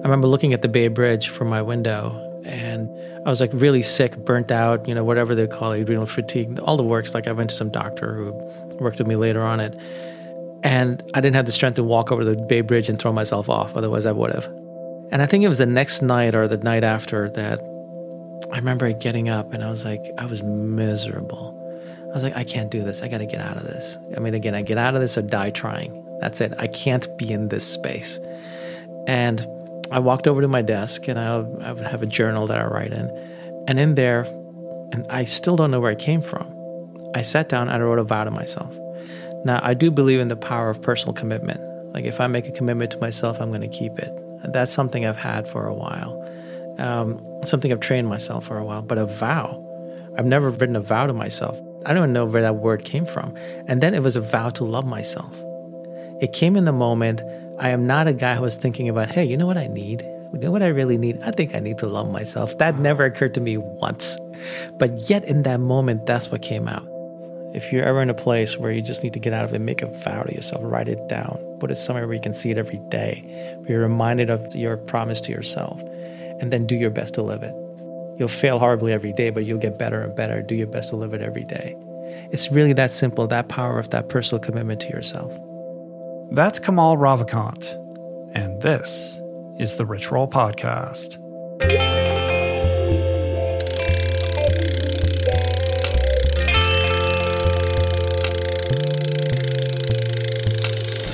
I remember looking at the Bay Bridge from my window and I was like really sick, burnt out, you know, whatever they call it, adrenal fatigue, all the works. Like I went to some doctor who worked with me later on it. And I didn't have the strength to walk over the Bay Bridge and throw myself off, otherwise I would have. And I think it was the next night or the night after that I remember getting up and I was like, I was miserable. I was like, I can't do this. I got to get out of this. I mean, again, I get out of this or die trying. That's it. I can't be in this space. And I walked over to my desk and I, I would have a journal that I write in. And in there, and I still don't know where it came from, I sat down and I wrote a vow to myself. Now, I do believe in the power of personal commitment. Like, if I make a commitment to myself, I'm going to keep it. That's something I've had for a while, um, something I've trained myself for a while. But a vow, I've never written a vow to myself. I don't even know where that word came from. And then it was a vow to love myself. It came in the moment I am not a guy who was thinking about, hey, you know what I need? You know what I really need? I think I need to love myself. That never occurred to me once. But yet, in that moment, that's what came out. If you're ever in a place where you just need to get out of it, make a vow to yourself, write it down, put it somewhere where you can see it every day, where you're reminded of your promise to yourself, and then do your best to live it. You'll fail horribly every day, but you'll get better and better. Do your best to live it every day. It's really that simple, that power of that personal commitment to yourself. That's Kamal Ravikant, and this is the Rich Roll Podcast.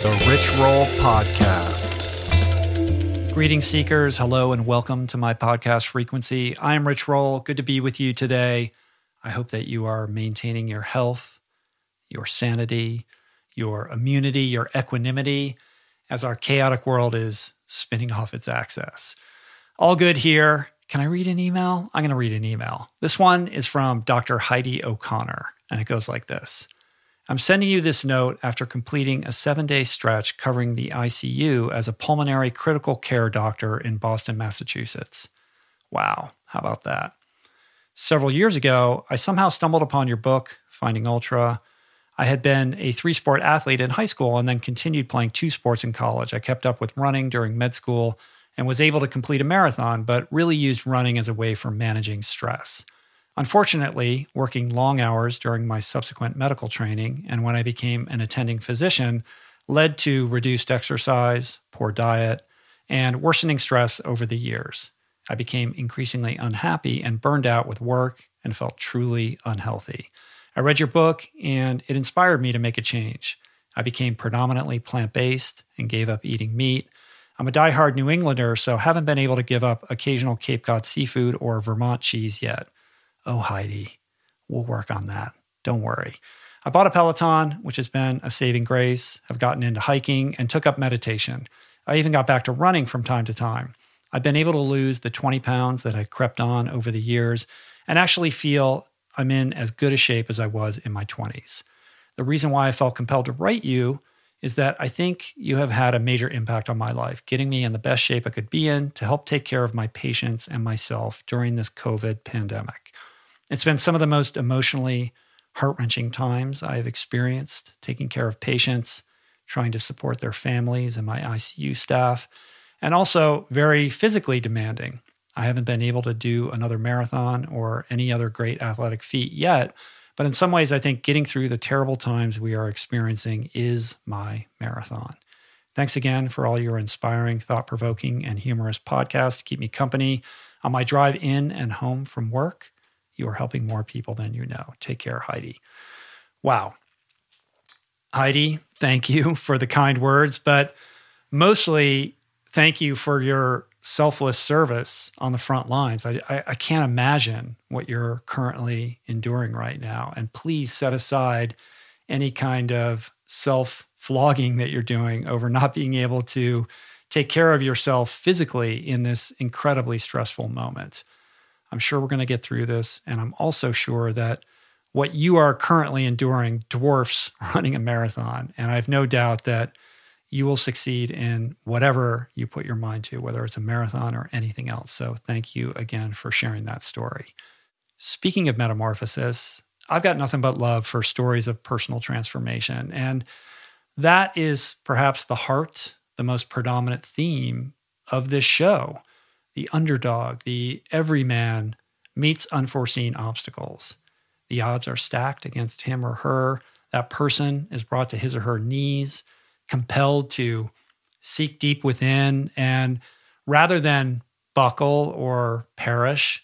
The Rich Roll Podcast. Greetings, seekers. Hello, and welcome to my podcast frequency. I am Rich Roll. Good to be with you today. I hope that you are maintaining your health, your sanity, your immunity, your equanimity as our chaotic world is spinning off its axis. All good here. Can I read an email? I'm going to read an email. This one is from Dr. Heidi O'Connor, and it goes like this I'm sending you this note after completing a seven day stretch covering the ICU as a pulmonary critical care doctor in Boston, Massachusetts. Wow, how about that? Several years ago, I somehow stumbled upon your book, Finding Ultra, I had been a three sport athlete in high school and then continued playing two sports in college. I kept up with running during med school and was able to complete a marathon, but really used running as a way for managing stress. Unfortunately, working long hours during my subsequent medical training and when I became an attending physician led to reduced exercise, poor diet, and worsening stress over the years. I became increasingly unhappy and burned out with work and felt truly unhealthy. I read your book and it inspired me to make a change. I became predominantly plant based and gave up eating meat. I'm a die-hard New Englander, so haven't been able to give up occasional Cape Cod seafood or Vermont cheese yet. Oh, Heidi, we'll work on that. Don't worry. I bought a Peloton, which has been a saving grace. I've gotten into hiking and took up meditation. I even got back to running from time to time. I've been able to lose the 20 pounds that I crept on over the years and actually feel I'm in as good a shape as I was in my 20s. The reason why I felt compelled to write you is that I think you have had a major impact on my life, getting me in the best shape I could be in to help take care of my patients and myself during this COVID pandemic. It's been some of the most emotionally heart wrenching times I have experienced taking care of patients, trying to support their families and my ICU staff, and also very physically demanding I haven't been able to do another marathon or any other great athletic feat yet. But in some ways, I think getting through the terrible times we are experiencing is my marathon. Thanks again for all your inspiring, thought provoking, and humorous podcasts to keep me company on my drive in and home from work. You are helping more people than you know. Take care, Heidi. Wow. Heidi, thank you for the kind words, but mostly thank you for your selfless service on the front lines. I, I, I, can't imagine what you're currently enduring right now. And please set aside any kind of self flogging that you're doing over not being able to take care of yourself physically in this incredibly stressful moment. I'm sure we're going to get through this. And I'm also sure that what you are currently enduring dwarfs running a marathon. And I have no doubt that you will succeed in whatever you put your mind to, whether it's a marathon or anything else. So, thank you again for sharing that story. Speaking of metamorphosis, I've got nothing but love for stories of personal transformation. And that is perhaps the heart, the most predominant theme of this show. The underdog, the everyman meets unforeseen obstacles. The odds are stacked against him or her. That person is brought to his or her knees, compelled to seek deep within, and rather than buckle or perish,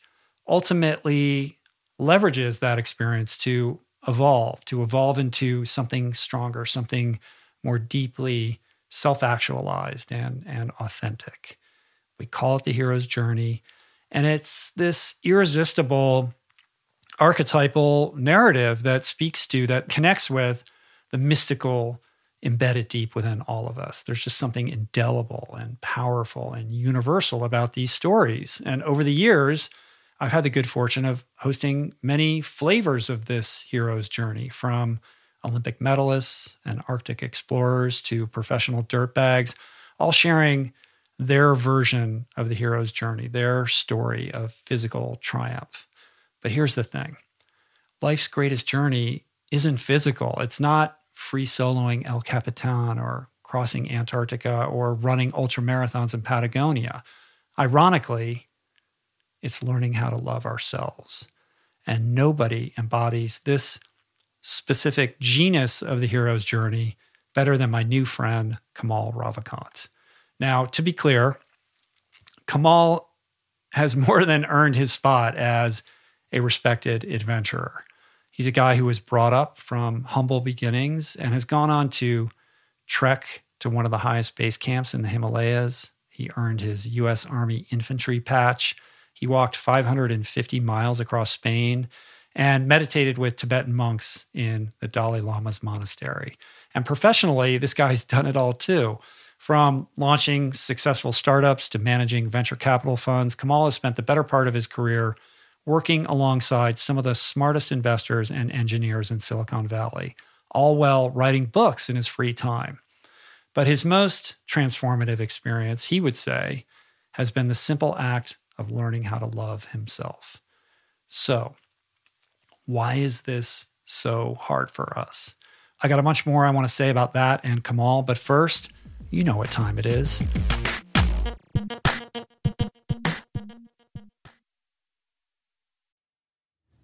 ultimately leverages that experience to evolve, to evolve into something stronger, something more deeply self actualized and, and authentic. We call it the hero's journey. And it's this irresistible archetypal narrative that speaks to, that connects with the mystical embedded deep within all of us. There's just something indelible and powerful and universal about these stories. And over the years, I've had the good fortune of hosting many flavors of this hero's journey from Olympic medalists and Arctic explorers to professional dirtbags, all sharing their version of the hero's journey, their story of physical triumph. But here's the thing life's greatest journey isn't physical. It's not free soloing El Capitan or crossing Antarctica or running ultra marathons in Patagonia. Ironically, it's learning how to love ourselves. And nobody embodies this specific genus of the hero's journey better than my new friend, Kamal Ravikant. Now, to be clear, Kamal has more than earned his spot as a respected adventurer. He's a guy who was brought up from humble beginnings and has gone on to trek to one of the highest base camps in the Himalayas. He earned his U.S. Army infantry patch. He walked 550 miles across Spain and meditated with Tibetan monks in the Dalai Lama's monastery. And professionally, this guy's done it all too. From launching successful startups to managing venture capital funds, Kamal has spent the better part of his career working alongside some of the smartest investors and engineers in Silicon Valley, all while writing books in his free time. But his most transformative experience, he would say, has been the simple act of learning how to love himself. So, why is this so hard for us? I got a bunch more I want to say about that and Kamal, but first, you know what time it is.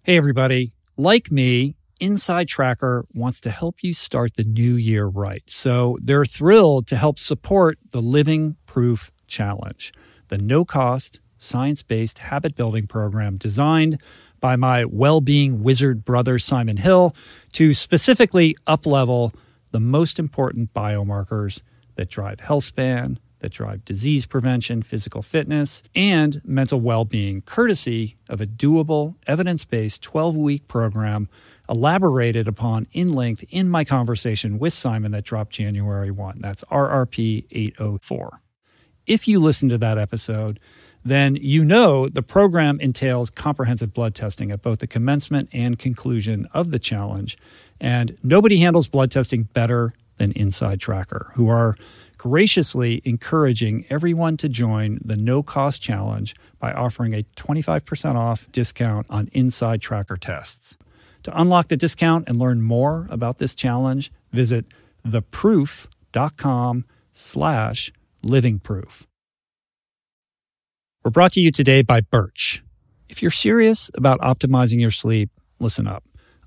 Hey, everybody. Like me, Inside Tracker wants to help you start the new year right. So they're thrilled to help support the Living Proof Challenge, the no cost, science based habit building program designed by my well being wizard brother, Simon Hill, to specifically uplevel the most important biomarkers that drive health span, that drive disease prevention, physical fitness, and mental well being, courtesy of a doable, evidence based 12 week program elaborated upon in length in my conversation with Simon that dropped January 1. That's RRP 804. If you listen to that episode, then you know the program entails comprehensive blood testing at both the commencement and conclusion of the challenge. And nobody handles blood testing better than Inside Tracker, who are graciously encouraging everyone to join the no cost challenge by offering a 25% off discount on Inside Tracker tests. To unlock the discount and learn more about this challenge, visit theproof.com slash livingproof. We're brought to you today by Birch. If you're serious about optimizing your sleep, listen up.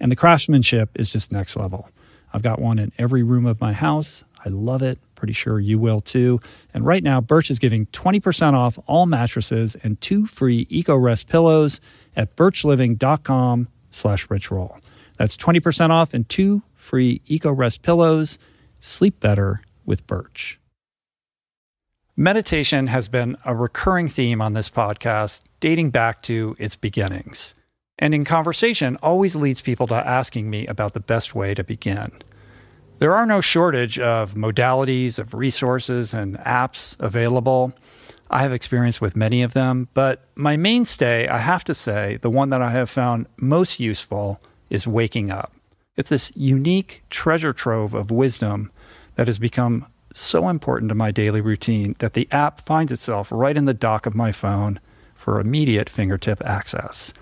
And the craftsmanship is just next level. I've got one in every room of my house. I love it. Pretty sure you will too. And right now, Birch is giving 20% off all mattresses and two free EcoRest pillows at birchliving.com slash richroll. That's 20% off and two free EcoRest pillows. Sleep better with Birch. Meditation has been a recurring theme on this podcast dating back to its beginnings. And in conversation, always leads people to asking me about the best way to begin. There are no shortage of modalities, of resources, and apps available. I have experience with many of them, but my mainstay, I have to say, the one that I have found most useful is waking up. It's this unique treasure trove of wisdom that has become so important to my daily routine that the app finds itself right in the dock of my phone for immediate fingertip access.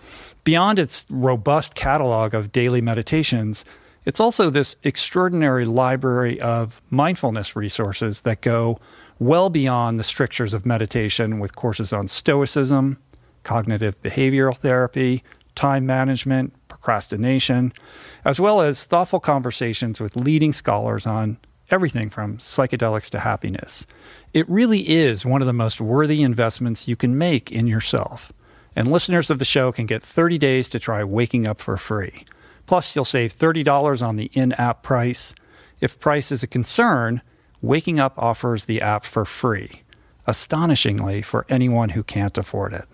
Beyond its robust catalog of daily meditations, it's also this extraordinary library of mindfulness resources that go well beyond the strictures of meditation with courses on stoicism, cognitive behavioral therapy, time management, procrastination, as well as thoughtful conversations with leading scholars on everything from psychedelics to happiness. It really is one of the most worthy investments you can make in yourself. And listeners of the show can get 30 days to try waking up for free. Plus, you'll save $30 on the in app price. If price is a concern, Waking Up offers the app for free, astonishingly for anyone who can't afford it.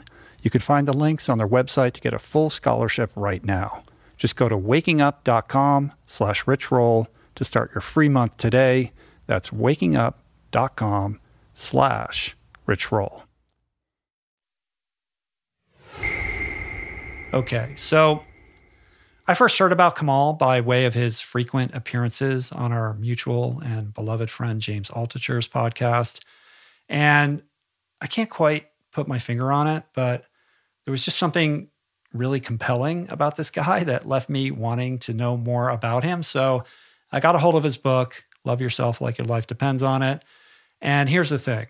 You can find the links on their website to get a full scholarship right now. Just go to wakingup.com slash richroll to start your free month today. That's wakingup.com slash richroll. Okay, so I first heard about Kamal by way of his frequent appearances on our mutual and beloved friend James Altucher's podcast. And I can't quite put my finger on it, but there was just something really compelling about this guy that left me wanting to know more about him. So I got a hold of his book, Love Yourself Like Your Life Depends on It. And here's the thing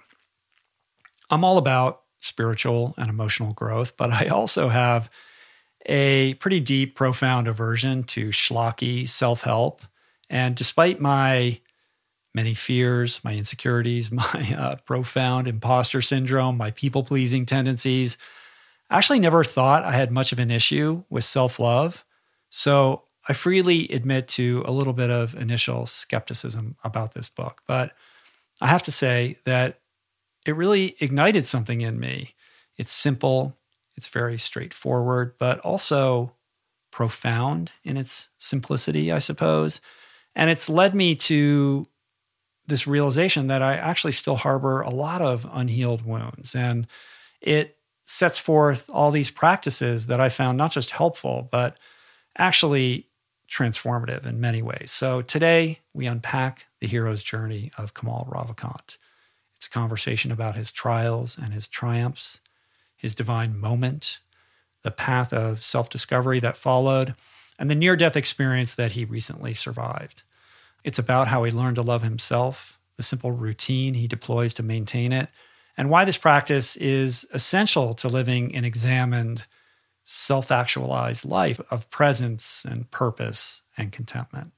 I'm all about spiritual and emotional growth, but I also have a pretty deep, profound aversion to schlocky self help. And despite my many fears, my insecurities, my uh, profound imposter syndrome, my people pleasing tendencies, I actually never thought I had much of an issue with self love. So I freely admit to a little bit of initial skepticism about this book. But I have to say that it really ignited something in me. It's simple, it's very straightforward, but also profound in its simplicity, I suppose. And it's led me to this realization that I actually still harbor a lot of unhealed wounds. And it sets forth all these practices that I found not just helpful, but actually transformative in many ways. So today we unpack the hero's journey of Kamal Ravikant. It's a conversation about his trials and his triumphs, his divine moment, the path of self discovery that followed, and the near death experience that he recently survived. It's about how he learned to love himself, the simple routine he deploys to maintain it, and why this practice is essential to living an examined, self actualized life of presence and purpose and contentment.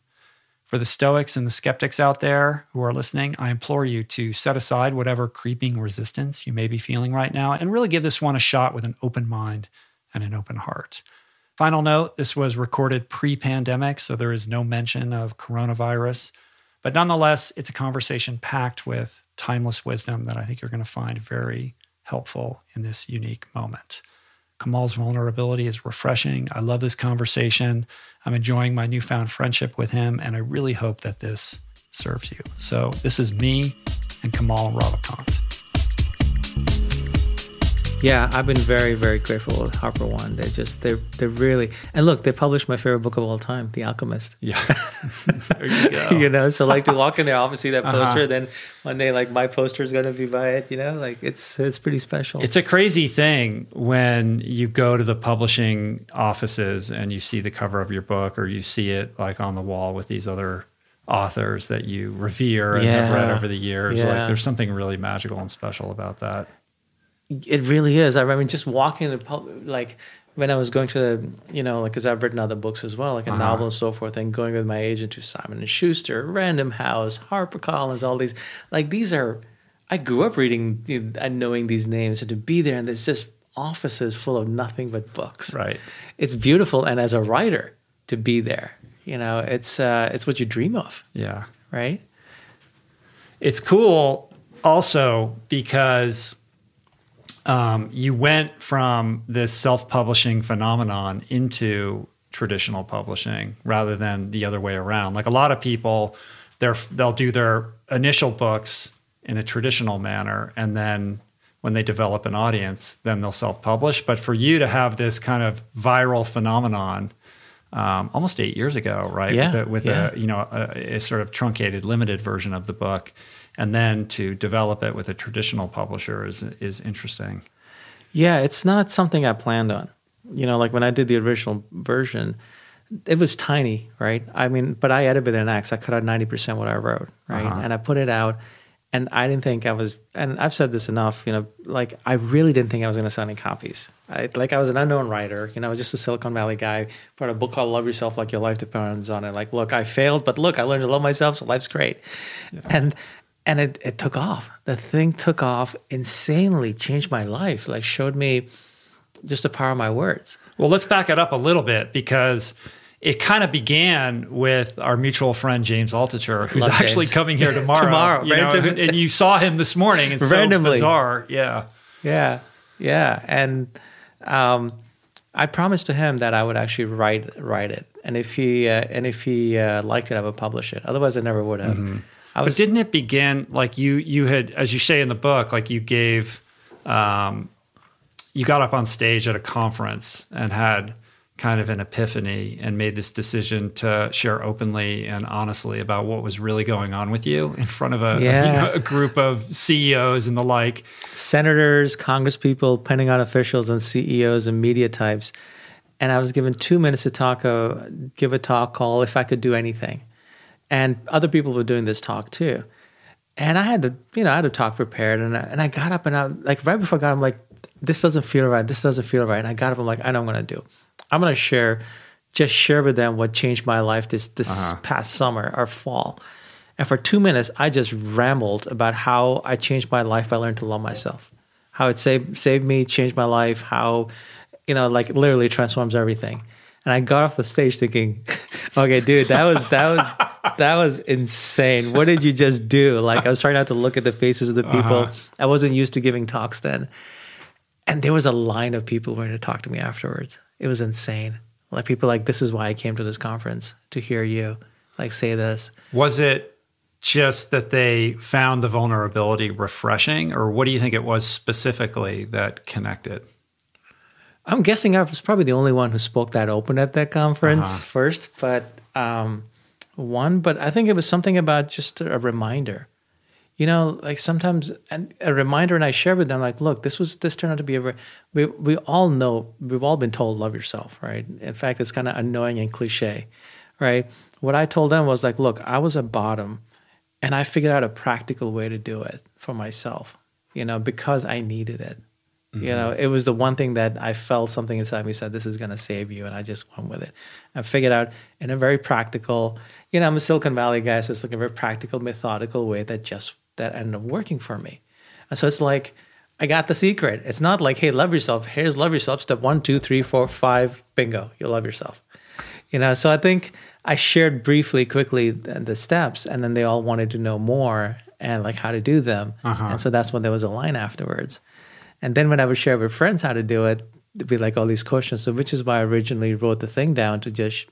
For the Stoics and the skeptics out there who are listening, I implore you to set aside whatever creeping resistance you may be feeling right now and really give this one a shot with an open mind and an open heart. Final note this was recorded pre pandemic, so there is no mention of coronavirus. But nonetheless, it's a conversation packed with timeless wisdom that I think you're going to find very helpful in this unique moment. Kamal's vulnerability is refreshing. I love this conversation. I'm enjoying my newfound friendship with him, and I really hope that this serves you. So, this is me and Kamal Ravikant. Yeah, I've been very, very grateful with Harper One. They just they they really and look, they published my favorite book of all time, The Alchemist. Yeah, there you go. you know, so like to walk in there, obviously that uh-huh. poster. Uh-huh. Then one day, like my poster is going to be by it. You know, like it's it's pretty special. It's a crazy thing when you go to the publishing offices and you see the cover of your book, or you see it like on the wall with these other authors that you revere and yeah. have read over the years. Yeah. Like there's something really magical and special about that. It really is. I remember just walking in the pub, like when I was going to, the, you know, like because I've written other books as well, like a Uh-huh. novel and so forth, and going with my agent to Simon and Schuster, Random House, HarperCollins, all these, like these are. I grew up reading and knowing these names, and to be there, and there's just offices full of nothing but books. Right. It's beautiful, and as a writer, to be there, you know, it's uh, it's what you dream of, Yeah. right? It's cool also because um, you went from this self-publishing phenomenon into traditional publishing rather than the other way around. Like a lot of people, they're they'll do their initial books in a traditional manner, and then when they develop an audience, then they'll self-publish. But for you to have this kind of viral phenomenon. Um, almost eight years ago, right? Yeah, with a, with yeah. a you know a, a sort of truncated, limited version of the book, and then to develop it with a traditional publisher is is interesting. Yeah, it's not something I planned on. You know, like when I did the original version, it was tiny, right? I mean, but I edited an X. I cut out ninety percent what I wrote, right? Uh-huh. And I put it out, and I didn't think I was. And I've said this enough, you know, like I really didn't think I was going to sell any copies. I, like I was an unknown writer, you know, I was just a Silicon Valley guy. Wrote a book called "Love Yourself Like Your Life Depends on It." Like, look, I failed, but look, I learned to love myself, so life's great. And and it, it took off. The thing took off insanely, changed my life. Like showed me just the power of my words. Well, let's back it up a little bit because it kind of began with our mutual friend James Altucher, who's Love actually James. coming here tomorrow. Tomorrow, you know, and you saw him this morning. It's Randomly. so bizarre. Yeah. Yeah, yeah, and um, I promised to him that I would actually write write it, and if he uh, and if he uh, liked it, I would publish it. Otherwise, I never would have. I But was didn't it begin like you you had as you say in the book like you gave um, you got up on stage at a conference and had kind of an epiphany and made this decision to share openly and honestly about what was really going on with you in front of a, you know, a group of CEOs and the like. senators, congresspeople, Pentagon officials, and CEOs and media types. And I was given two minutes to talk, uh, give a talk call "If I Could Do Anything," and other people were doing this talk too. And I had the, you know, I had a talk prepared, and I, and I got up and I like right before I got, up, I'm like, this doesn't feel right. This doesn't feel right. And I got up. I'm like, I know what I'm gonna do. I'm gonna share, just share with them what changed my life this this uh-huh. past summer or fall. And for two minutes, I just rambled about how I changed my life. I learned to love myself, how it saved saved me, changed my life, how, you know, like literally transforms everything. And I got off the stage thinking, okay, dude, that was that was that was insane. What did you just do? Like I was trying not to look at the faces of the uh-huh. people. I wasn't used to giving talks then. And there was a line of people waiting to talk to me afterwards. It was insane. Like people like, this is why I came to this conference to hear you like say this. Was it just that they found the vulnerability refreshing, or what do you think it was specifically that connected? I'm guessing I was probably the only one who spoke that open at that conference Uh-huh. first, but um, one. But I think it was something about just a reminder. You know, like sometimes and a reminder, and I share with them, like, look, this was this turned out to be a. Very, we we all know we've all been told love yourself, right? In fact, it's kind of annoying and cliche, right? What I told them was like, look, I was a bottom, and I figured out a practical way to do it for myself. You know, because I needed it. You know, it was the one thing that I felt something inside me said, "This is going to save you," and I just went with it. I figured out in a very practical, you know, I'm a Silicon Valley guy, so it's like a very practical, methodical way that just that ended up working for me. And so it's like I got the secret. It's not like, "Hey, love yourself." Here's love yourself. Step one, two, three, four, five. Bingo, you love yourself. You know, so I think I shared briefly, quickly the, the steps, and then they all wanted to know more and like how to do them. Uh-huh. And so that's when there was a line afterwards. And then when I would share with friends how to do it, there'd be like all these questions. So which is why I originally wrote the thing down to just,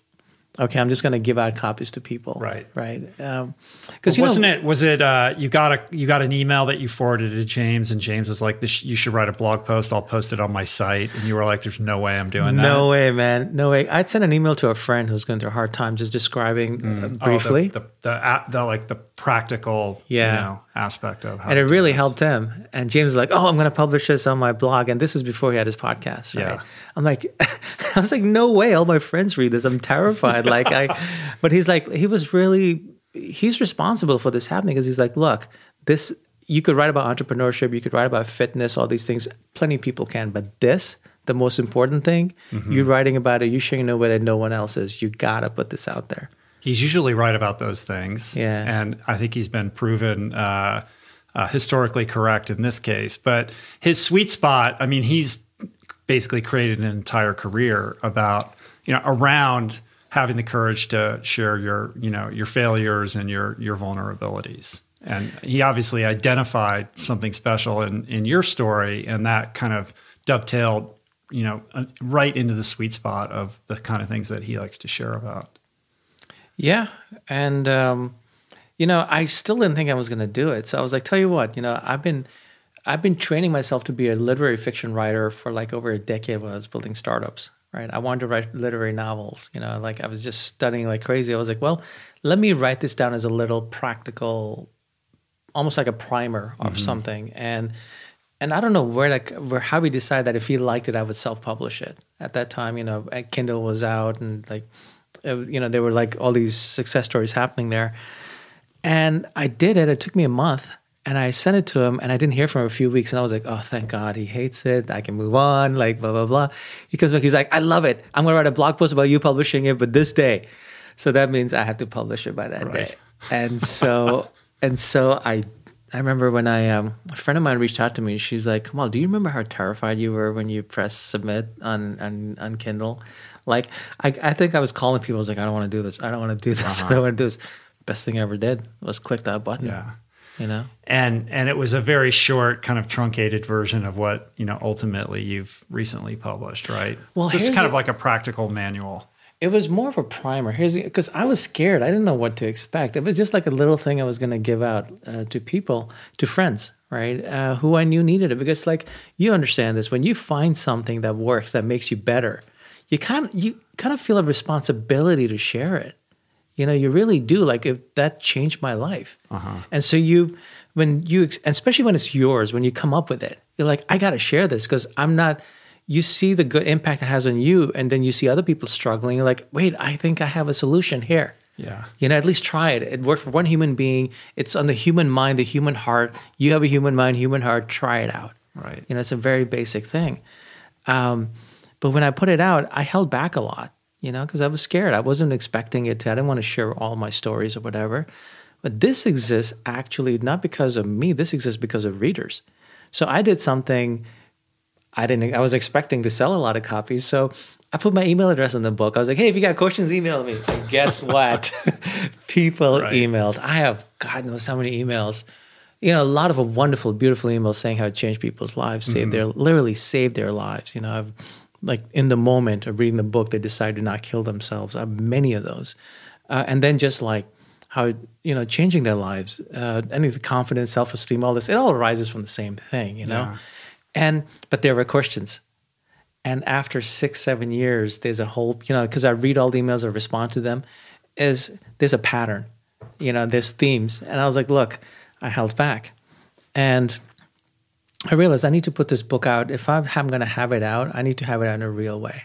okay, I'm just going to give out copies to people. Right. Right. Um, Because you wasn't know, it? Was it? Uh, you got a you got an email that you forwarded to James, and James was like, "This you should write a blog post. I'll post it on my site." And you were like, "There's no way I'm doing that." No way, man. No way. I'd sent an email to a friend who's going through a hard time, just describing uh, Oh, the- briefly. the the, the, the like the practical Yeah. you know, aspect of how and it really this. helped him. And James was like, "Oh, I'm going to publish this on my blog." And this is before he had his podcast. Right? Yeah. I'm like, I was like, "No way! All my friends read this. I'm terrified." like I, but he's like, he was really, he's responsible for this happening because he's like, "Look, this you could write about entrepreneurship, you could write about fitness, all these things. Plenty of people can, but this, the most important thing, Mm-hmm. you're writing about it. You're sharing it where no one else is. You gotta put this out there. He's usually right about those things. Yeah. And I think he's been proven uh, uh, historically correct in this case. But his sweet spot, I mean, he's basically created an entire career about, you know, around having the courage to share your, you know, your failures and your your vulnerabilities. And he obviously identified something special in, in your story, and that kind of dovetailed, you know, uh, right into the sweet spot of the kind of things that he likes to share about. Yeah, and um, you know, I still didn't think I was going to do it. So I was like, tell you what, you know, I've been I've been training myself to be a literary fiction writer for like over a decade when I was building startups. Right, I wanted to write literary novels. You know, like I was just studying like crazy. I was like, well, let me write this down as a little practical, almost like a primer of something. And and I don't know where like where how we decided that if he liked it, I would self publish it. At that time, you know, Kindle was out and like uh, you know, there were like all these success stories happening there. And I did it. It took me a month and I sent it to him and I didn't hear from him for a few weeks. And I was like, oh, thank God he hates it. I can move on, like, blah, blah, blah. He comes back, he's like, I love it. I'm going to write a blog post about you publishing it, but this day. So that means I have to publish it by that Right. day. And so, and so I, I remember when I, um, a friend of mine reached out to me. She's like, Kamal, do you remember how terrified you were when you press submit on, on, on Kindle? Like, I, I think I was calling people. I was like, I don't want to do this. I don't want to do this. I don't want to do this. Best thing I ever did was click that button. Yeah. You know? and and it was a very short kind of truncated version of what you know ultimately you've recently published right Well, just kind the- of like a practical manual It was more of a primer. Here's because I was scared. I didn't know what to expect. It was just like a little thing I was going to give out uh, to people, to friends, right, uh, who I knew needed it. Because, like, you understand this when you find something that works that makes you better, you kind you kind of feel a responsibility to share it. You know, you really do. Like, if that changed my life, and so you, when you, and especially when it's yours, when you come up with it, you're like, I got to share this because I'm not you see the good impact it has on you and then you see other people struggling you're like wait i think i have a solution here Yeah. you know at least try it it worked for one human being it's on the human mind the human heart you have a human mind human heart try it out Right. you know it's a very basic thing um, but when i put it out i held back a lot you know because i was scared i wasn't expecting it to i didn't want to share all my stories or whatever but this exists actually not because of me this exists because of readers so i did something I didn't. I was expecting to sell a lot of copies, so I put my email address in the book. I was like, "Hey, if you got questions, email me." And guess what? People Right. emailed. I have God knows how many emails. You know, a lot of a wonderful, beautiful emails saying how it changed people's lives, saved mm-hmm. their literally saved their lives. You know, I've like in the moment of reading the book, they decide to not kill themselves. I have many of those, uh, and then just like how you know changing their lives, uh, any of the confidence, self esteem, all this, it all arises from the same thing. You know. Yeah. And but there were questions. And after six, seven years, there's a whole, you know, because I read all the emails, I respond to them, is there's a pattern, you know, there's themes. And I was like, look, I held back. And I realized I need to put this book out. If I'm, I'm going to have it out, I need to have it out in a real way.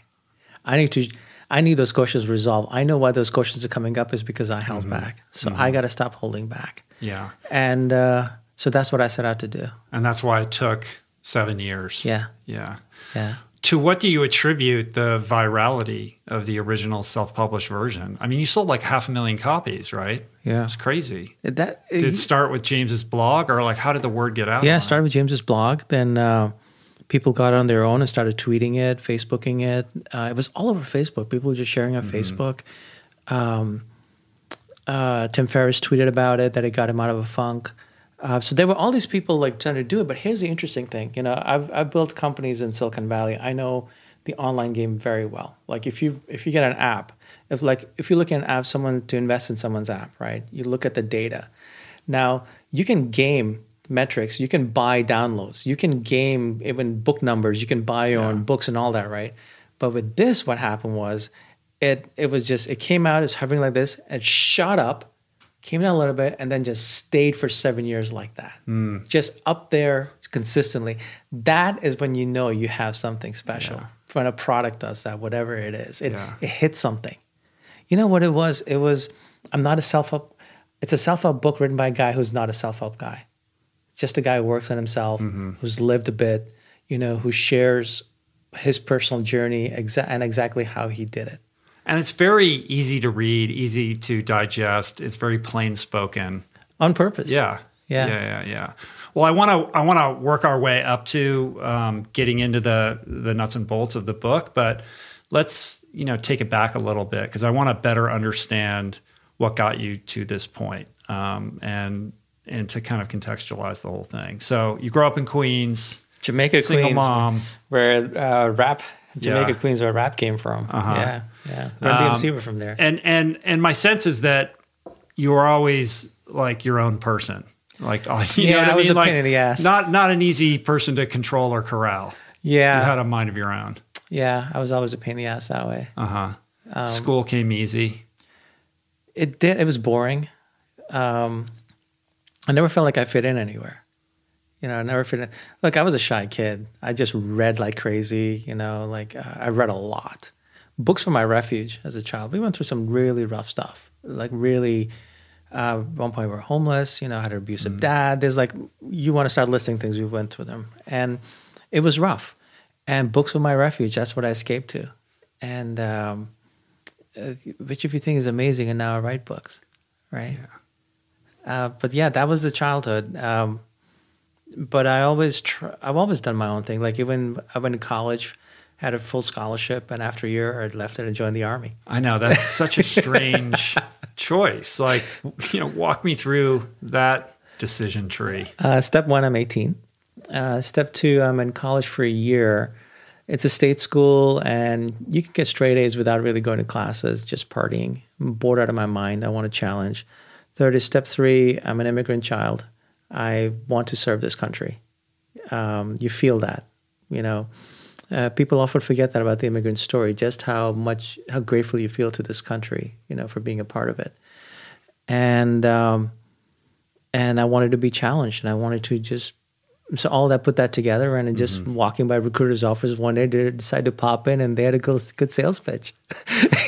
I need to, I need those questions resolved. I know why those questions are coming up is because I held back. So I got to stop holding back. Yeah. And uh, so that's what I set out to do. And that's why it took seven years. Yeah. Yeah. Yeah. To what do you attribute the virality of the original self published version? I mean, you sold like half a million copies, right? Yeah. It's crazy. That Did it start with James's blog or like how did the word get out? Yeah, it started with James's blog. Then uh, people got on their own and started tweeting it, Facebooking it. Uh, it was all over Facebook. People were just sharing on Facebook. Um, uh, Tim Ferriss tweeted about it that it got him out of a funk. Uh, so there were all these people like trying to do it. But here's the interesting thing. You know, I've I've built companies in Silicon Valley. I know the online game very well. Like if you if you get an app, if like if you look at an app, someone to invest in someone's app, right? You look at the data. Now you can game metrics. You can buy downloads. You can game even book numbers. You can buy your own books and all that, right? But with this, what happened was, it it was just it came out as hovering like this. It shot up, came down a little bit, and then just stayed for seven years like that, just up there consistently. That is when you know you have something special. When a product does that, whatever it is, it Yeah. it hits something. You know what it was? It was I'm not a self help. It's a self help book written by a guy who's not a self help guy. It's just a guy who works on himself, Mm-hmm. who's lived a bit, you know, who shares his personal journey exa- and exactly how he did it. And it's very easy to read, easy to digest. It's very plain spoken. On purpose. Yeah. Yeah. Yeah. Yeah. Yeah. Well, I want to I want to work our way up to um, getting into the the nuts and bolts of the book, but let's you know take it back a little bit because I want to better understand what got you to this point, um, and and to kind of contextualize the whole thing. So you grow up in Queens, Jamaica, single Queens, mom. where uh, rap, Jamaica, Yeah. Queens, where rap came from. Uh-huh. Yeah. Yeah. Run Um, DMC were from there. and and and my sense is that you were always like your own person like oh, you Yeah, know what I I was mean a like pain in the ass. not not an easy person to control or corral yeah. you had a mind of your own yeah. I was always a pain in the ass that way. uh-huh Um, school came easy it did it was boring um i never felt like i fit in anywhere you know i never in look i was a shy kid. I just read like crazy you know like uh, i read a lot. Books were my refuge as a child we went through some really rough stuff. Like really uh, at one point we were homeless you know had an abusive dad. There's like you want to start listing things we went through them. And it was rough. And books were my refuge that's what i escaped to. And um, uh, which if you think is amazing and now I write books, right? Uh, but yeah, that was the childhood. Um, but I always tr- I've always done my own thing. Like even I went to college, had a full scholarship, and after a year I left it and joined the army. i know that's such a strange choice like you know walk me through that decision tree Uh, step one, I'm 18. Uh, step two, I'm in college for a year. It's a state school, and you can get straight A's without really going to classes, just partying. I'm bored out of my mind. I want a challenge. Third is step three, I'm an immigrant child. I want to serve this country. Um, you feel that, you know. Uh, people often forget that about the immigrant story, just how much, how grateful you feel to this country, you know, for being a part of it. And, um, and I wanted to be challenged and I wanted to just so all that put that together and then just walking by recruiters' offices one day they decided to pop in and they had a good, good sales pitch.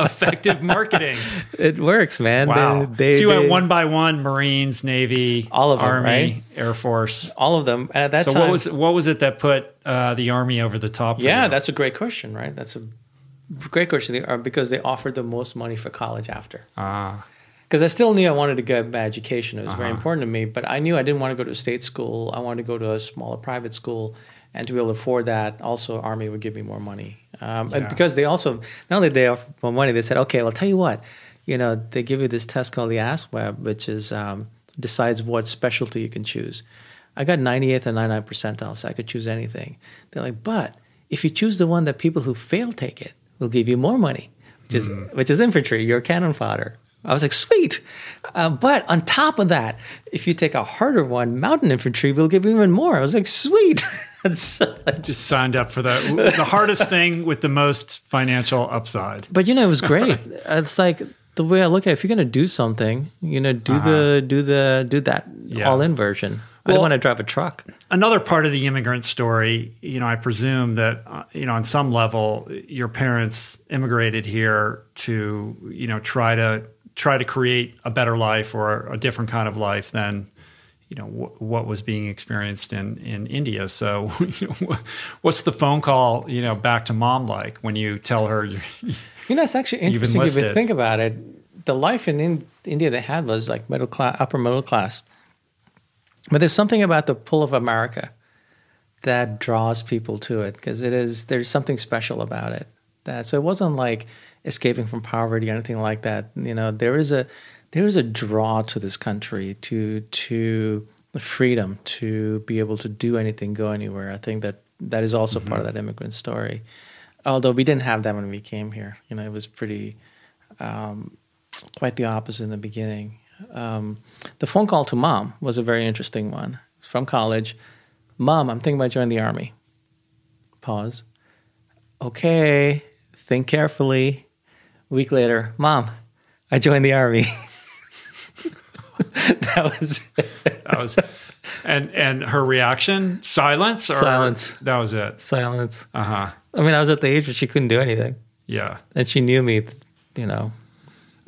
effective marketing It works, man. wow They, they, so you they- went one by one marines navy All of them, army right? air force all of them. And at that so time, what was what was it that put uh, the army over the top? For yeah, you? that's a great question, right? That's a great question. Because they offered the most money for college after. ah because I still knew I wanted to get my education. It was very Uh-huh. important to me, but I knew I didn't want to go to a state school. I wanted to go to a smaller private school, and to be able to afford that, also Army would give me more money. Um, and Yeah. because they also not only they offer more money, they said, okay, well, tell you what, you know, they give you this test called the ASVAB, which is um, decides what specialty you can choose. I got 98th and 99 percentile, so I could choose anything. They're like, but if you choose the one that people who fail take it, we'll give you more money, which is which is infantry. You're cannon fodder. I was like, sweet. Uh, but on top of that, if you take a harder one, mountain infantry, we'll give you even more. I was like, sweet. So- just signed up for the the hardest thing with the most financial upside. but you know, it was great. it's like the way I look at it, if you're going to do something, you know, do the, do the, do that Yeah. all in version. I don't want to drive a truck. Another part of the immigrant story, you know, I presume that uh, you know on some level your parents immigrated here to you know try to try to create a better life or a different kind of life than you know wh- what was being experienced in in India. So, you know, what's the phone call you know back to mom like when you tell her you're, You know, it's actually interesting if you think about it. The life in, in India they had was like middle class, upper middle class. But there's something about the pull of America that draws people to it because it is there's something special about it. That so it wasn't like escaping from poverty or anything like that. You know, there is a there is a draw to this country to to the freedom to be able to do anything, go anywhere. I think that that is also part of that immigrant story. Although we didn't have that when we came here, you know, it was pretty um, quite the opposite in the beginning. Um, the phone call to mom was a very interesting one from college. Mom, I'm thinking about joining the army. Pause. Okay, think carefully. A week later, mom, I joined the army. that was that was and and her reaction silence or Silence. that was it silence. uh-huh I mean, I was at the age where she couldn't do anything, yeah and she knew me. You know,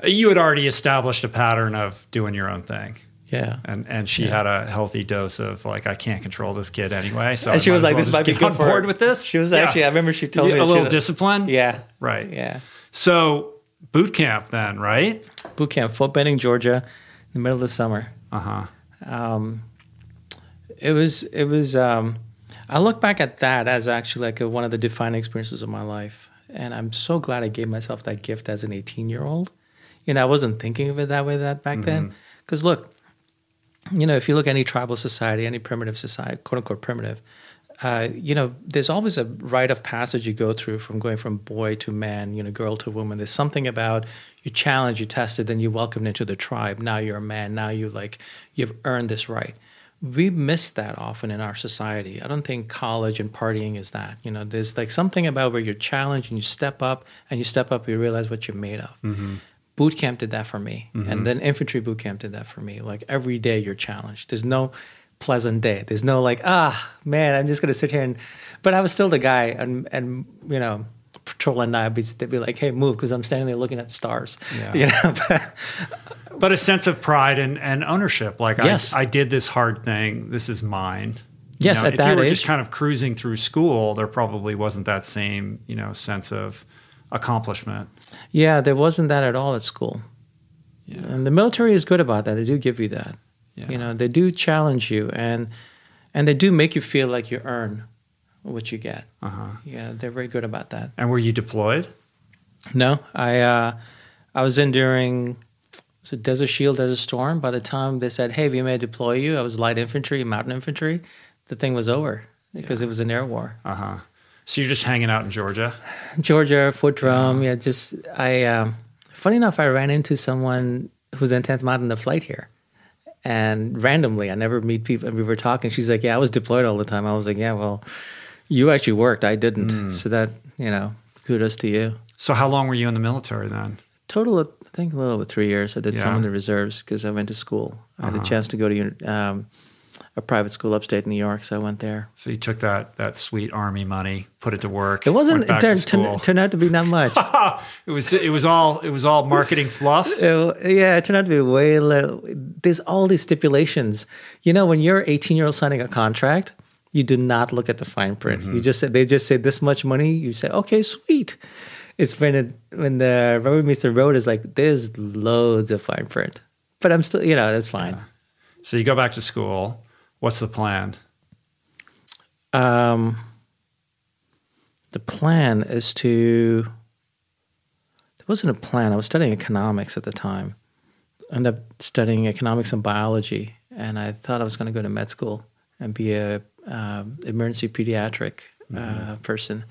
you had already established a pattern of doing your own thing Yeah. And and she Yeah. had a healthy dose of like I can't control this kid anyway. So And I she was like, well "This might be good on for board her." with this. She was Yeah. actually. I remember she told me a little was- discipline. Yeah. Right. Yeah. So boot camp then, right? Boot camp, Fort Benning, Georgia, in the middle of the summer. Uh huh. um, it was it was um, I look back at that as actually like a, one of the defining experiences of my life, and I'm so glad I gave myself that gift as an 18 year old. You know, I wasn't thinking of it that way that back then. Because look, you know, if you look at any tribal society, any primitive society, quote unquote primitive, uh, you know, there's always a rite of passage you go through from going from boy to man, you know, girl to woman. There's something about you challenge, you tested, then you welcomed into the tribe. Now you're a man. Now you like you've earned this right. We miss that often in our society. I don't think college and partying is that. You know, there's like something about where you're challenged and you step up and you step up, you realize what you're made of. Boot camp did that for me, and then infantry boot camp did that for me. Like every day you're challenged. There's no pleasant day. There's no like, ah, man, I'm just gonna sit here and. But I was still the guy, and and you know, patrol and I'd be, they'd be like, hey, move, because I'm standing there looking at stars. Yeah. You know, but But a sense of pride and, and ownership. Like Yes. I, I did this hard thing. This is mine. You Yes, know, at if that you were age. just kind of cruising through school, there probably wasn't that same, you know, sense of accomplishment. yeah, there wasn't that at all at school. Yeah. And the military is good about that. They do give you that. Yeah. You know, they do challenge you, and and they do make you feel like you earn what you get. Uh-huh. Yeah, they're very good about that. And were you deployed? No, I uh, I was in during so Desert Shield, Desert Storm. By the time they said, "Hey, we may deploy you," I was light infantry, mountain infantry. The thing was over because it was an air war. Uh huh. So you're just hanging out in Georgia? Georgia, Fort Drum. Yeah, just I. Um, funny enough, I ran into someone who's in tenth mountain the flight here, and randomly, I never meet people. And we were talking. She's like, "Yeah, I was deployed all the time." I was like, "Yeah, well, you actually worked. I didn't." So that you know, kudos to you. So how long were you in the military then? total of, I think a little over three years. I did some in the reserves because I went to school. I had Uh-huh. a chance to go to um, a private school upstate in New York, so I went there. So you took that that sweet army money, put it to work. It wasn't. It turned, to turned, out to be not much. it was it was all it was all marketing fluff. It- yeah, it turned out to be way low. There's all these stipulations. You know, when you're 18 year old signing a contract, you do not look at the fine print. You mm-hmm. just say they just say this much money. You say okay, sweet. It's when it, when the rubber meets the road is like there's loads of fine print, but I'm still you know that's fine. So you go back to school. What's the plan? Um, the plan is to. There wasn't a plan. I was studying economics at the time. I ended up studying economics and biology, and I thought I was going to go to med school and be a um, emergency pediatric uh, person.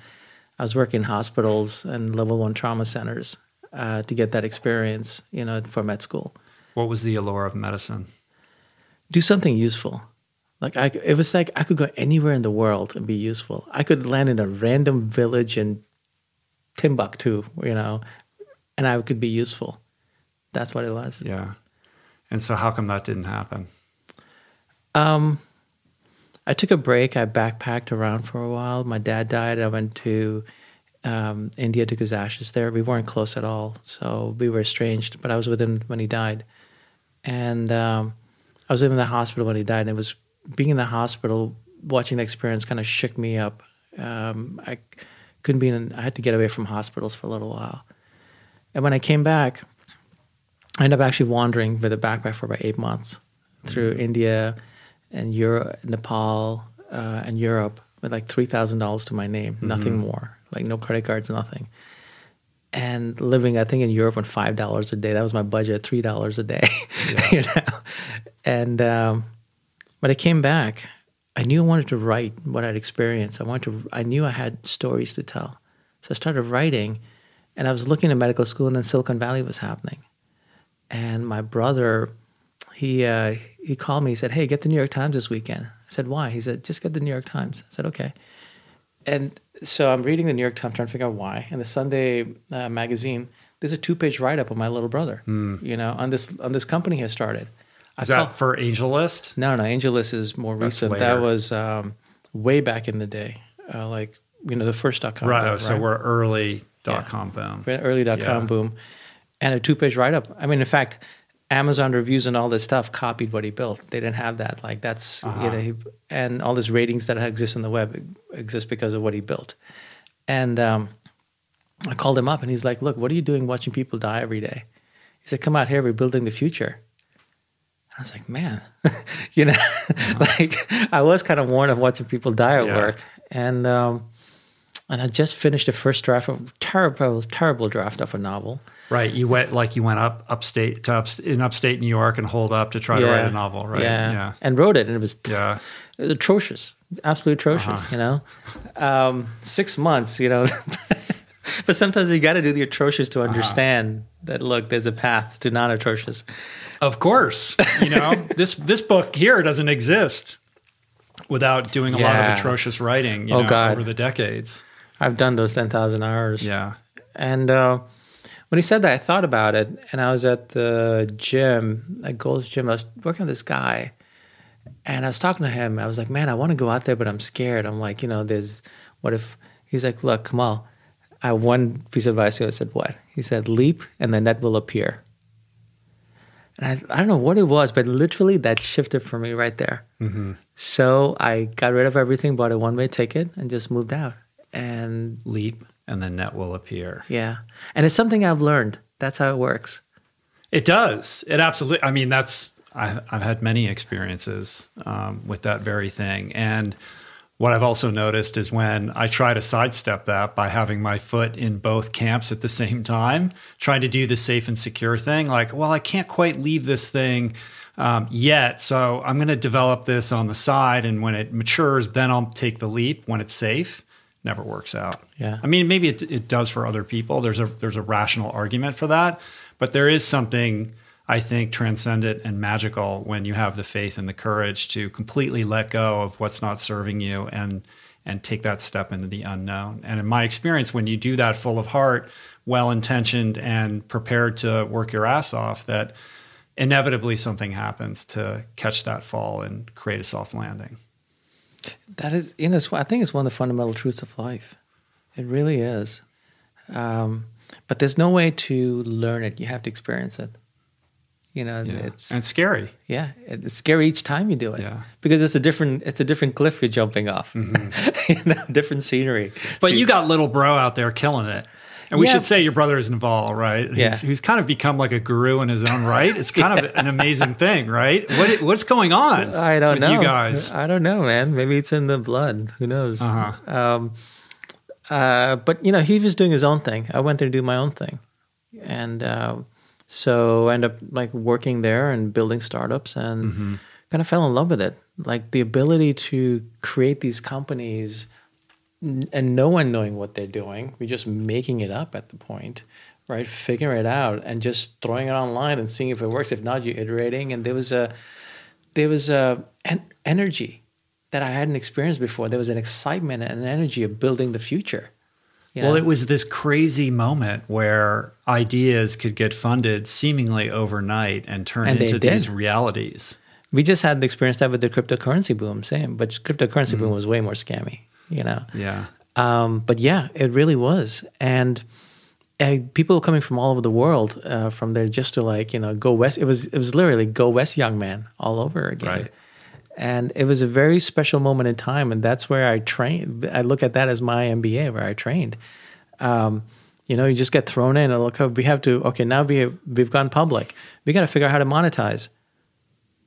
I was working in hospitals and level one trauma centers uh, to get that experience, you know, for med school. What was the allure of medicine? do something useful. Like I, it was like I could go anywhere in the world and be useful. I could land in a random village in Timbuktu, you know, and I could be useful. That's what it was. Yeah. And so how come that didn't happen? Um, I took a break. I backpacked around for a while. My dad died. I went to um, India, took his ashes there. We weren't close at all, so we were estranged. But I was with him when he died, and um, I was in the hospital when he died. And it was being in the hospital, watching the experience, kind of shook me up. Um, I couldn't be in. I had to get away from hospitals for a little while, and when I came back, I ended up actually wandering with a backpack for about eight months through India and Europe, Nepal, uh, and Europe with like three thousand dollars to my name, nothing more, like no credit cards, nothing. And living, I think in Europe on five dollars a day. That was my budget, three dollars a day, you know. And um, when I came back, I knew I wanted to write what I'd experienced. I wanted to. I knew I had stories to tell, so I started writing. And I was looking at medical school, and then Silicon Valley was happening. And my brother, he uh, he called me. He said, "Hey, get the New York Times this weekend." I said, "Why?" He said, "Just get the New York Times." I said, "Okay." And so I'm reading the New York Times, trying to figure out why. And the Sunday uh, magazine, there's a two-page write-up of my little brother. You know, on this on this company he has started. I Is that call- for AngelList? no, no, AngelList is more That's recent. later. That was um, way back in the day, uh, like you know the first dot com. Right. boom, oh, so we're early dot com boom. early dot com Yeah. boom, and a two page write up. I mean, in fact, Amazon reviews and all this stuff copied what he built. They didn't have that. Like that's Uh-huh. you know, he, and all these ratings that exist on the web exist because of what he built. And um, I called him up and he's like, "Look, what are you doing watching people die every day?" He said, "Come out here. We're building the future." I was like, "Man, you know, like I was kind of warned of watching people die at Yeah. work." And um, and I just finished the first draft of terrible, terrible draft of a novel. Right. You went like you went up upstate to up, in upstate New York and holed up to try to write a novel, right? Yeah. Yeah. And wrote it, and it was Yeah. atrocious, absolutely atrocious. Uh-huh. You know, um, six months. You know, but sometimes you got to do the atrocious Uh-huh. to understand that. Look, there's a path to non-atrocious. Of course. You know, this this book here doesn't exist without doing a lot of atrocious writing, you Oh, know, God. over the decades. I've done those ten thousand hours. Yeah. And uh, when he said that, I thought about it, and I was at the gym, at Gold's Gym. I was working with this guy, and I was talking to him. I was like, "Man, I want to go out there, but I'm scared." I'm like, you know, there's what if? He's like, "Look, Kamal, I have one piece of advice." I said, "What?" He said, "Leap, and the net will appear." And I, I don't know what it was, but literally that shifted for me right there. So I got rid of everything, bought a one-way ticket, and just moved out. And Leap and the net will appear. yeah. And it's something I've learned. That's how it works. It does. It absolutely. I mean, that's I've, I've had many experiences um, with that very thing, and what I've also noticed is when I try to sidestep that by having my foot in both camps at the same time, trying to do the safe and secure thing. Like, well, I can't quite leave this thing um, yet, so I'm going to develop this on the side, and when it matures, then I'll take the leap when it's safe. Never works out. Yeah. I mean, maybe it, it does for other people. There's a there's a rational argument for that, but there is something I think transcendent and magical when you have the faith and the courage to completely let go of what's not serving you and and take that step into the unknown. And in my experience, when you do that full of heart, well intentioned, and prepared to work your ass off, that inevitably something happens to catch that fall and create a soft landing. That is, you know, I think it's one of the fundamental truths of life. It really is. Um, but there's no way to learn it. You have to experience it. You know, it's and it's scary. yeah, it's scary each time you do it. Yeah. because it's a different it's a different cliff you're jumping off. you know, different scenery. But So you got little bro out there killing it. And we Yeah. should say your brother is Naval, right? Who's, Yeah. who's kind of become like a guru in his own right. It's kind of an amazing thing, right? What what's going on I don't with know. you guys? I don't know, man. Maybe it's in the blood. Who knows? Uh-huh. Um, uh, but you know, he was doing his own thing. I went there to do my own thing, and uh, so I ended up like working there and building startups, and Mm-hmm. kind of fell in love with it. Like the ability to create these companies, and no one knowing what they're doing. We're just making it up at the point. Right, figuring it out and just throwing it online and seeing if it works. If not, you're iterating. And there was a, there was a an energy that I hadn't experienced before. There was an excitement and an energy of building the future. You Well, it was this crazy moment where ideas could get funded seemingly overnight and turn And into these realities. we just had the experience that with the cryptocurrency boom, same, but cryptocurrency boom was way more scammy, you know. Yeah. Um, but yeah, it really was, and uh, people coming from all over the world uh, from there just to like you know go west. It was it was literally go west, young man, all over again. Right. And it was a very special moment in time, and that's where I trained. I look at that as my MBA, where I trained. Um, you know, you just get thrown in, and look, we have to. Okay, now we we've gone public. We got to figure out how to monetize.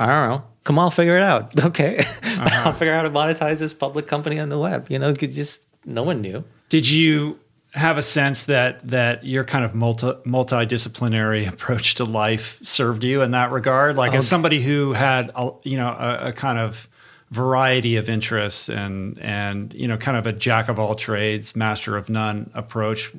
I don't know. Come on, figure it out. Okay, I'll figure out how to monetize this public company on the web. You know cause just no one knew. Did you have a sense that that your kind of multi multidisciplinary approach to life served you in that regard? Like as um, somebody who had a, you know a, a kind of variety of interests and and you know kind of a jack of all trades, master of none approach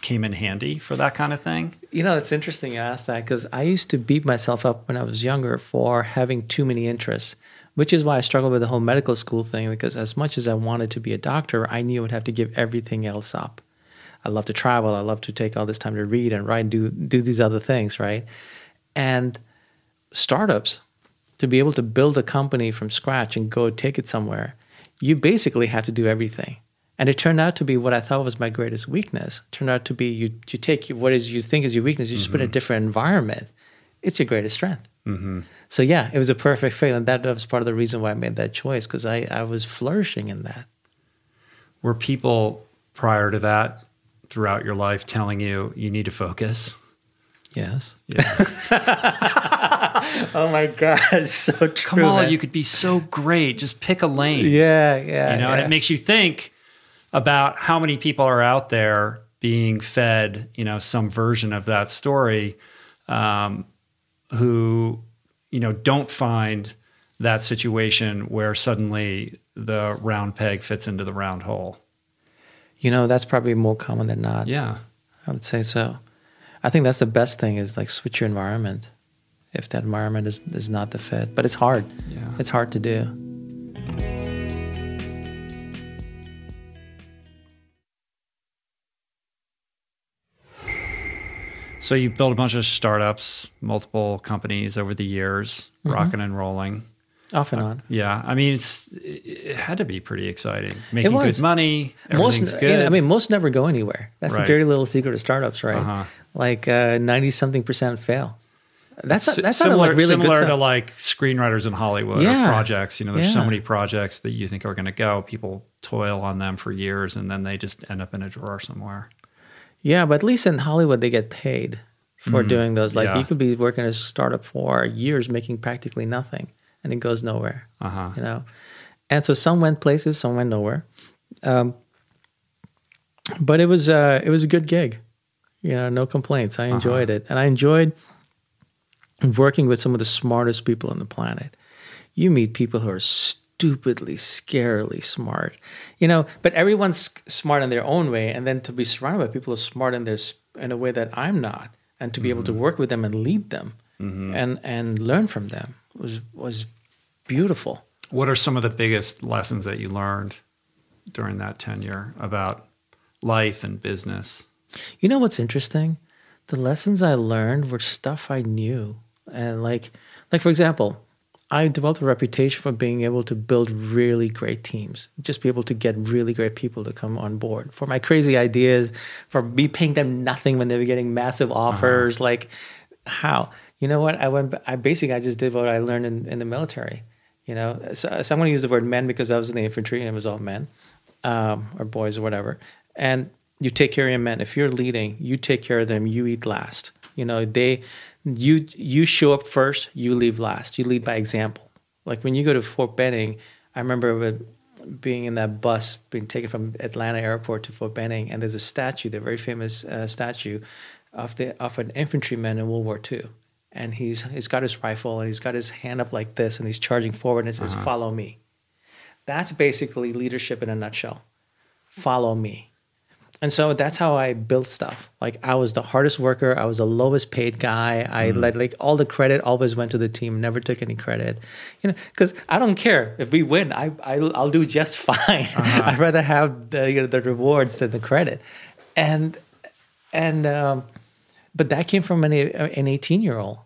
came in handy for that kind of thing. You know, it's interesting you ask that because I used to beat myself up when I was younger for having too many interests, which is why I struggled with the whole medical school thing. Because as much as I wanted to be a doctor, I knew I would have to give everything else up. I love to travel. I love to take all this time to read and write and do do these other things, right? And startups, to be able to build a company from scratch and go take it somewhere, you basically have to do everything. And it turned out to be what I thought was my greatest weakness. It turned out to be you, you take what is you think is your weakness, you just put it in a different environment. it's your greatest strength. Mm-hmm. So yeah, it was a perfect fit, and that was part of the reason why I made that choice because I I was flourishing in that. Were people prior to that throughout your life telling you you need to focus? Yes. Yeah. oh my God, so true. Come on, man. you could be so great. Just pick a lane. Yeah, yeah. You know, and it makes you think about how many people are out there being fed, you know, some version of that story, um, who, you know, don't find that situation where suddenly the round peg fits into the round hole. You know, that's probably more common than not. Yeah. I would say so. I think that's the best thing is like switch your environment if that environment is, is not the fit. But it's hard. Yeah. It's hard to do. So you built a bunch of startups, multiple companies over the years, rocking mm-hmm. and rolling. Off and uh, on. Yeah, I mean, it's it had to be pretty exciting. Making was. good money, everything's most, good. yeah, I mean, most never go anywhere. That's Right. the dirty little secret of startups, right? Uh-huh. Like uh, ninety something percent fail. That's that's not similar, like really similar good to stuff. like screenwriters in Hollywood Yeah. or projects. You know, there's so Yeah. many projects that you think are going to go. People toil on them for years, and then they just end up in a drawer somewhere. Yeah, but at least in Hollywood they get paid for mm-hmm. doing those. Like yeah. you could be working at a startup for years making practically nothing and it goes nowhere. Uh huh. You know? And so some went places, some went nowhere. Um, but it was uh, it was a good gig. You know, no complaints. I enjoyed it. And I enjoyed working with some of the smartest people on the planet. You meet people who are stupidly, scarily smart. You know, but everyone's smart in their own way. And then to be surrounded by people who are smart in their in a way that I'm not, and to be able to work with them and lead them and and learn from them was was beautiful. What are some of the biggest lessons that you learned during that tenure about life and business? You know what's interesting? The lessons I learned were stuff I knew. And like like for example, I developed a reputation for being able to build really great teams. Just be able to get really great people to come on board. For my crazy ideas, for me paying them nothing when they were getting massive uh-huh. offers, like how? You know what? I went I basically I just did what I learned in, in the military. You know, so, so I'm going to use the word men because I was in the infantry and it was all men um, or boys or whatever. And you take care of your men. If you're leading, you take care of them. You eat last. You know, they, you you show up first. You leave last. You lead by example. Like when you go to Fort Benning, I remember being in that bus, being taken from Atlanta Airport to Fort Benning, and there's a statue, the very famous uh, statue, of the of an infantryman in World War II. And he's he's got his rifle and he's got his hand up like this, and he's charging forward, and it says, uh-huh. "Follow me." That's basically leadership in a nutshell. Follow me. And so that's how I built stuff. Like I was the hardest worker. I was the lowest paid guy. I mm-hmm. let like all the credit always went to the team. Never took any credit, you know, because I don't care if we win. I, I I'll do just fine. Uh-huh. I'd rather have the you know, the rewards than the credit, and and um, but that came from an an eighteen year old.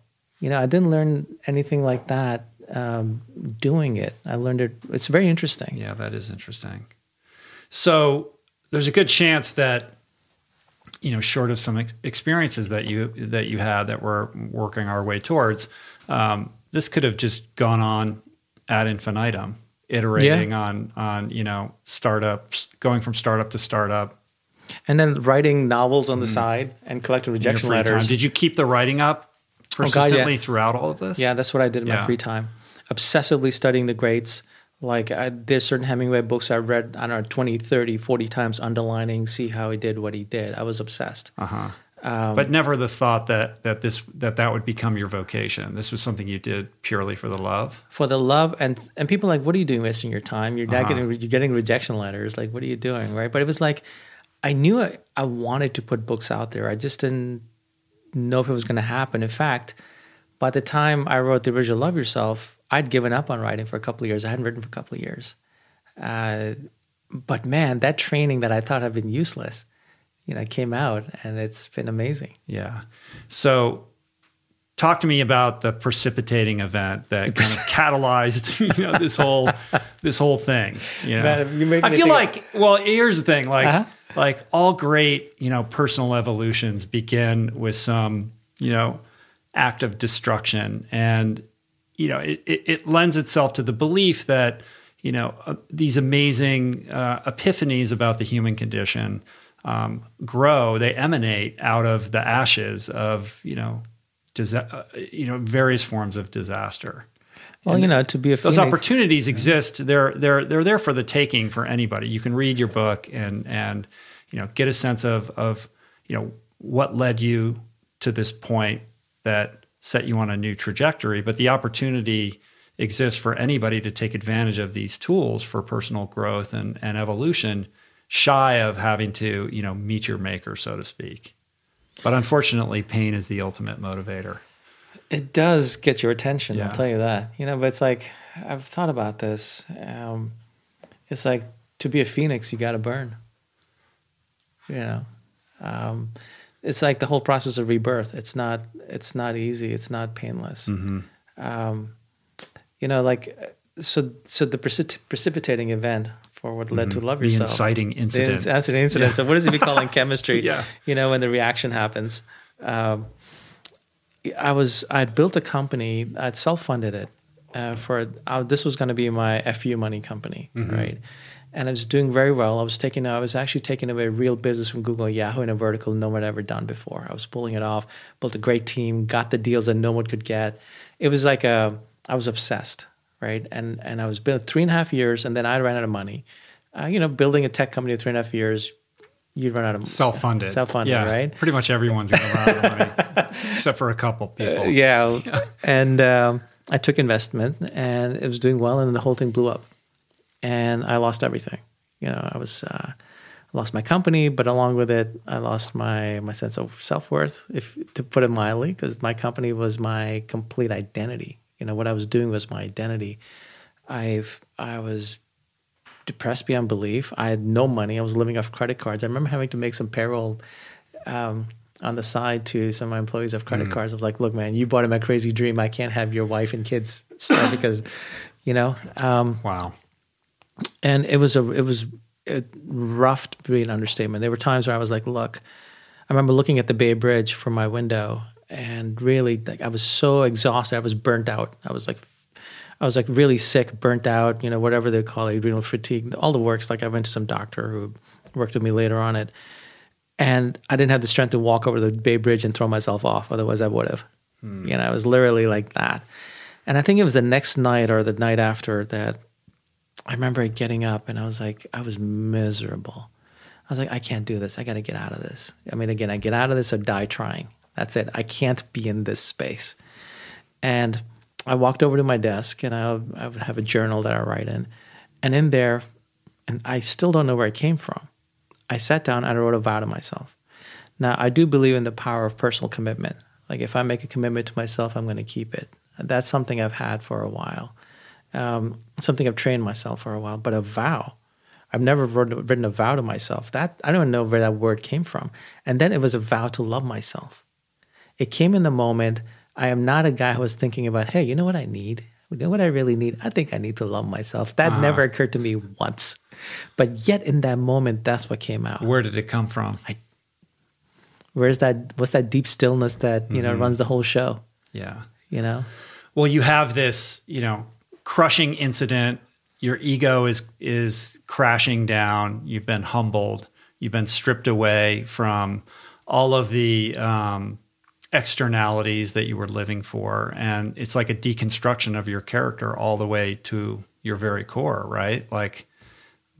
You know, I didn't learn anything like that um, doing it. I learned it. It's very interesting. Yeah, that is interesting. So there's a good chance that you know, short of some ex- experiences that you that you had that we're working our way towards, um, this could have just gone on ad infinitum, iterating on on you know startups, going from startup to startup. And then writing novels on the side and collecting rejection free time. letters. Did you keep the writing up God, yeah. persistently throughout all of this? Yeah, that's what I did in Yeah. my free time. Obsessively studying the greats. Like I, there's certain Hemingway books I read, I don't know, 20, 30, 40 times underlining, see how he did what he did. I was obsessed. Uh-huh. Um, but never the thought that that this that that would become your vocation. This was something you did purely for the love. For the love and and people are like, what are you doing wasting your time? You're Uh-huh. not getting you're getting rejection letters. Like, what are you doing? Right. But it was like I knew I, I wanted to put books out there. I just didn't know if it was gonna happen. In fact, by the time I wrote the original Love Yourself, I'd given up on writing for a couple of years. I hadn't written for a couple of years. Uh, but man, that training that I thought had been useless, you know, came out and it's been amazing. Yeah. So talk to me about the precipitating event that kind of catalyzed you know this whole this whole thing. You know? Man, I feel like well, here's the thing, like Uh-huh. like all great, you know, personal evolutions begin with some, you know, act of destruction. And, you know, it, it, it lends itself to the belief that, you know, uh, these amazing uh, epiphanies about the human condition um, grow, they emanate out of the ashes of, you know, disa- uh, you know, various forms of disaster. Well, you know, to be a those phoenix, opportunities exist. They're they're they're there for the taking for anybody. You can read your book and and you know get a sense of of you know what led you to this point that set you on a new trajectory. But the opportunity exists for anybody to take advantage of these tools for personal growth and, and evolution, shy of having to you know meet your maker, so to speak. But unfortunately, pain is the ultimate motivator. It does get your attention. Yeah. I'll tell you that. You know, but it's like I've thought about this. Um, it's like to be a phoenix, you got to burn. You know, um, it's like the whole process of rebirth. It's not. It's not easy. It's not painless. Mm-hmm. Um, you know, like so. So the precip- precipitating event for what led to love Mm-hmm. The yourself. inciting incident. inc- That's an incident. Yeah. So what does it be called in chemistry? Yeah. You know, when the reaction happens. Um, I was I'd built a company. I'd self funded it uh, for uh, this was going to be my FU money company, right? And I was doing very well. I was taking I was actually taking away real business from Google and Yahoo in a vertical no one had ever done before. I was pulling it off. Built a great team. Got the deals that no one could get. It was like a I was obsessed, right? And and I was built three and a half years, and then I ran out of money. Uh, you know, building a tech company three and a half years, you'd run out of Self-funded. Self-funded, yeah, right? Pretty much everyone's to run out of money, except for a couple people. yeah. And um, I took investment and it was doing well, and the whole thing blew up. And I lost everything. You know, I was uh, lost my company, but along with it, I lost my my sense of self worth, if to put it mildly, because my company was my complete identity. You know, what I was doing was my identity. I've I was depressed beyond belief. I had no money. I was living off credit cards. I remember having to make some payroll um, on the side to some of my employees of credit cards of like, look, man, you bought in my crazy dream. I can't have your wife and kids stuff because, you know, um, Wow. and it was a it was a rough to be an understatement. There were times where I was like, look, I remember looking at the Bay Bridge from my window and really like I was so exhausted. I was burnt out. I was like I was like really sick, burnt out, you know, whatever they call it, adrenal fatigue, all the works. Like I went to some doctor who worked with me later on it. And I didn't have the strength to walk over the Bay Bridge and throw myself off. Otherwise I would have. Hmm. You know, it was literally like that. And I think it was the next night or the night after that I remember getting up and I was like, I was miserable. I was like, I can't do this. I got to get out of this. I mean, again, I get out of this or die trying. That's it. I can't be in this space. And I walked over to my desk and I, I would have a journal that I write in. And in there, and I still don't know where it came from, I sat down and I wrote a vow to myself. Now, I do believe in the power of personal commitment. Like, if I make a commitment to myself, I'm going to keep it. That's something I've had for a while um, something I've trained myself for a while, but a vow. I've never written a vow to myself. That I don't know where that word came from. And then it was a vow to love myself. It came in the moment. I am not a guy who was thinking about, hey, you know what I need? You know what I really need? I think I need to love myself. That never occurred to me once. But yet in that moment, that's what came out. Where did it come from? Where's that? What's that deep stillness that you know runs the whole show? Yeah. You know, Well, you have this, you know, crushing incident. Your ego is is crashing down. You've been humbled. You've been stripped away from all of the um, externalities that you were living for, and it's like a deconstruction of your character all the way to your very core. Right? Like,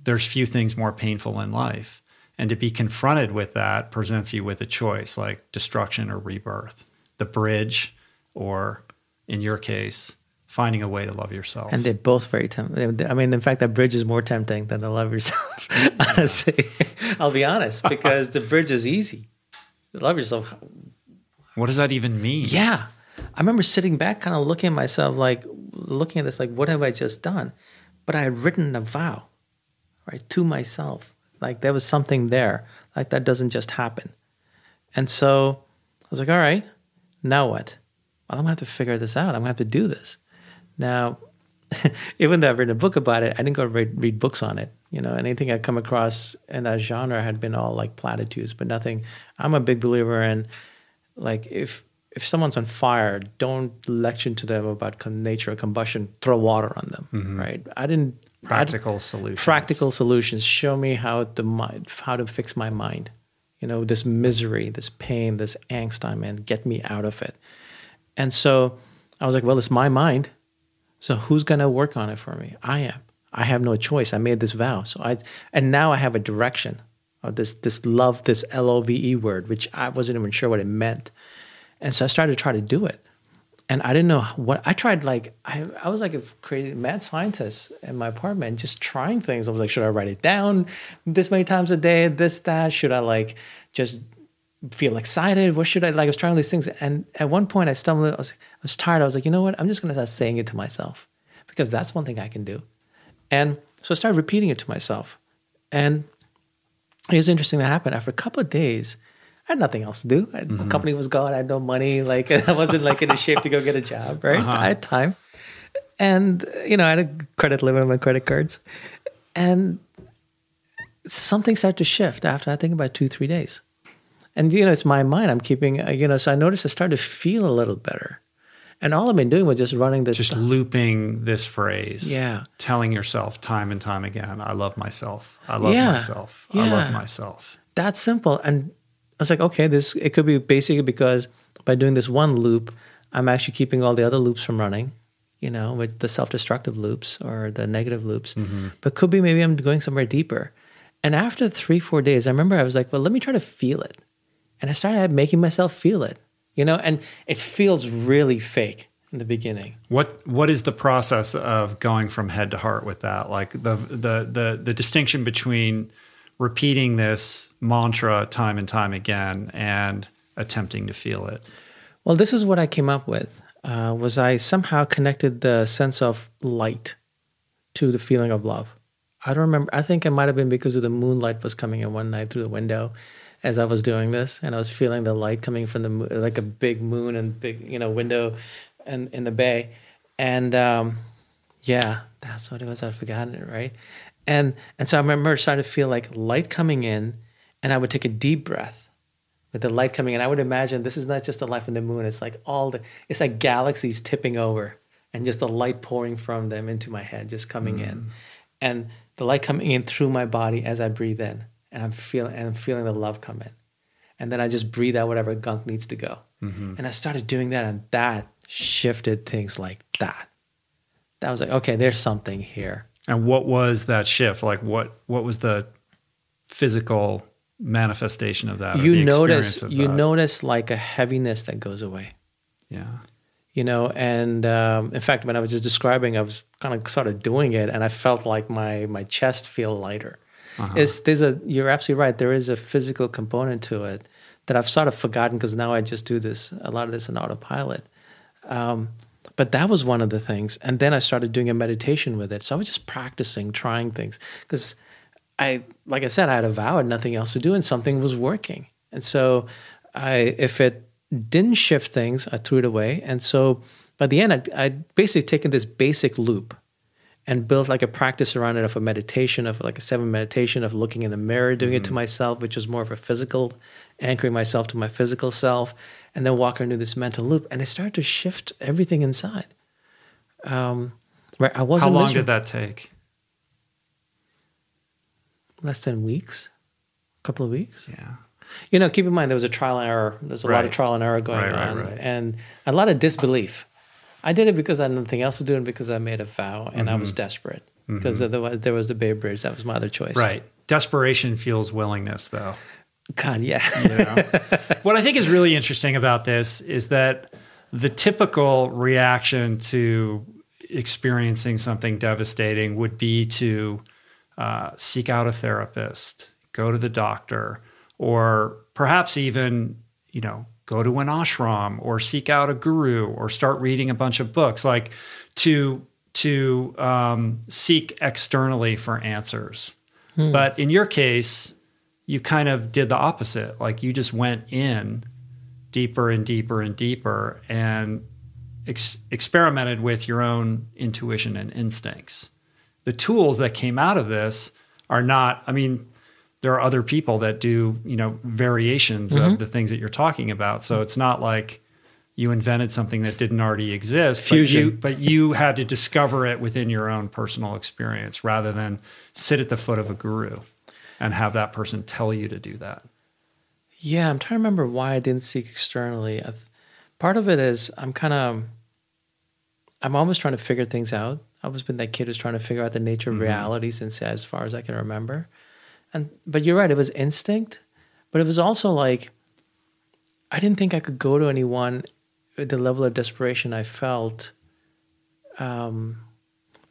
there's few things more painful in life, and to be confronted with that presents you with a choice, like destruction or rebirth, the bridge, or in your case, finding a way to love yourself. and they're both very tempting. I mean, in fact, that bridge is more tempting than the love yourself. Honestly, I'll be honest because the bridge is easy. Love yourself, what does that even mean? yeah. I remember sitting back, kind of looking at myself, like looking at this, like, what have I just done? But I had written a vow, right, to myself. Like there was something there. Like that doesn't just happen. And so I was like, all right, now what? Well, I'm gonna have to figure this out. I'm gonna have to do this. Now, even though I've written a book about it, I didn't go read, read books on it. You know, anything I'd come across in that genre had been all like platitudes, but nothing. I'm a big believer in like if if someone's on fire, don't lecture to them about con- nature of combustion. Throw water on them, mm-hmm. right? I didn't I- Practical solutions. practical solutions. Show me how to mind, how to fix my mind. You know, this misery, this pain, this angst I'm in. Get me out of it. And so I was like, well, it's my mind. So who's gonna work on it for me? I am. I have no choice. I made this vow. So I and now I have a direction of this this love, this L O V E word, which I wasn't even sure what it meant. And so I started to try to do it. And I didn't know what I tried like I, I was like a crazy mad scientist in my apartment, just trying things. I was like, should I write it down this many times a day? This, that? Should I like just feel excited? What should I like? I was trying all these things. And at one point I stumbled, I was, I was tired. I was like, you know what? I'm just gonna start saying it to myself because that's one thing I can do. And so I started repeating it to myself. And it was interesting that happened. After a couple of days, I had nothing else to do. I, Mm-hmm. My company was gone. I had no money. Like I wasn't like in a shape to go get a job. Right? Uh-huh. I had time, and you know I had a credit limit on my credit cards, and something started to shift after I think about two three days, and you know it's my mind. I'm keeping uh, you know. So I noticed I started to feel a little better, and all I've been doing was just running this. Just looping this phrase. Yeah. Telling yourself time and time again, I love myself. I love Yeah. myself. I love myself. that simple. And I was like, okay, this it could be basically because by doing this one loop, I'm actually keeping all the other loops from running, you know, with the self-destructive loops or the negative loops. Mm-hmm. But could be maybe I'm going somewhere deeper. And after three, four days, I remember I was like, well, let me try to feel it. And I started making myself feel it, you know, and it feels really fake in the beginning. What what is the process of going from head to heart with that? Like the the the the distinction between repeating this mantra time and time again and attempting to feel it. Well, this is what I came up with. Uh, was I somehow connected the sense of light to the feeling of love? I don't remember. I think it might have been because of the moonlight was coming in one night through the window as I was doing this, and I was feeling the light coming from the like a big moon and big, you know, window, and in the bay, and um, yeah, that's what it was. I'd forgotten it, right? And and so I remember starting to feel like light coming in, and I would take a deep breath with the light coming in. I would imagine this is not just the light from the moon. It's like all the it's like galaxies tipping over and just the light pouring from them into my head, just coming in. And the light coming in through my body as I breathe in. And I'm feeling and I'm feeling the love come in. And then I just breathe out whatever gunk needs to go. And I started doing that and that shifted things like that. That was like, okay, there's something here. And what was that shift? Like what what was the physical manifestation of that? you notice you that? notice like a heaviness that goes away. Yeah. you know and um, in fact when i was just describing i was kind of sort of doing it and i felt like my my chest feel lighter it's there's a you're absolutely right. There is a physical component to it that i've sort of forgotten because now i just do this a lot of this in autopilot. Um, but that was one of the things. And then i started doing a meditation with it. So i was just practicing trying things because i like i said i had a vow and nothing else to do and something was working. And so i if it didn't shift things i threw it away. And so by the end i'd, I'd basically taken this basic loop and built like a practice around it of a meditation of like a seven meditation of looking in the mirror doing it to myself which is more of a physical anchoring myself to my physical self and then walking into this mental loop and i started to shift everything inside um, right i wasn't long miserable. did that take? less than weeks a couple of weeks Yeah. you know keep in mind there was a trial and error there's a lot of trial and error going Right, right, on right. and a lot of disbelief i did it because i had nothing else to do and because i made a vow and i was Mm-hmm. desperate because otherwise there was the bay bridge that was my other choice Right. Desperation fuels willingness though. god yeah you what I think is really interesting about this is that the typical reaction to experiencing something devastating would be to uh, seek out a therapist, go to the doctor, or perhaps even, you know, go to an ashram or seek out a guru or start reading a bunch of books, like to to um, seek externally for answers. But in your case, you kind of did the opposite. Like you just went in deeper and deeper and deeper and ex- experimented with your own intuition and instincts. The tools that came out of this are not, I mean, there are other people that do, you know, variations of mm-hmm. the things that you're talking about. So it's not like you invented something that didn't already exist. Fusion. But you, but you had to discover it within your own personal experience rather than sit at the foot of a guru and have that person tell you to do that. Yeah, I'm trying to remember why I didn't seek externally. Part of it is I'm kind of, I'm almost trying to figure things out. I've always been that kid who's trying to figure out the nature of mm-hmm. reality since as far as I can remember. And but you're right, it was instinct, but it was also like I didn't think I could go to anyone with the level of desperation I felt. Um,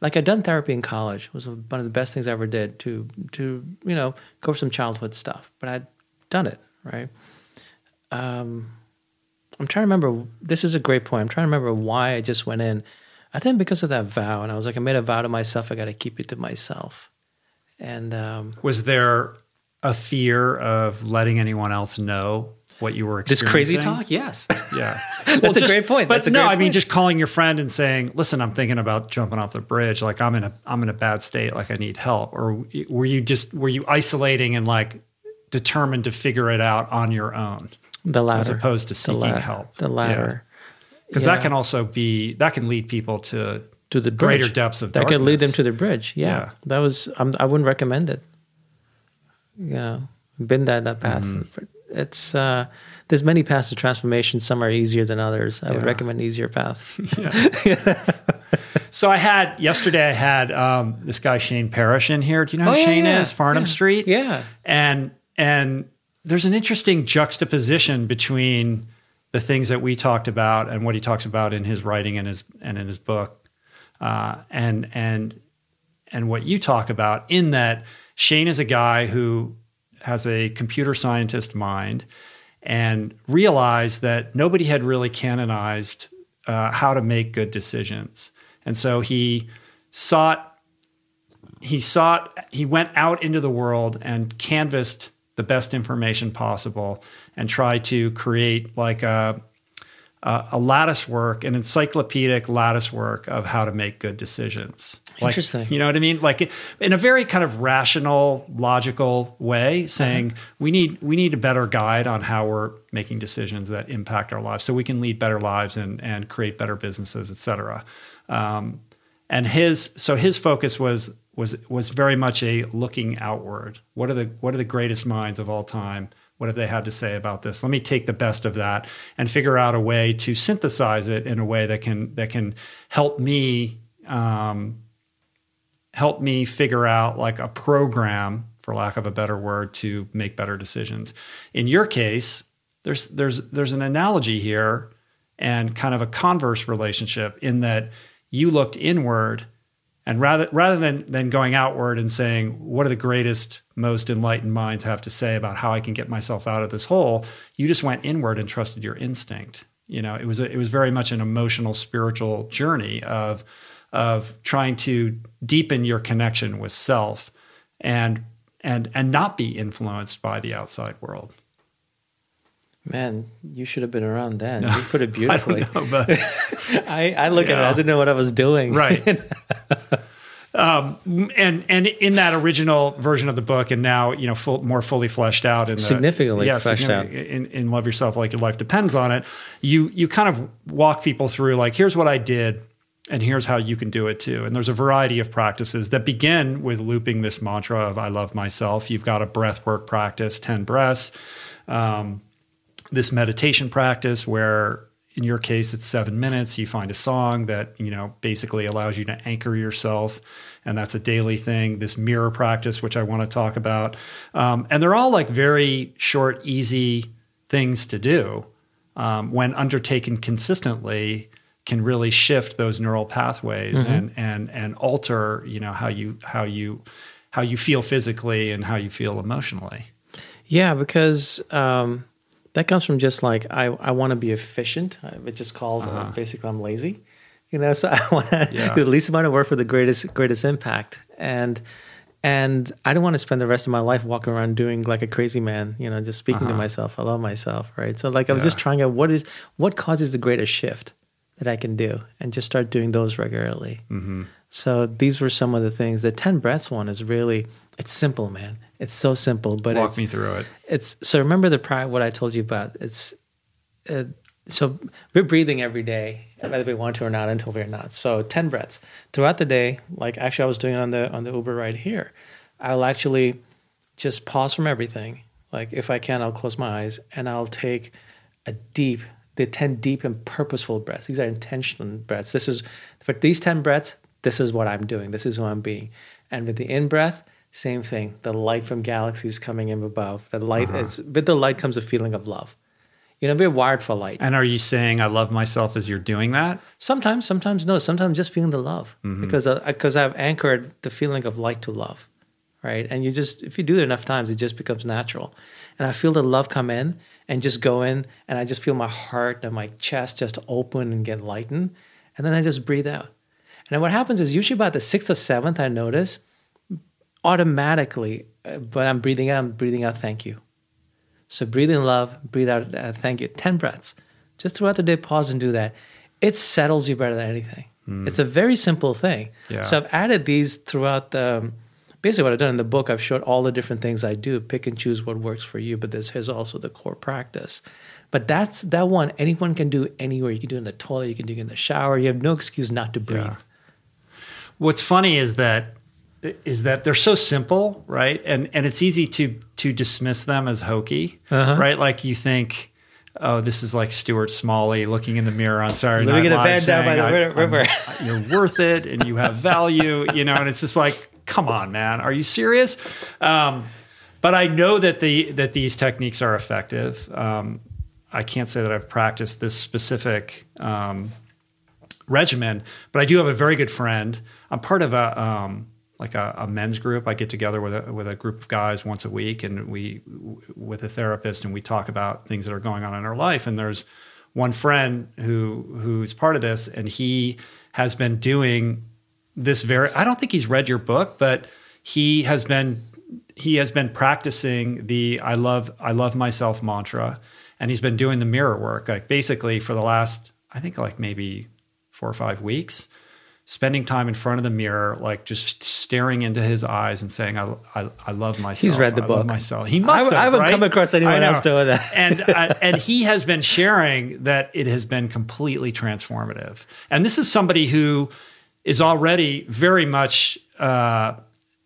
like I'd done therapy in college. It was one of the best things I ever did to to you know go over some childhood stuff. But I'd done it right. Um, I'm trying to remember. This is a great point. I'm trying to remember why I just went in. I think because of that vow, and I was like, I made a vow to myself. I got to keep it to myself. And um, Was there a fear of letting anyone else know what you were experiencing? this crazy talk, yes, Yeah. That's a great point. But no, I mean just calling your friend and saying, "Listen, I'm thinking about jumping off the bridge. Like I'm in a I'm in a bad state. Like I need help." Or were you just were you isolating and like determined to figure it out on your own the latter, as opposed to the seeking la- help? The latter, Because Yeah. that can also be that can lead people to to the greater depths of that could lead them to the bridge. Yeah, Yeah. that was. I'm, I wouldn't recommend it. You know, been down that path. Mm-hmm. It's uh, there's many paths to transformation. Some are easier than others. I would recommend easier path. So I had yesterday. I had um, this guy Shane Parrish in here. Do you know who Oh, yeah, Shane yeah. is? Farnham Yeah. Street. Yeah. and and there's an interesting juxtaposition between the things that we talked about and what he talks about in his writing and his and in his book, uh, and and and what you talk about. In that Shane is a guy who has a computer scientist mind and realized that nobody had really canonized uh, how to make good decisions, and so he sought he sought he went out into the world and canvassed the best information possible and tried to create like a a, a lattice work an encyclopedic lattice work of how to make good decisions like, Interesting. you know what i mean like in a very kind of rational logical way saying we need we need a better guide on how we're making decisions that impact our lives so we can lead better lives and and create better businesses et cetera um, and his so his focus was was was very much a looking outward. What are the what are the greatest minds of all time? What have they had to say about this? Let me take the best of that and figure out a way to synthesize it in a way that can that can help me um, help me figure out like a program, for lack of a better word, to make better decisions. In your case, there's there's there's an analogy here and kind of a converse relationship in that you looked inward and rather rather than than going outward and saying what do the greatest most enlightened minds have to say about how I can get myself out of this hole? You just went inward and trusted your instinct. You know it was a, it was very much an emotional spiritual journey of of trying to deepen your connection with self and and and not be influenced by the outside world Man, you should have been around then. You put it beautifully. I know, but I, I look at it. I didn't know what I was doing. right um, and and in that original version of the book and now you know full, more fully fleshed out the, Significantly fleshed out. in, in love yourself like your life depends on it you you kind of walk people through like here's what i did and here's how you can do it too and there's a variety of practices that begin with looping this mantra of i love myself you've got a breath work practice 10 breaths um, this meditation practice where in your case it's seven minutes you find a song that you know basically allows you to anchor yourself and that's a daily thing this mirror practice which i want to talk about. Um, and they're all like very short easy things to do um, when undertaken consistently can really shift those neural pathways and and and alter you know how you how you how you feel physically and how you feel emotionally. Yeah, because um, that comes from just like I, I want to be efficient. It's just called uh, basically I'm lazy, you know. So I want to Yeah. do the least amount of work for the greatest greatest impact, and and I don't want to spend the rest of my life walking around doing like a crazy man, you know, just speaking to myself. I love myself, right? So like I was just trying out what is what causes the greatest shift that I can do, and just start doing those regularly. Mm-hmm. So these were some of the things. The ten breaths one is really it's simple, man. It's so simple, but walk me through it it's so remember the pri what I told you about. It's uh, so we're breathing every day, whether we want to or not, until we're not. So ten breaths throughout the day. Like actually, I was doing on the on the Uber ride here. I'll actually just pause from everything. Like if I can, I'll close my eyes and I'll take a deep, the ten deep and purposeful breaths. These are intentional breaths. This is for these ten breaths. This is what I'm doing. This is who I'm being. And with the in breath, same thing. The light from galaxies coming in above. The light uh-huh. is with the light comes a feeling of love. You know, we're wired for light. And are you saying I love myself as you're doing that? Sometimes, sometimes no. Sometimes just feeling the love mm-hmm. because because uh, I've anchored the feeling of light to love, right? And you just if you do it enough times, it just becomes natural. And I feel the love come in and just go in, and I just feel my heart and my chest just open and get lightened, and then I just breathe out. And what happens is usually about the sixth or seventh, I notice automatically, uh, but I'm breathing out, I'm breathing out, thank you so breathe in love, breathe out uh, thank you. 10 breaths. Just throughout the day, pause and do that. It settles you better than anything. Mm. It's a very simple thing. Yeah. So I've added these throughout the basically what I've done in the book. I've showed all the different things I do. Pick and choose what works for you, but this is also the core practice. But that's that one anyone can do anywhere. You can do it in the toilet, you can do it in the shower. You have no excuse not to breathe. Yeah. What's funny is that is that they're so simple, right? And and it's easy to to dismiss them as hokey, uh-huh. right? Like you think, oh, this is like Stuart Smalley looking in the mirror on Saturday Living Night Live, saying, down by the river. you're worth it, and you have value, you know. And it's just like, come on, man, are you serious? Um, but I know that the that these techniques are effective. Um, I can't say that I've practiced this specific um, regimen, but I do have a very good friend. I'm part of a um, like a, a, men's group. I get together with a, with a group of guys once a week, and we with a therapist, and we talk about things that are going on in our life. And there's one friend who who's part of this, and he has been doing this very. I don't think he's read your book, but he has been he has been practicing the I love I love myself mantra, and he's been doing the mirror work like basically for the last I think like maybe four or five weeks spending time in front of the mirror, like just staring into his eyes and saying, "I, I, I love myself." He's read the I book. myself. He must. I, have, I haven't right? come across anyone else doing that. and uh, and he has been sharing that it has been completely transformative. And this is somebody who is already very much. Uh,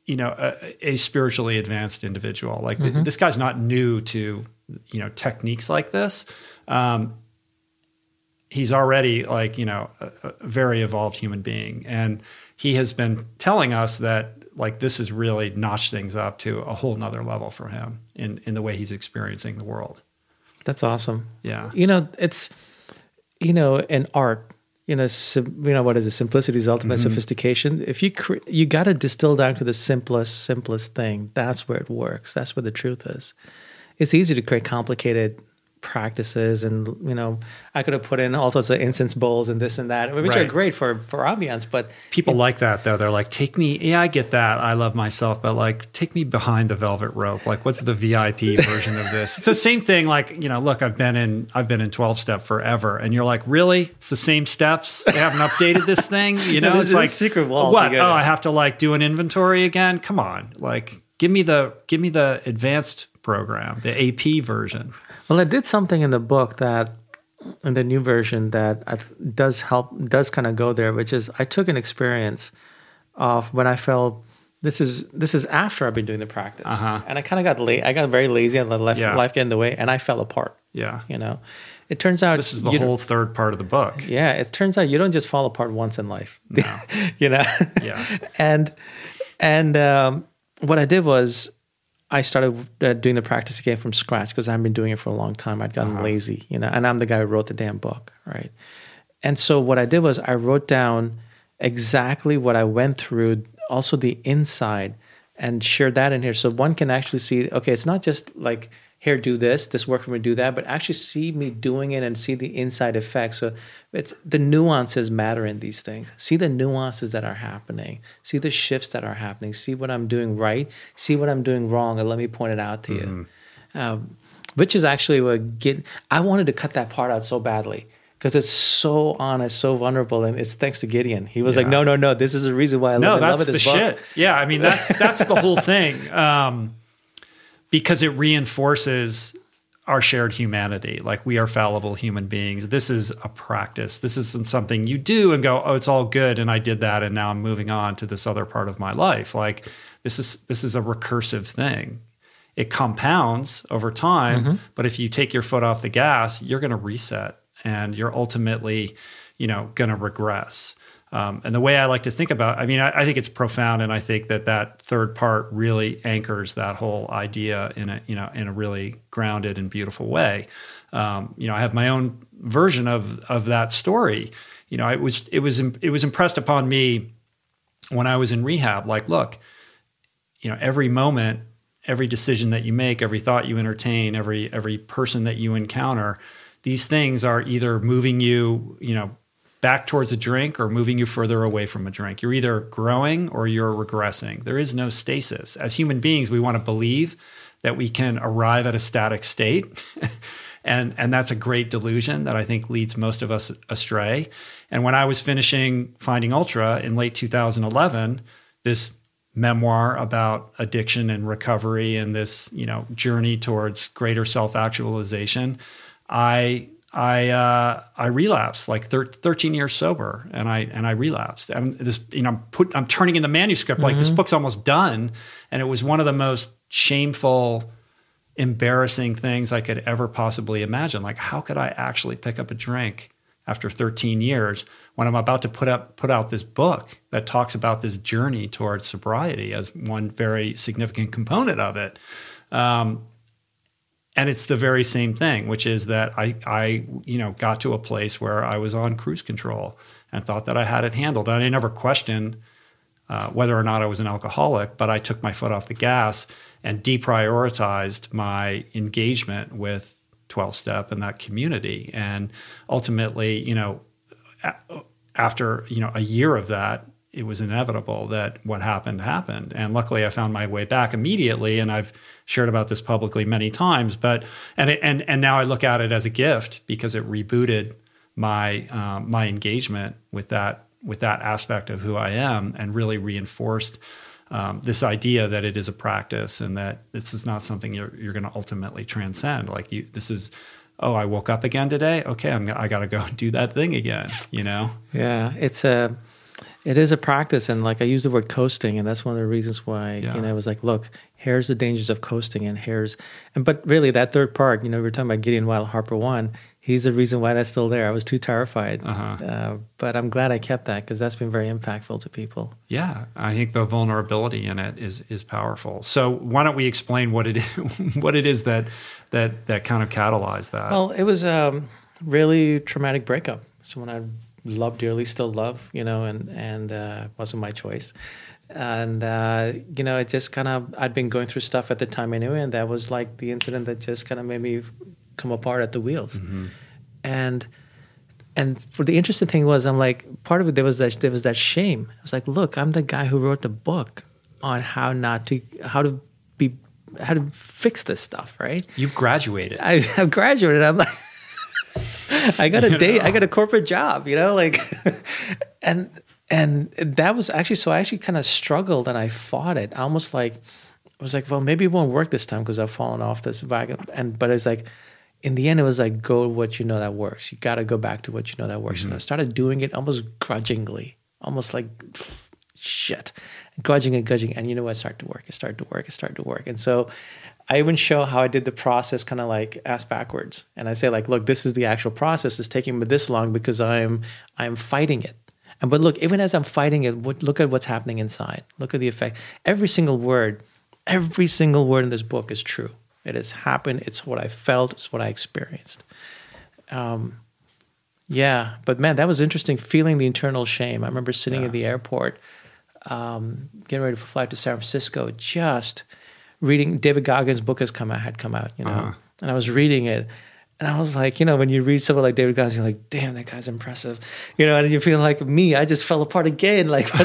you know, a, a, spiritually advanced individual. Like mm-hmm. this guy's not new to, you know, techniques like this. Um, he's already like you know a, a, very evolved human being and he has been telling us that like this has really notched things up to a whole nother level for him in in the way he's experiencing the world that's awesome yeah you know it's you know in art you know sim, you know what is it? Simplicity is ultimate mm-hmm. sophistication. If you cre- you got to distill down to the simplest simplest thing that's where it works. That's where the truth is. It's easy to create complicated practices and you know i could have put in all sorts of incense bowls and this and that which right. are great for for ambiance but people it, like that though. They're like take me yeah i get that. I love myself but like take me behind the velvet rope. Like what's the vip version of this? It's the same thing like you know look i've been in i've been in 12 step forever and you're like really? It's the same steps? They haven't updated this thing? You know it's like secret wall what? oh i have to like do an inventory again? Come on. Like give me the give me the advanced program the ap version well, I did something in the book that, in the new version, that does help, does kind of go there, which is I took an experience of when I felt this is this is after I've been doing the practice, uh-huh. and I kind of got late. I got very lazy and let life, yeah. life get in the way, and I fell apart. Yeah, you know, it turns out this is the whole third part of the book. Yeah, it turns out you don't just fall apart once in life. No. you know. Yeah, and and um, what I did was I started uh, doing the practice again from scratch because I've been doing it for a long time. I'd gotten uh-huh. lazy, you know, and I'm the guy who wrote the damn book, right? And so what I did was I wrote down exactly what I went through, also the inside, and shared that in here so one can actually see. Okay, it's not just like here do this this work for me do that but actually see me doing it and see the inside effects so it's the nuances matter in these things see the nuances that are happening see the shifts that are happening see what i'm doing right see what i'm doing wrong and let me point it out to mm-hmm. you um, which is actually what get i wanted to cut that part out so badly because it's so honest, so vulnerable, and it's thanks to Gideon. He was yeah. like, "No, no, no, this is the reason why I no, love, that's love the book. shit." Yeah, I mean, that's that's the whole thing. Um, because it reinforces our shared humanity. Like we are fallible human beings. This is a practice. This isn't something you do and go, oh, it's all good, and I did that, and now I'm moving on to this other part of my life. Like this is this is a recursive thing. It compounds over time, mm-hmm. but if you take your foot off the gas, you're going to reset, and you're ultimately, you know, going to regress. Um, and the way I like to think about, I mean, I, I, think it's profound, and I think that that third part really anchors that whole idea in a you know in a really grounded and beautiful way. Um, you know, I have my own version of of that story. You know, it was it was it was impressed upon me when I was in rehab. Like, look, you know, every moment, every decision that you make, every thought you entertain, every every person that you encounter, these things are either moving you, you know back towards a drink or moving you further away from a drink. You're either growing or you're regressing. There is no stasis. As human beings, we want to believe that we can arrive at a static state. and and that's a great delusion that I think leads most of us astray. And when I was finishing Finding Ultra in late 2011, this memoir about addiction and recovery and this, you know, journey towards greater self-actualization, I I uh, I relapsed like thir- 13 years sober, and I and I relapsed. And this, you know, I'm put I'm turning in the manuscript like mm-hmm. this book's almost done, and it was one of the most shameful, embarrassing things I could ever possibly imagine. Like, how could I actually pick up a drink after 13 years when I'm about to put up put out this book that talks about this journey towards sobriety as one very significant component of it? Um, and it's the very same thing which is that I, I you know got to a place where i was on cruise control and thought that i had it handled. And i never questioned uh, whether or not i was an alcoholic but i took my foot off the gas and deprioritized my engagement with 12 step and that community. And ultimately you know after you know a year of that it was inevitable that what happened happened and luckily i found my way back immediately and i've shared about this publicly many times. But and it, and and now I look at it as a gift because it rebooted my um, my engagement with that with that aspect of who I am and really reinforced. Um, this idea that it is a practice and that this is not something you're, you're going to ultimately transcend. Like you, this is, oh, I woke up again today. Okay, I'm, I got to go do that thing again. You know? Yeah, it's a, it is a practice, and like I use the word coasting, and that's one of the reasons why yeah. you know I was like, look, here's the dangers of coasting, and here's, and but really that third part, you know, we were talking about Gideon Weil Harper one. He's the reason why that's still there. I was too terrified, uh-huh. uh, but I'm glad I kept that because that's been very impactful to people. Yeah, I think the vulnerability in it is is powerful. So why don't we explain what it is, what it is that that that kind of catalyzed that? Well, it was a um, really traumatic breakup. So when I love dearly, still love, you know, and and uh, wasn't my choice. And uh, you know, it just kind of I'd been going through stuff at the time anyway, and that was like the incident that just kind of made me come apart at the wheels. Mm-hmm. And and the interesting thing was, I'm like, part of it there was that there was that shame. I was like, look, I'm the guy who wrote the book on how not to how to be how to fix this stuff, right? You've graduated. I, have graduated. I'm like. I got a date. I got a corporate job, you know, like, and and that was actually so. I actually kind of struggled and I fought it. Almost like I was like, well, maybe it won't work this time because I've fallen off this wagon. And but it's like, in the end, it was like, go what you know that works. You got to go back to what you know that works. Mm-hmm. And I started doing it almost grudgingly, almost like shit, grudging and grudging. And you know what? It started to work. It started to work. It started to work. And so I even show how I did the process kind of like ass backwards. And I say like, look, this is the actual process. It's taking me this long because I'm I'm fighting it. And but look, even as I'm fighting it, look at what's happening inside. Look at the effect. Every single word, every single word in this book is true. It has happened. It's what I felt. It's what I experienced. Um, yeah, but man, that was interesting. Feeling the internal shame. I remember sitting yeah. at the airport, um, getting ready for flight to San Francisco, just reading David Goggins' book has come out had come out, you know, uh-huh. and I was reading it, and I was like, you know, when you read someone like David Goggins, you're like, damn, that guy's impressive, you know, and you're feeling like me, I just fell apart again, like.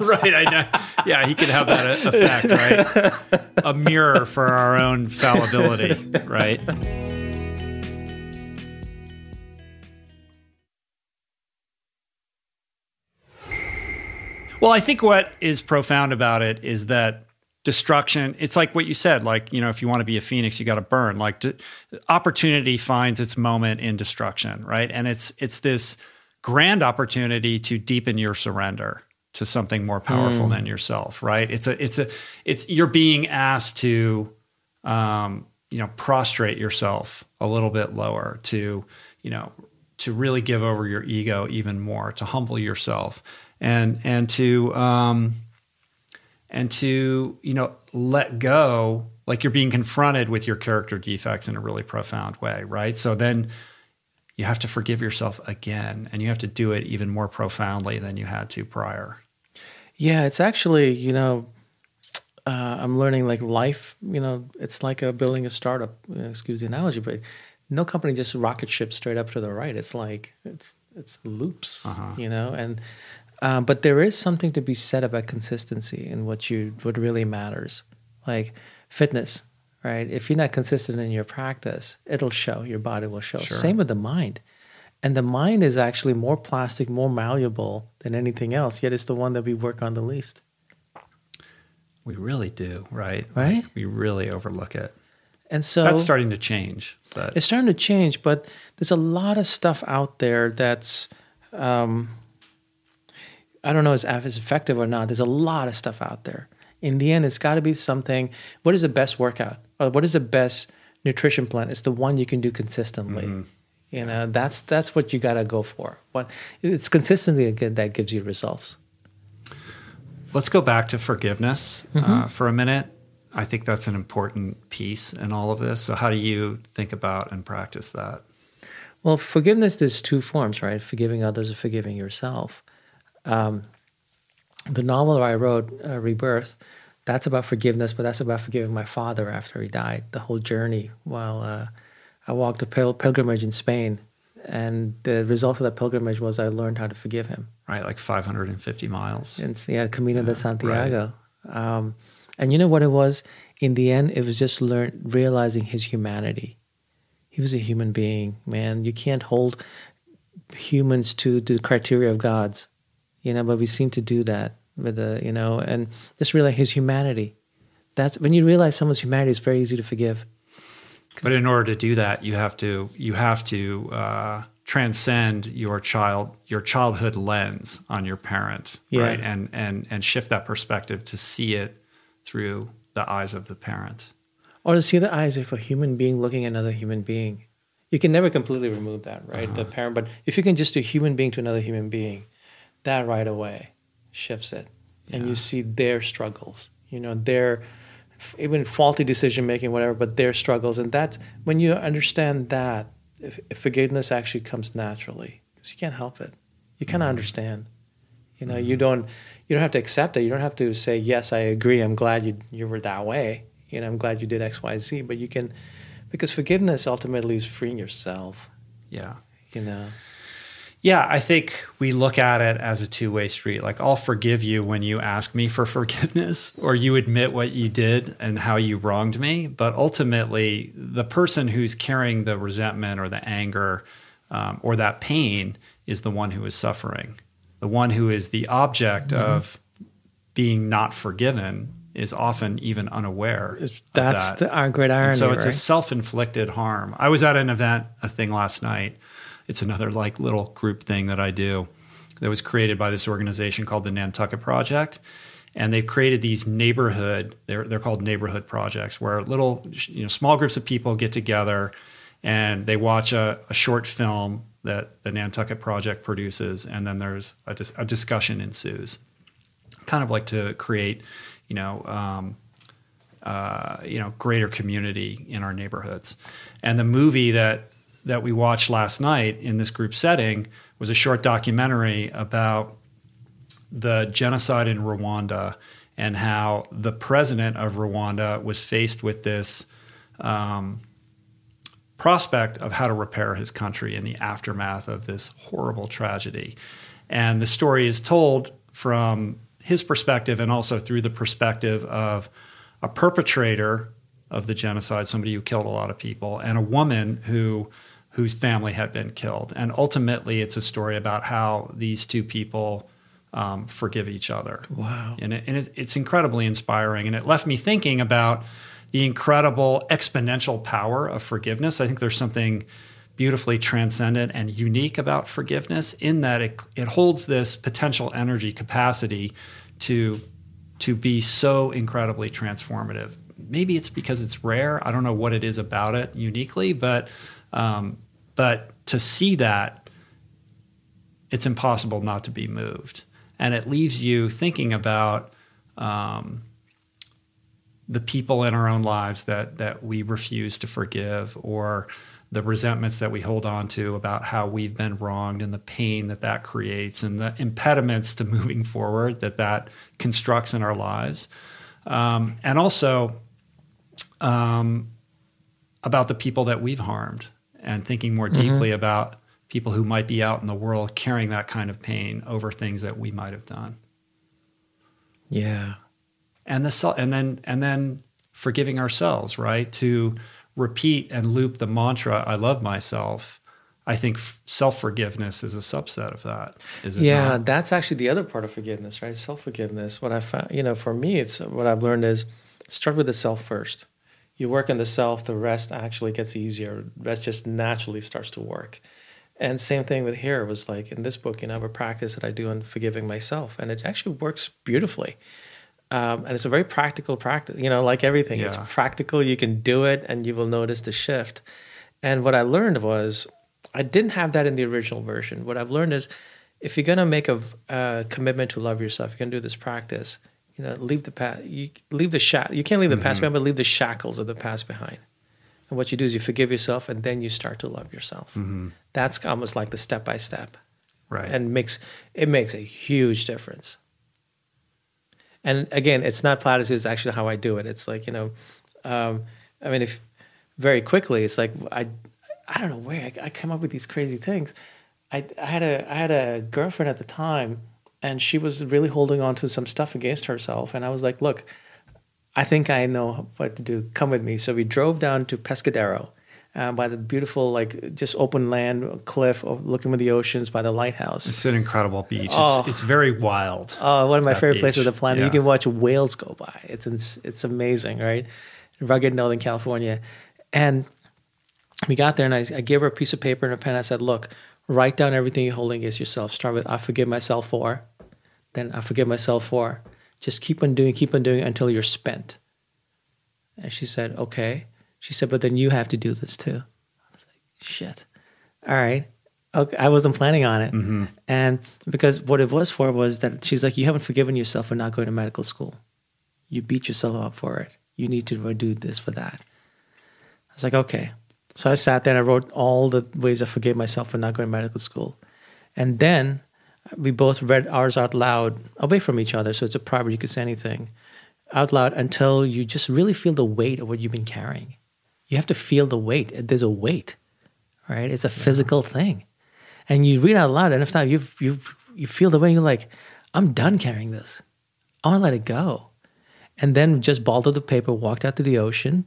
right, I know. Yeah, he could have that effect, right? A mirror for our own fallibility, right? Well, I think what is profound about it is that destruction it's like what you said like you know if you want to be a phoenix you got to burn. Like d- opportunity finds its moment in destruction right? And it's it's this grand opportunity to deepen your surrender to something more powerful mm. than yourself right? It's a it's a it's you're being asked to um you know prostrate yourself a little bit lower to you know to really give over your ego even more to humble yourself and and to um and to you know let go like you're being confronted with your character defects in a really profound way right? So then you have to forgive yourself again and you have to do it even more profoundly than you had to prior. Yeah it's actually you know uh, i'm learning like life you know it's like a building a startup excuse the analogy but no company just rocket ships straight up to the right. It's like it's it's loops uh-huh. you know and um, but there is something to be said about consistency in what you what really matters, like fitness. Right? If you're not consistent in your practice, it'll show. Your body will show. Sure. Same with the mind. And the mind is actually more plastic, more malleable than anything else. Yet it's the one that we work on the least. We really do, right? Right. We really overlook it. And so that's starting to change. But. It's starting to change, but there's a lot of stuff out there that's um, I don't know if it's effective or not. There's a lot of stuff out there. In the end, it's got to be something. What is the best workout? Or what is the best nutrition plan? It's the one you can do consistently. Mm-hmm. You know, that's that's what you got to go for. What it's consistently that gives you results. Let's go back to forgiveness mm-hmm. uh, for a minute. I think that's an important piece in all of this. So, how do you think about and practice that? Well, forgiveness, there's two forms, right? Forgiving others or forgiving yourself. Um, the novel I wrote, uh, Rebirth, that's about forgiveness, but that's about forgiving my father after he died. The whole journey while uh, I walked a pil- pilgrimage in Spain, and the result of that pilgrimage was I learned how to forgive him. Right, like 550 miles. And, yeah, Camino yeah, de Santiago. Right. Um, and you know what it was? In the end, it was just learn realizing his humanity. He was a human being, man. You can't hold humans to the criteria of gods you know, but we seem to do that with the, you know, and just realize his humanity. That's when you realize someone's humanity, it's very easy to forgive. But in order to do that, you have to you have to uh, transcend your child your childhood lens on your parent, yeah. right? And and and shift that perspective to see it through the eyes of the parent, or to see the eyes of a human being looking at another human being. You can never completely remove that, right? Uh-huh. The parent, but if you can just do human being to another human being, that right away shifts it. And you see their struggles you know their even faulty decision making whatever but their struggles. And that's when you understand that if, if forgiveness actually comes naturally because you can't help it. You kind of mm-hmm. understand. You know mm-hmm. you don't you don't have to accept it. You don't have to say yes i agree. I'm glad you you were that way. You know i'm glad you did xyz but you can because forgiveness ultimately is freeing yourself. Yeah. You know yeah, I think we look at it as a two way street. Like, I'll forgive you when you ask me for forgiveness or you admit what you did and how you wronged me. But ultimately, the person who's carrying the resentment or the anger um, or that pain is the one who is suffering. The one who is the object mm-hmm. of being not forgiven is often even unaware. That's that. the, our great irony. And so it's right? a self inflicted harm. I was at an event, a thing last night it's another like little group thing that I do that was created by this organization called the Nantucket Project. And they've created these neighborhood, they're, they're called neighborhood projects, where little, you know, small groups of people get together and they watch a, a short film that the Nantucket Project produces, and then there's a, dis- a discussion ensues. Kind of like to create, you know, um, uh, you know, greater community in our neighborhoods. And the movie that that we watched last night in this group setting was a short documentary about the genocide in Rwanda and how the president of Rwanda was faced with this um, prospect of how to repair his country in the aftermath of this horrible tragedy. And the story is told from his perspective and also through the perspective of a perpetrator of the genocide, somebody who killed a lot of people, and a woman who whose family had been killed. And ultimately, it's a story about how these two people um, forgive each other. Wow. And, it, and it, it's incredibly inspiring. And it left me thinking about the incredible exponential power of forgiveness. I think there's something beautifully transcendent and unique about forgiveness in that it, it holds this potential energy capacity to, to be so incredibly transformative. Maybe it's because it's rare. I don't know what it is about it uniquely, but, um, but to see that, it's impossible not to be moved. And it leaves you thinking about um, the people in our own lives that that we refuse to forgive or the resentments that we hold on to about how we've been wronged and the pain that that creates and the impediments to moving forward that that constructs in our lives. Um, and also um, about the people that we've harmed and thinking more mm-hmm. deeply mm-hmm. about people who might be out in the world carrying that kind of pain over things that we might have done. Yeah. And the and then and then forgiving ourselves, right? To repeat and loop the mantra I love myself. I think self-forgiveness is a subset of that. Is it Yeah, not? that's actually the other part of forgiveness, right? Self-forgiveness. What I found, you know, for me it's what I've learned is start with the self first. You work on the self, the rest actually gets easier. Rest just naturally starts to work. And same thing with here was like in this book, you know, I have a practice that I do on forgiving myself, and it actually works beautifully. Um, and it's a very practical practice, you know, like everything. Yeah. It's practical. You can do it, and you will notice the shift. And what I learned was I didn't have that in the original version. What I've learned is if you're going to make a, a, commitment to love yourself, you're going to do this practice. You know, leave the past. You leave the shack. You can't leave the mm-hmm. past behind, but leave the shackles of the past behind. And what you do is you forgive yourself, and then you start to love yourself. Mm-hmm. That's almost like the step by step, right? And makes it makes a huge difference. And again, it's not platitudes. It's actually how I do it. It's like you know, um, I mean, if very quickly, it's like I, I don't know where I, I come up with these crazy things. I, I had a I had a girlfriend at the time, and she was really holding on to some stuff against herself, and I was like, look I think I know what to do. Come with me. So we drove down to Pescadero uh, by the beautiful, like just open land cliff, looking at the oceans by the lighthouse. It's an incredible beach. Oh, it's, it's very wild. Oh, one of my favorite beach. places on the planet. Yeah. You can watch whales go by. It's it's amazing, right? Rugged Northern California, and we got there, and I, I gave her a piece of paper and a pen. I said, "Look, write down everything you're holding against yourself. Start with I forgive myself for, then I forgive myself for." Just keep on doing, keep on doing until you're spent. And she said, okay. She said, but then you have to do this too. I was like, shit. All right. Okay. I wasn't planning on it. Mm-hmm. And because what it was for was that she's like, you haven't forgiven yourself for not going to medical school. You beat yourself up for it. You need to do this for that. I was like, okay. So I sat there and I wrote all the ways I forgave myself for not going to medical school. And then we both read ours out loud away from each other. So it's a private, you could say anything out loud until you just really feel the weight of what you've been carrying. You have to feel the weight. There's a weight, right? It's a physical thing. And you read out loud, and if time you you you feel the weight, you're like, I'm done carrying this. I want to let it go. And then just balled up the paper, walked out to the ocean,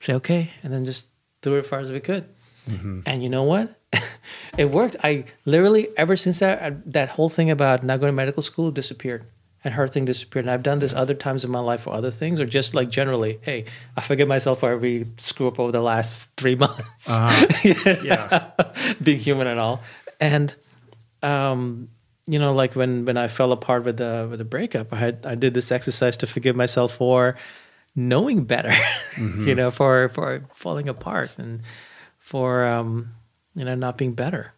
say, okay, and then just threw it as far as we could. Mm-hmm. And you know what? it worked. I literally ever since that that whole thing about not going to medical school disappeared, and her thing disappeared. And I've done this other times in my life for other things, or just like generally, hey, I forgive myself for every screw up over the last three months. Uh-huh. yeah, being human and all, and um, you know, like when when I fell apart with the with the breakup, I had I did this exercise to forgive myself for knowing better, mm-hmm. you know, for for falling apart and for um, you know not being better.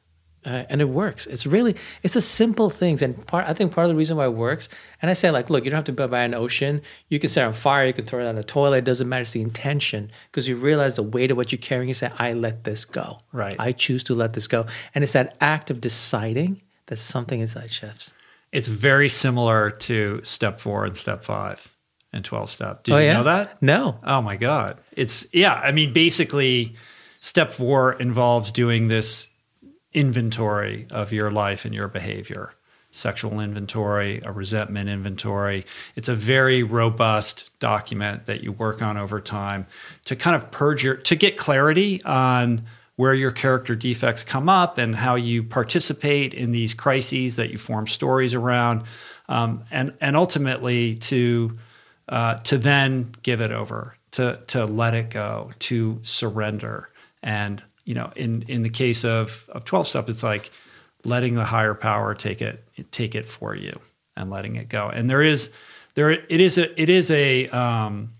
Uh, and it works. It's really it's a simple things and part i think part of the reason why it works and i say like look you don't have to buy by an ocean. You can set on fire. You can throw it on a toilet. It doesn't matter. It's the intention. Because you realize the weight of what you're carrying you say i let this go. Right. I choose to let this go. And it's that act of deciding that something inside shifts. It's very similar to step four and step five and 12 step. Did oh, you yeah? know that? No. Oh my god. It's yeah i mean basically Step four involves doing this inventory of your life and your behavior. Sexual inventory, a resentment inventory. It's a very robust document that you work on over time to kind of purge your, to get clarity on where your character defects come up and how you participate in these crises that you form stories around, um, and and ultimately to uh, to then give it over, to to let it go, to surrender, and you know, in in the case of of twelve step, it's like letting the higher power take it take it for you and letting it go. And there is there it is a it is a um,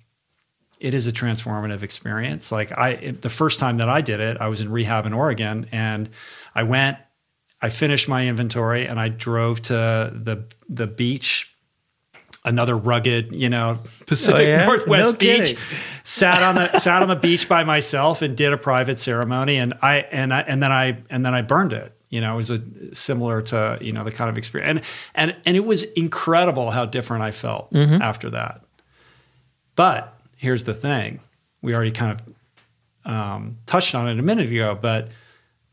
it is a transformative experience. Like I, the first time that I did it, I was in rehab in Oregon, and I went, I finished my inventory, and I drove to the the beach, another rugged, you know, Pacific Oh, yeah? Northwest No beach. Sat on the sat on the beach by myself and did a private ceremony, and I and I and then I and then I burned it. You know, it was a similar to you know the kind of experience, and and and it was incredible how different I felt Mm-hmm. after that. But here's the thing: we already kind of um, touched on it a minute ago, but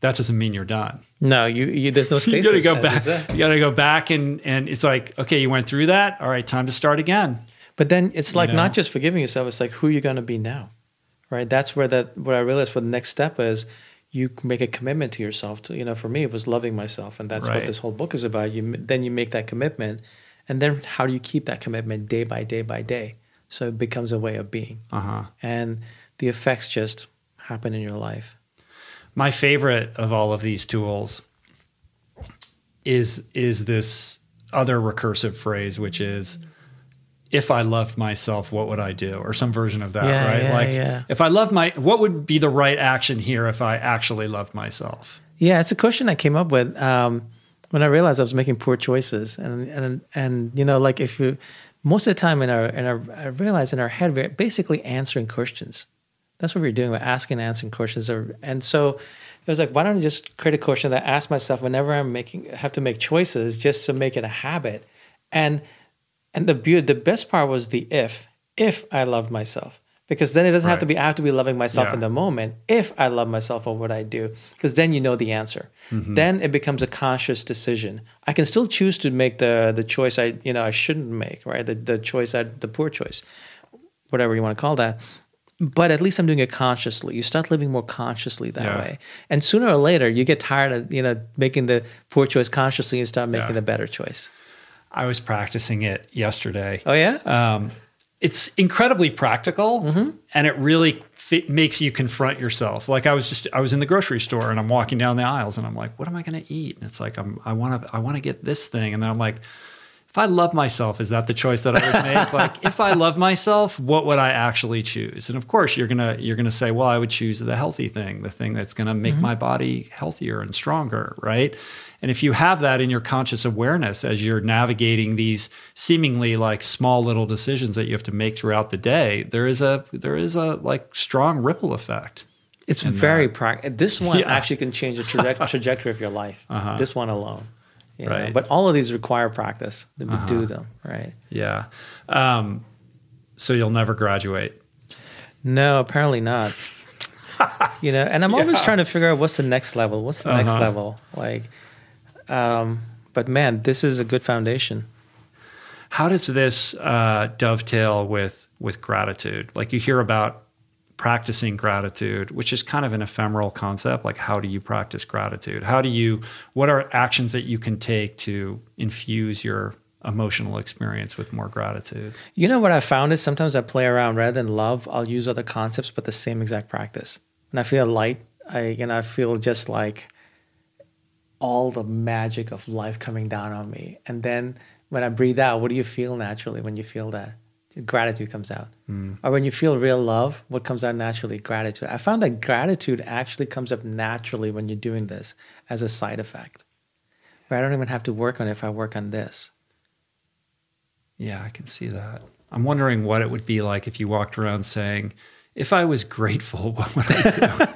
that doesn't mean you're done. No, you, you there's no You got to go back. you. You got to go back, and and it's like, okay, you went through that. All right, time to start again. But then it's like know? not just forgiving yourself, it's like who you're going to be now. Right? That's where that what I realized for the next step is you make a commitment to yourself to you know for me it was loving myself and that's Right. what this whole book is about. You then you make that commitment and then how do you keep that commitment day by day by day? So it becomes a way of being. Uh huh. And the effects just happen in your life. My favorite of all of these tools is is this other recursive phrase which is if i loved myself what would i do or some version of that Yeah, right yeah, like yeah. if i love my what would be the right action here if i actually loved myself Yeah, it's a question I came up with um, when I realized I was making poor choices, and and and you know, like if you, most of the time in our in our, I realize in our head we're basically answering questions. That's what we're doing. We're asking, and answering questions, or, and so it was like, why don't I just create a question that I ask myself whenever I'm making have to make choices, just to make it a habit, and and the beauty, the best part was the if if I love myself. Because then it doesn't have to be I have to be loving myself Yeah. in the moment. If I love myself, or what I do? Because then you know the answer. Mm-hmm. Then it becomes a conscious decision. I can still choose to make the the choice I you know I shouldn't make, right? The the choice that the poor choice, whatever you want to call that. But at least I'm doing it consciously. You start living more consciously that Yeah. way, and sooner or later you get tired of you know making the poor choice consciously and start making Yeah. the better choice. i was practicing it yesterday Oh yeah, um, it's incredibly practical Mm-hmm. and it really makes you confront yourself like i was just i was in the grocery store and i'm walking down the aisles and i'm like what am i going to eat and it's like i'm i want to i want to get this thing and then i'm like if i love myself is that the choice that i would make like if i love myself what would i actually choose and of course you're going to you're to say well i would choose the healthy thing the thing that's going to make my body healthier and stronger right and if you have that in your conscious awareness as you're navigating these seemingly like small little decisions that you have to make throughout the day, there is a there is a like strong ripple effect. it's very practical. This one Yeah. Uh-huh. actually can change the traje- trajectory of your life. This one alone, know? Right. Uh-huh. But all of these require practice to do them, right? Yeah. Um, so you'll never graduate. No, apparently not. you know, and I'm always trying to figure out what's the next level. What's the next Uh-huh. level? Like, um, but man, this is a good foundation. How does this uh, dovetail with with gratitude? Like you hear about practicing gratitude, which is kind of an ephemeral concept. Like how do you practice gratitude? How do you? What are actions that you can take to infuse your emotional experience with more gratitude? You know what I found is sometimes I play around rather than love, I'll use other concepts, but the same exact practice. And I feel light, I you know I feel just like all the magic of life coming down on me. And then when I breathe out, what do you feel naturally when you feel that? Gratitude comes out. Mm. Or when you feel real love, what comes out naturally? Gratitude. I found that gratitude actually comes up naturally when you're doing this as a side effect. Where I don't even have to work on it if I work on this. Yeah, I can see that. I'm wondering what it would be like if you walked around saying, "If I was grateful, what would I do?"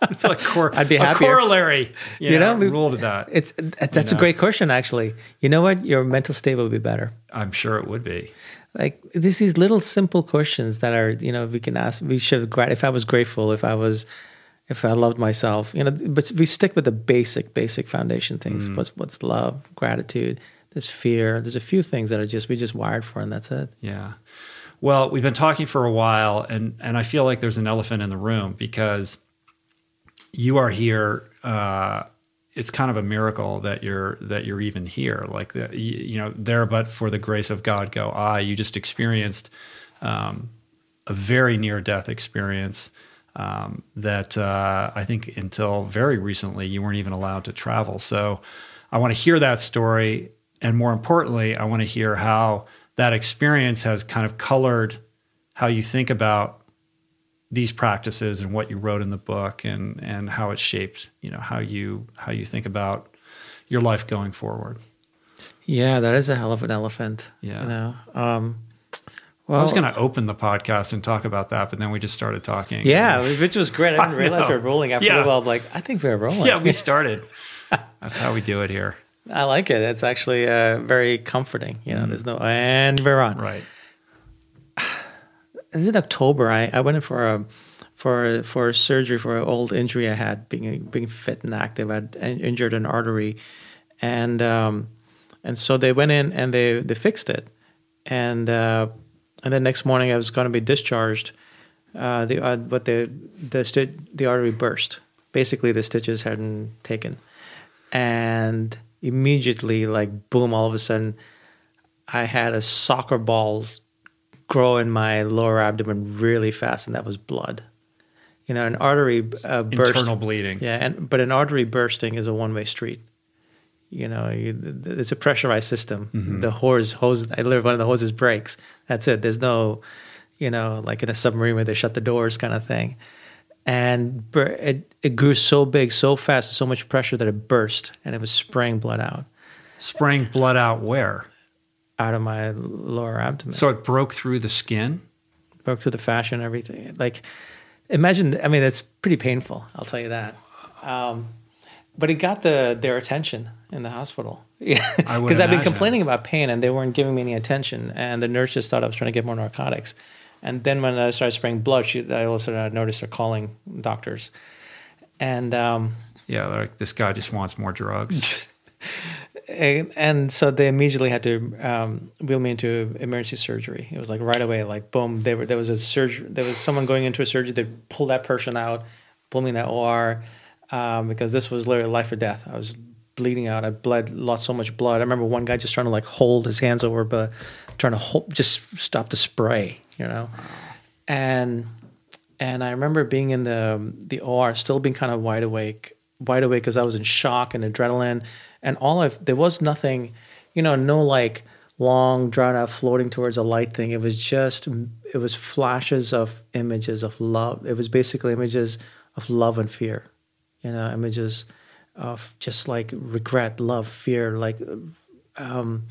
it's like cor- I'd be a corollary, you, You know, know, rule to that. It's that's know? a great question, actually. You know what? Your mental state will be better. I'm sure it would be. Like this, these little simple questions that are, you know, we can ask. We should. If I was grateful, if I was, if I loved myself, you know. But we stick with the basic, basic foundation things. What's what's love, gratitude. There's fear. There's a few things that are just we just wired for, and that's it. Yeah. Well, we've been talking for a while, and and I feel like there's an elephant in the room because you are here. Uh, it's kind of a miracle that you're that you're even here. Like the, you, you know, there but for the grace of God go I. You just experienced um, a very near death experience um, that uh, I think until very recently you weren't even allowed to travel. So I want to hear that story, and more importantly, I want to hear how that experience has kind of colored how you think about these practices and what you wrote in the book and and how it shaped you know how you how you think about your life going forward yeah that is a hell of an elephant yeah you know um, well, I was going to open the podcast and talk about that, but then we just started talking. Yeah, which was great. I didn't realize we were rolling after yeah. a while. I'm like, I think we are rolling. Yeah, we started. That's how we do it here. I like it. It's actually uh, very comforting. You know, mm. there's no and we're on. Right. It was in October. I, I went in for a for for surgery for an old injury I had, being being fit and active. I'd injured an artery, and um, and so they went in and they they fixed it, and uh, and then next morning I was going to be discharged. Uh, the uh, but the the sti- the artery burst. Basically, the stitches hadn't taken, and immediately, like boom, all of a sudden, I had a soccer ball grow in my lower abdomen really fast, and that was blood. You know, an artery uh, burst, internal bleeding. Yeah, and but an artery bursting is a one way street you know, you, it's a pressurized system. Mm-hmm. The hose, hose, I live one of the hoses breaks. That's it. There's no, you know, like in a submarine where they shut the doors kind of thing. And it, it grew so big, so fast, so much pressure that it burst and it was spraying blood out. Spraying blood out where? Out of my lower abdomen. So it broke through the skin? Broke through the fascia and everything. Like, imagine, I mean, it's pretty painful, I'll tell you that. Um, but it got the their attention in the hospital. Yeah, because I've been complaining about pain and they weren't giving me any attention, and the nurse just thought I was trying to get more narcotics. And then when I started spraying blood, she, I also noticed her calling doctors, and um, yeah, like this guy just wants more drugs. and, so they immediately had to um, wheel me into emergency surgery. It was like right away, like boom. Were, there was a surgery. There was someone going into a surgery. They pulled that person out, pulled me in that OR um, because this was literally life or death. I was bleeding out. I bled, lost so much blood. I remember one guy just trying to like hold his hands over, but trying to hold, just stop the spray, you know. And and I remember being in the the OR, still being kind of wide awake, wide awake because I was in shock and adrenaline, and all of there was nothing, you know, no like long drawn out floating towards a light thing. It was just it was flashes of images of love. It was basically images of love and fear you know, images of just like regret, love, fear, like, um,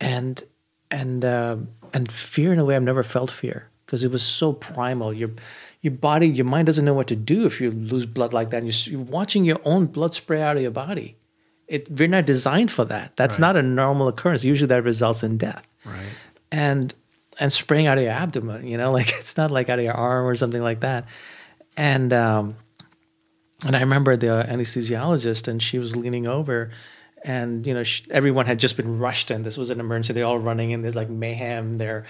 and and uh, and fear in a way I've never felt fear because it was so primal. Your your body, your mind doesn't know what to do if you lose blood like that. And you're, you're watching your own blood spray out of your body. It, we're not designed for that. That's right. not a normal occurrence. Usually that results in death. Right. And and spraying out of your abdomen, you know, like it's not like out of your arm or something like that. And um, and I remember the anesthesiologist, and she was leaning over, and you know she, everyone had just been rushed in. This was an emergency. They're all running in. There's like mayhem. They're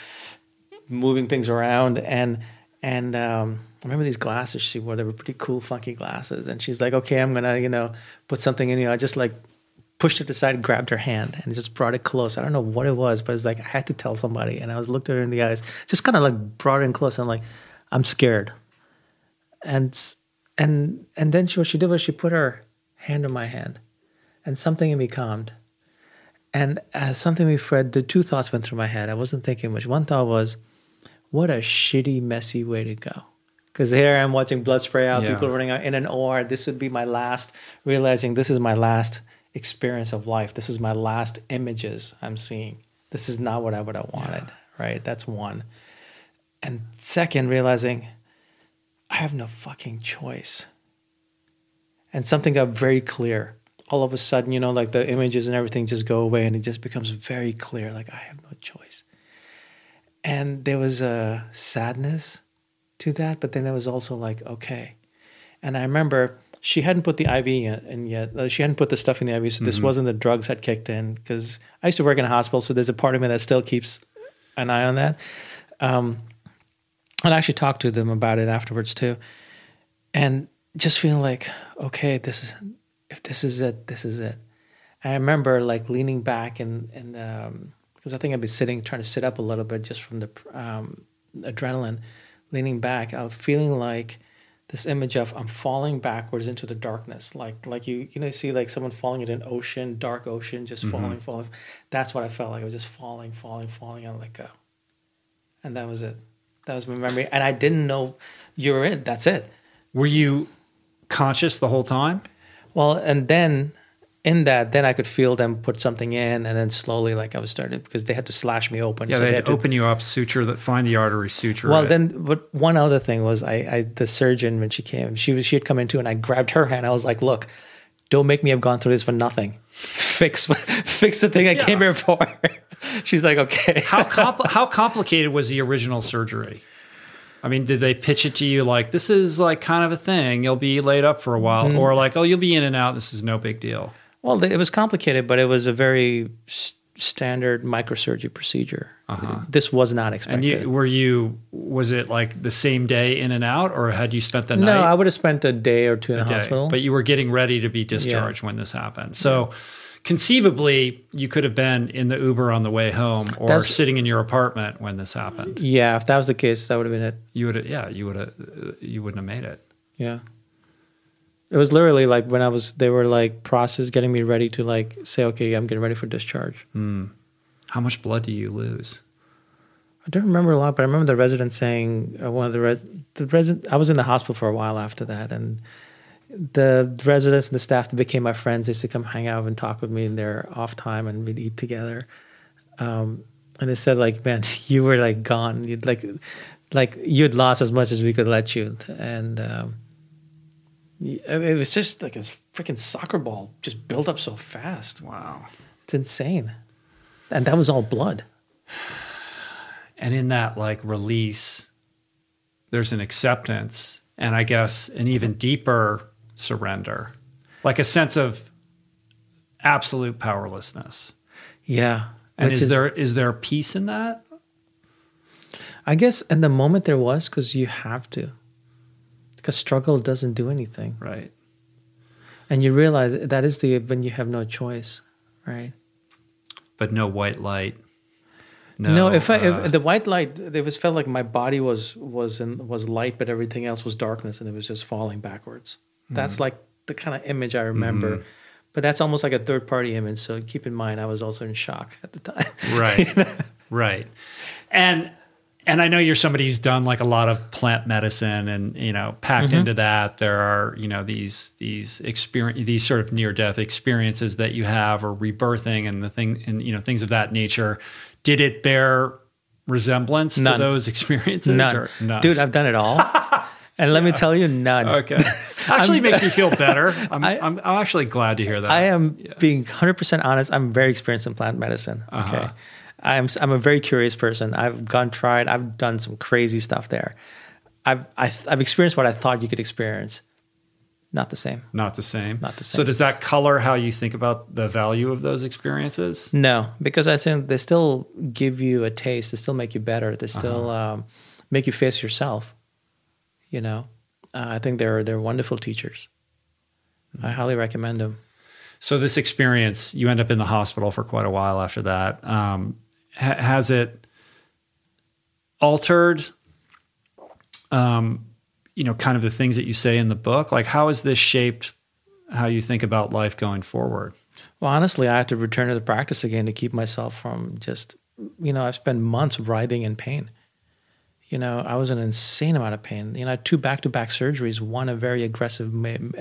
moving things around, and and um, I remember these glasses she wore. They were pretty cool, funky glasses. And she's like, "Okay, I'm gonna you know put something in you." I just like pushed it aside, and grabbed her hand, and just brought it close. I don't know what it was, but it's like I had to tell somebody. And I was looked at her in the eyes, just kind of like brought it in close. And I'm like, "I'm scared," and and and then she, what she did was she put her hand on my hand, and something in me calmed. And as something we Fred, the two thoughts went through my head. I wasn't thinking much. One thought was, what a shitty, messy way to go. Because here I'm watching blood spray out, yeah. people running out in an OR. This would be my last, realizing this is my last experience of life. This is my last images I'm seeing. This is not what I would have wanted, yeah. right? That's one. And second, realizing I have no fucking choice. And something got very clear. All of a sudden, you know, like the images and everything just go away and it just becomes very clear like I have no choice. And there was a sadness to that, but then there was also like, okay. And I remember she hadn't put the IV in yet. She hadn't put the stuff in the IV, so this mm-hmm. wasn't the drugs had kicked in. Because I used to work in a hospital, so there's a part of me that still keeps an eye on that. Um, and I actually talked to them about it afterwards too. And just feeling like, okay, this is if this is it, this is it. And I remember like leaning back and and um because um, I think I'd been sitting, trying to sit up a little bit just from the um, adrenaline, leaning back. I was feeling like this image of I'm falling backwards into the darkness, like like you you know you see like someone falling in an ocean, dark ocean, just mm-hmm. falling, falling. That's what I felt like. I was just falling, falling, falling, and let go. And that was it. That was my memory, and I didn't know you were in. That's it. Were you conscious the whole time? Well, and then in that, then I could feel them put something in, and then slowly, like I was starting because they had to slash me open. Yeah, so they, they had to open you up, suture that, find the artery, suture. Well, it. then, but one other thing was, I, I, the surgeon when she came, she was she had come in too, and I grabbed her hand. I was like, "Look, don't make me have gone through this for nothing. Fix, fix the thing I yeah. came here for." She's like, "Okay." how compl- how complicated was the original surgery? I mean, did they pitch it to you like this is like kind of a thing? You'll be laid up for a while, mm-hmm. or like, oh, you'll be in and out. This is no big deal. Well, it was complicated, but it was a very standard microsurgery procedure. Uh-huh. This was not expected. And you, were you? Was it like the same day in and out, or had you spent the night? No, I would have spent a day or two in a, day, hospital. But you were getting ready to be discharged yeah. when this happened. So. Yeah conceivably you could have been in the Uber on the way home or That's, sitting in your apartment when this happened. Yeah, if that was the case, that would have been it. You would have, yeah, you would have, you wouldn't have made it. Yeah. It was literally like when I was, they were like process getting me ready to like say, okay, I'm getting ready for discharge. Mm. How much blood do you lose? I don't remember a lot, but I remember the resident saying uh, one of the res- the resident. I was in the hospital for a while after that, and the residents and the staff that became my friends used to come hang out and talk with me in their off time and we'd eat together. Um, and they said like, man, you were like gone. You'd like, like you'd lost as much as we could let you. And, um, it was just like a freaking soccer ball just built up so fast. Wow. It's insane. And that was all blood. And in that like release, there's an acceptance and I guess an even deeper surrender, like a sense of absolute powerlessness. Yeah. And is, is there is there peace in that? I guess in the moment there was because you have to. Because struggle doesn't do anything. Right. And you realize that is the when you have no choice, right? But no white light. No, no if, I, uh, if the white light, it was felt like my body was was in, was light, but everything else was darkness, and it was just falling backwards. That's mm-hmm. like the kind of image I remember. Mm-hmm. But that's almost like a third party image. So keep in mind, I was also in shock at the time. Right. right. And and I know you're somebody who's done like a lot of plant medicine and you know packed mm-hmm. into that there are you know these these experience these sort of near death experiences that you have or rebirthing and the thing and you know things of that nature did it bear resemblance none. to those experiences none. none. dude I've done it all And let yeah. me tell you, none. Okay. Actually makes me feel better. I'm, I, am actually glad to hear that. I am yeah. being 100% honest. I'm very experienced in plant medicine. Uh-huh. I'm, I'm a very curious person. I've gone, tried, I've done some crazy stuff there. I've, I've, I've experienced what I thought you could experience. Not the same. Not the same. Not the same. So does that color how you think about the value of those experiences? No, because I think they still give you a taste. They still make you better. They still uh-huh. um, make you face yourself. You know, uh, I think they're they're wonderful teachers. Mm-hmm. I highly recommend them. So this experience, you end up in the hospital for quite a while after that. Um, ha- has it altered? Um, you know, kind of the things that you say in the book. Like, how has this shaped how you think about life going forward? Well, honestly, I have to return to the practice again to keep myself from just, you know, I spent months writhing in pain you know, I was in an insane amount of pain. You know, two back-to-back surgeries, one a very aggressive,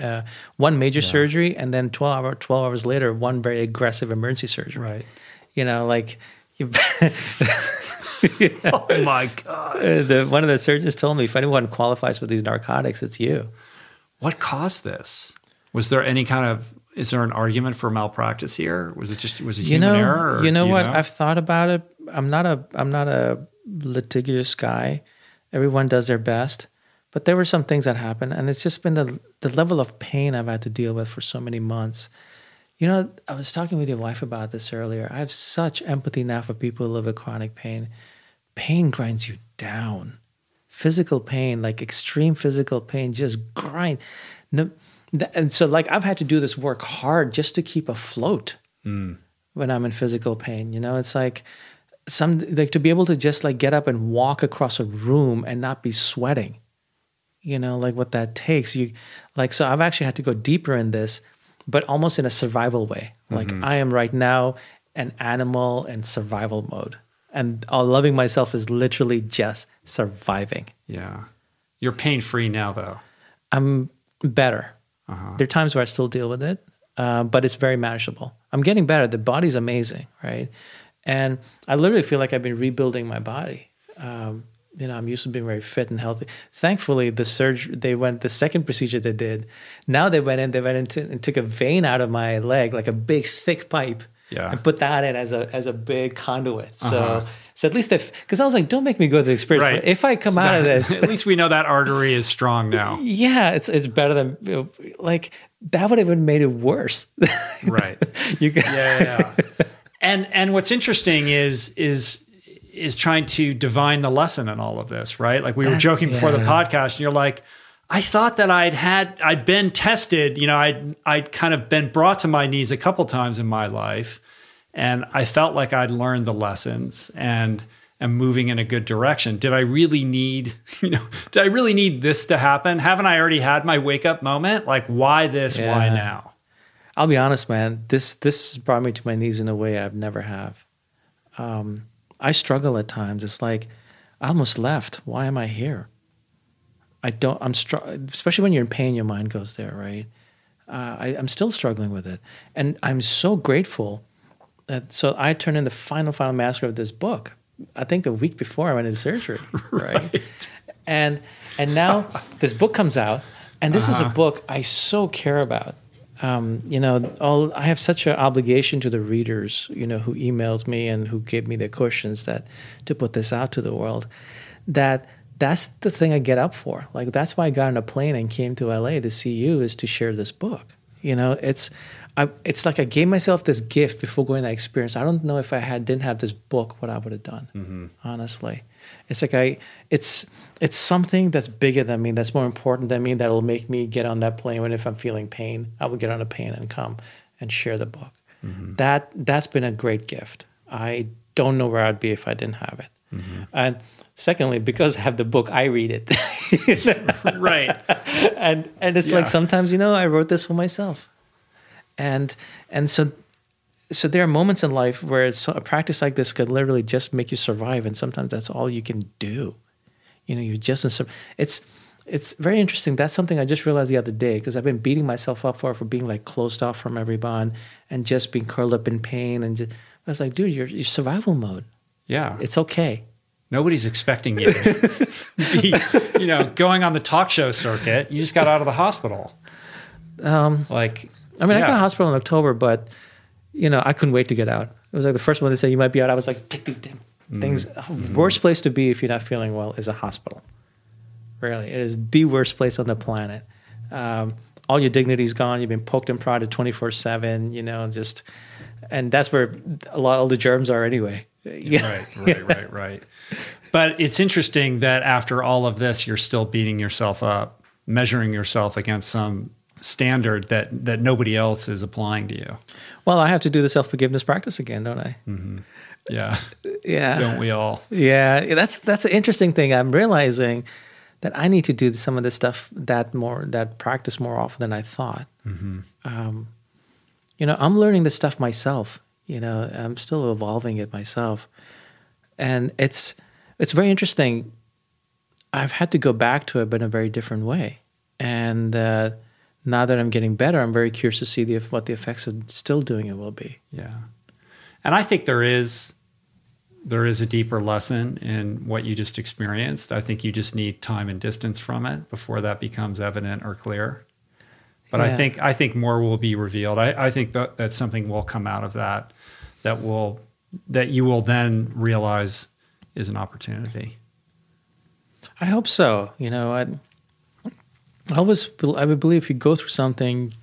uh, one major yeah. surgery, and then 12, hour, 12 hours later, one very aggressive emergency surgery. Right. You know, like. Oh my god! Uh, the, one of the surgeons told me, if anyone qualifies for these narcotics, it's you. What caused this? Was there any kind of is there an argument for malpractice here? Was it just was it you human know, error? Or, you know what? Know? I've thought about it. I'm not a I'm not a litigious guy. Everyone does their best. But there were some things that happened, and it's just been the the level of pain I've had to deal with for so many months. You know, I was talking with your wife about this earlier. I have such empathy now for people who live with chronic pain. Pain grinds you down. Physical pain, like extreme physical pain, just grind. no, and so like I've had to do this work hard just to keep afloat mm. when I'm in physical pain. You know, it's like some like to be able to just like get up and walk across a room and not be sweating. You know, like what that takes. You like so I've actually had to go deeper in this, but almost in a survival way. Like I am right now an animal in survival mode. And all loving myself is literally just surviving. Yeah. You're pain free now, though. I'm better. Uh-huh. There are times where I still deal with it, uh, but it's very manageable. I'm getting better. The body's amazing, right? And I literally feel like I've been rebuilding my body. Um, you know, I'm used to being very fit and healthy. Thankfully, the surgery they went the second procedure they did. Now they went in, they went into and took a vein out of my leg, like a big thick pipe, Yeah. and put that in as a as a big conduit. So. Uh-huh. So at least if, because I was like, don't make me go through the experience. Right. If I come So out of this, at least we know that artery is strong now. yeah, it's it's better than you know, like that would have even made it worse. Right. you can, yeah, yeah, yeah. And and what's interesting is is is trying to divine the lesson in all of this, right? Like we were That- joking before the podcast, and you're like, I thought that I'd had I'd been tested, you know, I'd I'd kind of been brought to my knees a couple times in my life, and I felt like I'd learned the lessons and am moving in a good direction. Did I really need, you know, did I really need this to happen? Haven't I already had my wake up moment? Like, why this? Why now? I'll be honest, man. This this brought me to my knees in a way I've never have. Um, I struggle at times. It's like I almost left. Why am I here? I don't. I'm str- especially when you're in pain. Your mind goes there, right? Uh, I, I'm still struggling with it, and I'm so grateful that. So I turned in the final final master of this book. I think the week before I went into surgery, right? And and now this book comes out, and this is a book I so care about. Um, you know, all I have such an obligation to the readers, you know, who emailed me and who gave me their questions that to put this out to the world. That that's the thing I get up for. Like that's why I got on a plane and came to LA to see you is to share this book. You know, it's I, it's like I gave myself this gift before going that experience. I don't know if I had didn't have this book, what I would have done. Honestly, it's like I it's it's something that's bigger than me, that's more important than me. That'll make me get on that plane when if I'm feeling pain, I will get on a plane and come and share the book. Mm-hmm. That that's been a great gift. I don't know where I'd be if I didn't have it. Mm-hmm. And secondly, because I have the book, I read it. Right. and and it's Yeah. like sometimes you know I wrote this for myself, and and so so there are moments in life where it's, a practice like this could literally just make you survive, and sometimes that's all you can do. You know, you're just in sur- it's it's very interesting. That's something I just realized the other day because I've been beating myself up for for being like closed off from everyone and just being curled up in pain and just. I was like, dude, you're, you're survival mode. Yeah. It's okay. Nobody's expecting you be, you know, going on the talk show circuit. You just got out of the hospital. Um, like, I mean, I got yeah. out of hospital in October, but you know, I couldn't wait to get out. It was like the first one they said you might be out. I was like, take these damn things. Worst place to be if you're not feeling well is a hospital. Really, it is the worst place on the planet. Um, all your dignity's gone. You've been poked and prodded twenty four seven. You know, just and that's where a lot of the germs are anyway. Yeah. Right, right, right, right. But it's interesting that after all of this, you're still beating yourself up, measuring yourself against some standard that that nobody else is applying to you. Well, I have to do the self forgiveness practice again, don't I? Yeah, Yeah. don't we all? Yeah, that's that's an interesting thing. I'm realizing that I need to do some of this stuff that more that practice more often than I thought. Um, you know, I'm learning this stuff myself. You know, I'm still evolving it myself, and it's it's very interesting. I've had to go back to it, but in a very different way. And uh, now that I'm getting better, I'm very curious to see the, what the effects of still doing it will be. Yeah. And I think there is there is a deeper lesson in what you just experienced. I think you just need time and distance from it before that becomes evident or clear. But I think I think more will be revealed. I, I think that, that something will come out of that that will that you will then realize is an opportunity. I hope so. You know, I, I always I would believe if you go through something,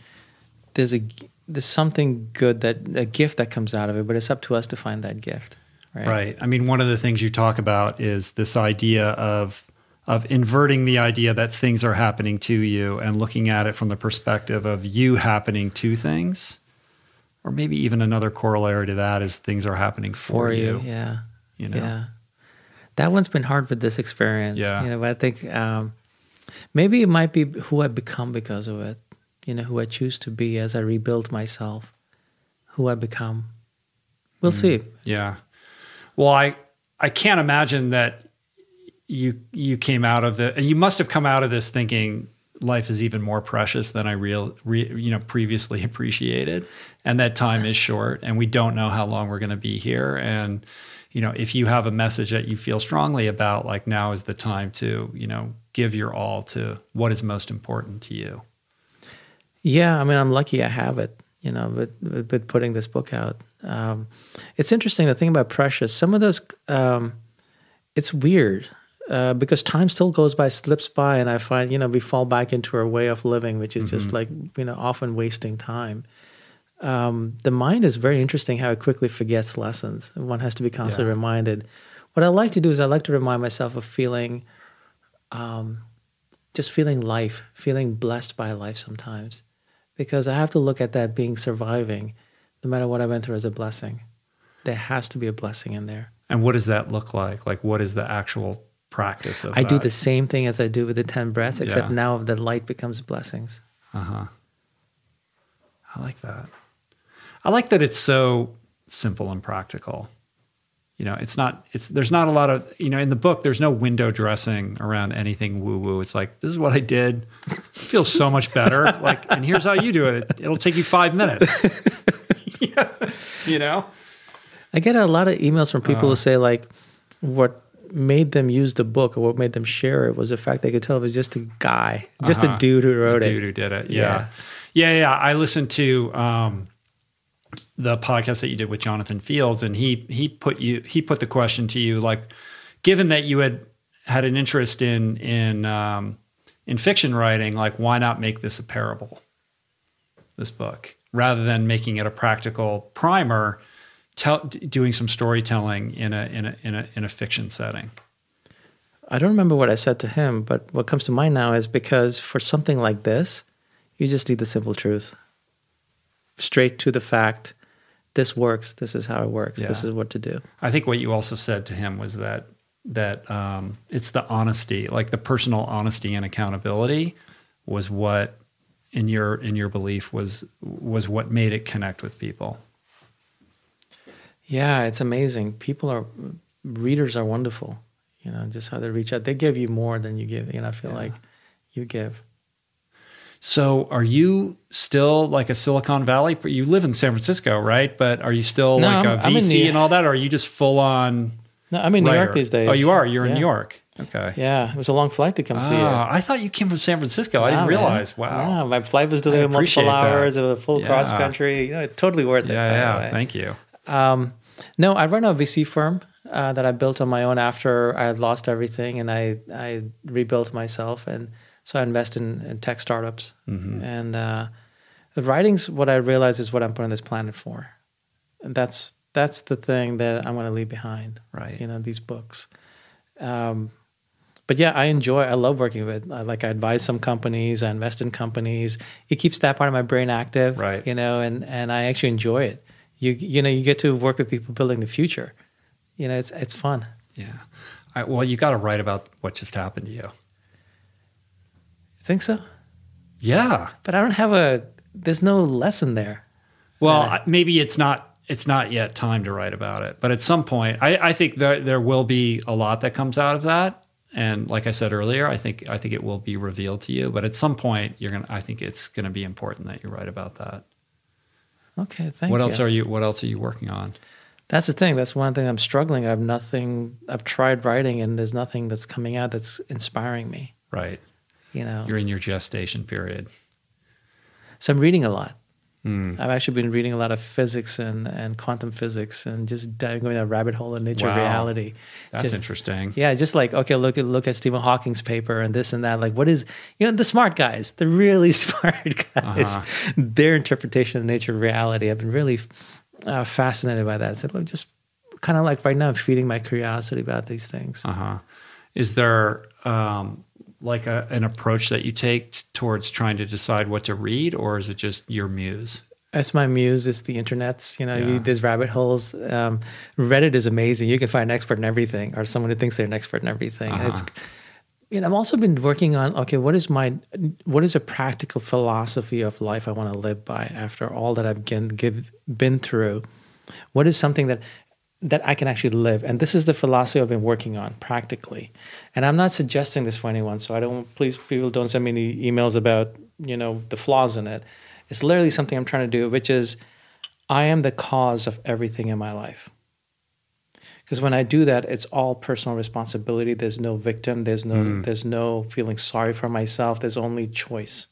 there's a there's something good that a gift that comes out of it, but it's up to us to find that gift. Right. Right. I mean, one of the things you talk about is this idea of of inverting the idea that things are happening to you and looking at it from the perspective of you happening to things. Or maybe even another corollary to that is things are happening for, for you. you. Yeah. You know? Yeah. That one's been hard with this experience. Yeah. You know, but I think um, maybe it might be who I've become because of it. You know, who I choose to be as I rebuild myself, who I become. We'll mm. see. Yeah. Well, I I can't imagine that you you came out of the and you must have come out of this thinking life is even more precious than I real re, you know previously appreciated and that time is short and we don't know how long we're going to be here and you know if you have a message that you feel strongly about like now is the time to you know give your all to what is most important to you Yeah, I mean, I'm lucky I have it. You know, with with, with putting this book out, um, it's interesting. The thing about Precious, some of those, um, it's weird uh, because time still goes by, slips by, and I find you know we fall back into our way of living, which is just like you know often wasting time. Um, the mind is very interesting how it quickly forgets lessons. One has to be constantly Yeah. reminded. What I like to do is I like to remind myself of feeling, um, just feeling life, feeling blessed by life sometimes, because I have to look at that being surviving, no matter what I went through, as a blessing. There has to be a blessing in there. and what does that look like like what is the actual practice of I do the same thing as I do with the ten breaths, except Yeah. now the light becomes blessings. Uh-huh. I like that. I like that it's so simple and practical. You know, it's not it's there's not a lot of, you know, in the book there's no window dressing around anything woo woo. It's like this is what I did. It feels so much better. Like and here's how you do it. It'll take you 5 minutes. Yeah. You know? I get a lot of emails from people Uh. who say like, what made them use the book or what made them share it was the fact they could tell it was just a guy, just Uh-huh. a dude who wrote dude it. who did it. Yeah. Yeah, yeah. I listened to um, the podcast that you did with Jonathan Fields, and he he put you he put the question to you like, given that you had had an interest in in um, in fiction writing, like why not make this a parable? This book, rather than making it a practical primer, tell, doing some storytelling in a in a in a in a fiction setting. I don't remember what I said to him, but what comes to mind now is because for something like this, you just need the simple truth. Straight to the fact. This works. This is how it works. This is what to do. I think what you also said to him was that that um, it's the honesty, like the personal honesty and accountability, was what in your in your belief was was what made it connect with people. Yeah, it's amazing. People are readers are wonderful. You know, just how they reach out. They give you more than you give. You know, I feel like you give. So, are you still like a Silicon Valley? You live in San Francisco, right? But are you still No, like a I'm- VC and all that, or are you just full on? No, I'm in New York these days. Oh, you are. You're in New York. Okay. Yeah, it was a long flight to come see it. Ah, I thought you came from San Francisco. I didn't man. realize. Wow. Yeah, my flight was delayed multiple that. hours of a full Yeah. cross country. You know, totally worth it. Yeah, yeah. Thank you. Um, no, I run a VC firm uh, that I built on my own after I had lost everything, and I I rebuilt myself, and so I invest in, in tech startups. Mm-hmm. And uh, the writing's what I realize is what I'm putting this planet for, and that's that's the thing that I'm going to leave behind. Right. You know, these books. Um, but yeah, I enjoy. I love working with. I, like I advise some companies. I invest in companies. It keeps that part of my brain active. Right. You know, and and I actually enjoy it. You you know you get to work with people building the future. You know, it's it's fun. Yeah. I, well, you got to write about what just happened to you. Think so? Yeah. But I don't have a. There's no lesson there. Well. I- maybe it's not. It's not yet time to write about it, but at some point, I, I think there there will be a lot that comes out of that. And like I said earlier, I think I think it will be revealed to you. But at some point, you're gonna. I think it's gonna be important that you write about that. Okay, thanks. what else are you? What else are you working on? That's the thing. That's one thing I'm struggling. I've nothing. I've tried writing, and there's nothing that's coming out that's inspiring me. Right. You know. You're in your gestation period. So I'm reading a lot. Hmm. I've actually been reading a lot of physics and, and quantum physics and just diving going down a rabbit hole in nature Wow. reality. That's Just- interesting. Yeah, just like okay, look at look at Stephen Hawking's paper and this and that. Like, what is you know the smart guys, the really smart guys, Uh-huh. their interpretation of nature reality. I've been really uh, fascinated by that. So I'm just kind of like right now, I'm feeding my curiosity about these things. Uh huh. Is there um, like a, an approach that you take t- towards trying to decide what to read, or is it just your muse? It's my muse. It's the internet's. You know, Yeah. you, there's rabbit holes. Um, Reddit is amazing. You can find an expert in everything, or someone who thinks they're an expert in everything. Uh-huh. It's, you know, I've also been working on. Okay, what is my, what is a practical philosophy of life I want to live by after all that I've been give, been through? What is something that that I can actually live? And this is the philosophy I've been working on practically. And I'm not suggesting this for anyone, so I don't. Please, people, don't send me any emails about you know the flaws in it. It's literally something I'm trying to do, which is I am the cause of everything in my life. Because when I do that, it's all personal responsibility. There's no victim. There's no hmm. there's no feeling sorry for myself. There's only choice.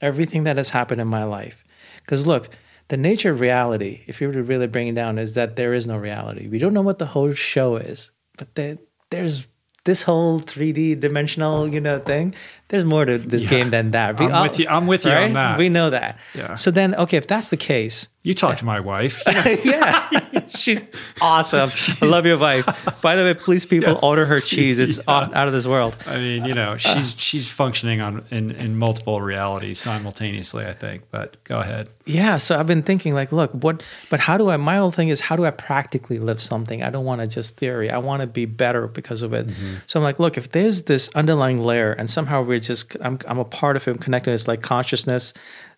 Everything that has happened in my life. Because look, the nature of reality, if you were to really bring it down, is that there is no reality. We don't know what the whole show is, but there, there's this whole 3D dimensional, you know, thing. There's more to this Yeah. game than that. We I'm all- with you- I'm with you on that. We know that. Yeah. So then, okay, if that's the case, You talk to my wife. yeah, she's awesome. I love your wife. By the way, please, people, order her cheese. It's off, out of this world. I mean, you know, she's she's functioning on in, in multiple realities simultaneously. I think, but go ahead. Yeah, so I've been thinking, like, look, what? But how do I? My whole thing is, how do I practically live something? I don't want to just theory. I want to be better because of it. Mm-hmm. So I'm like, look, if there's this underlying layer, and somehow we're just, I'm, I'm a part of it, I'm connected. It's like consciousness.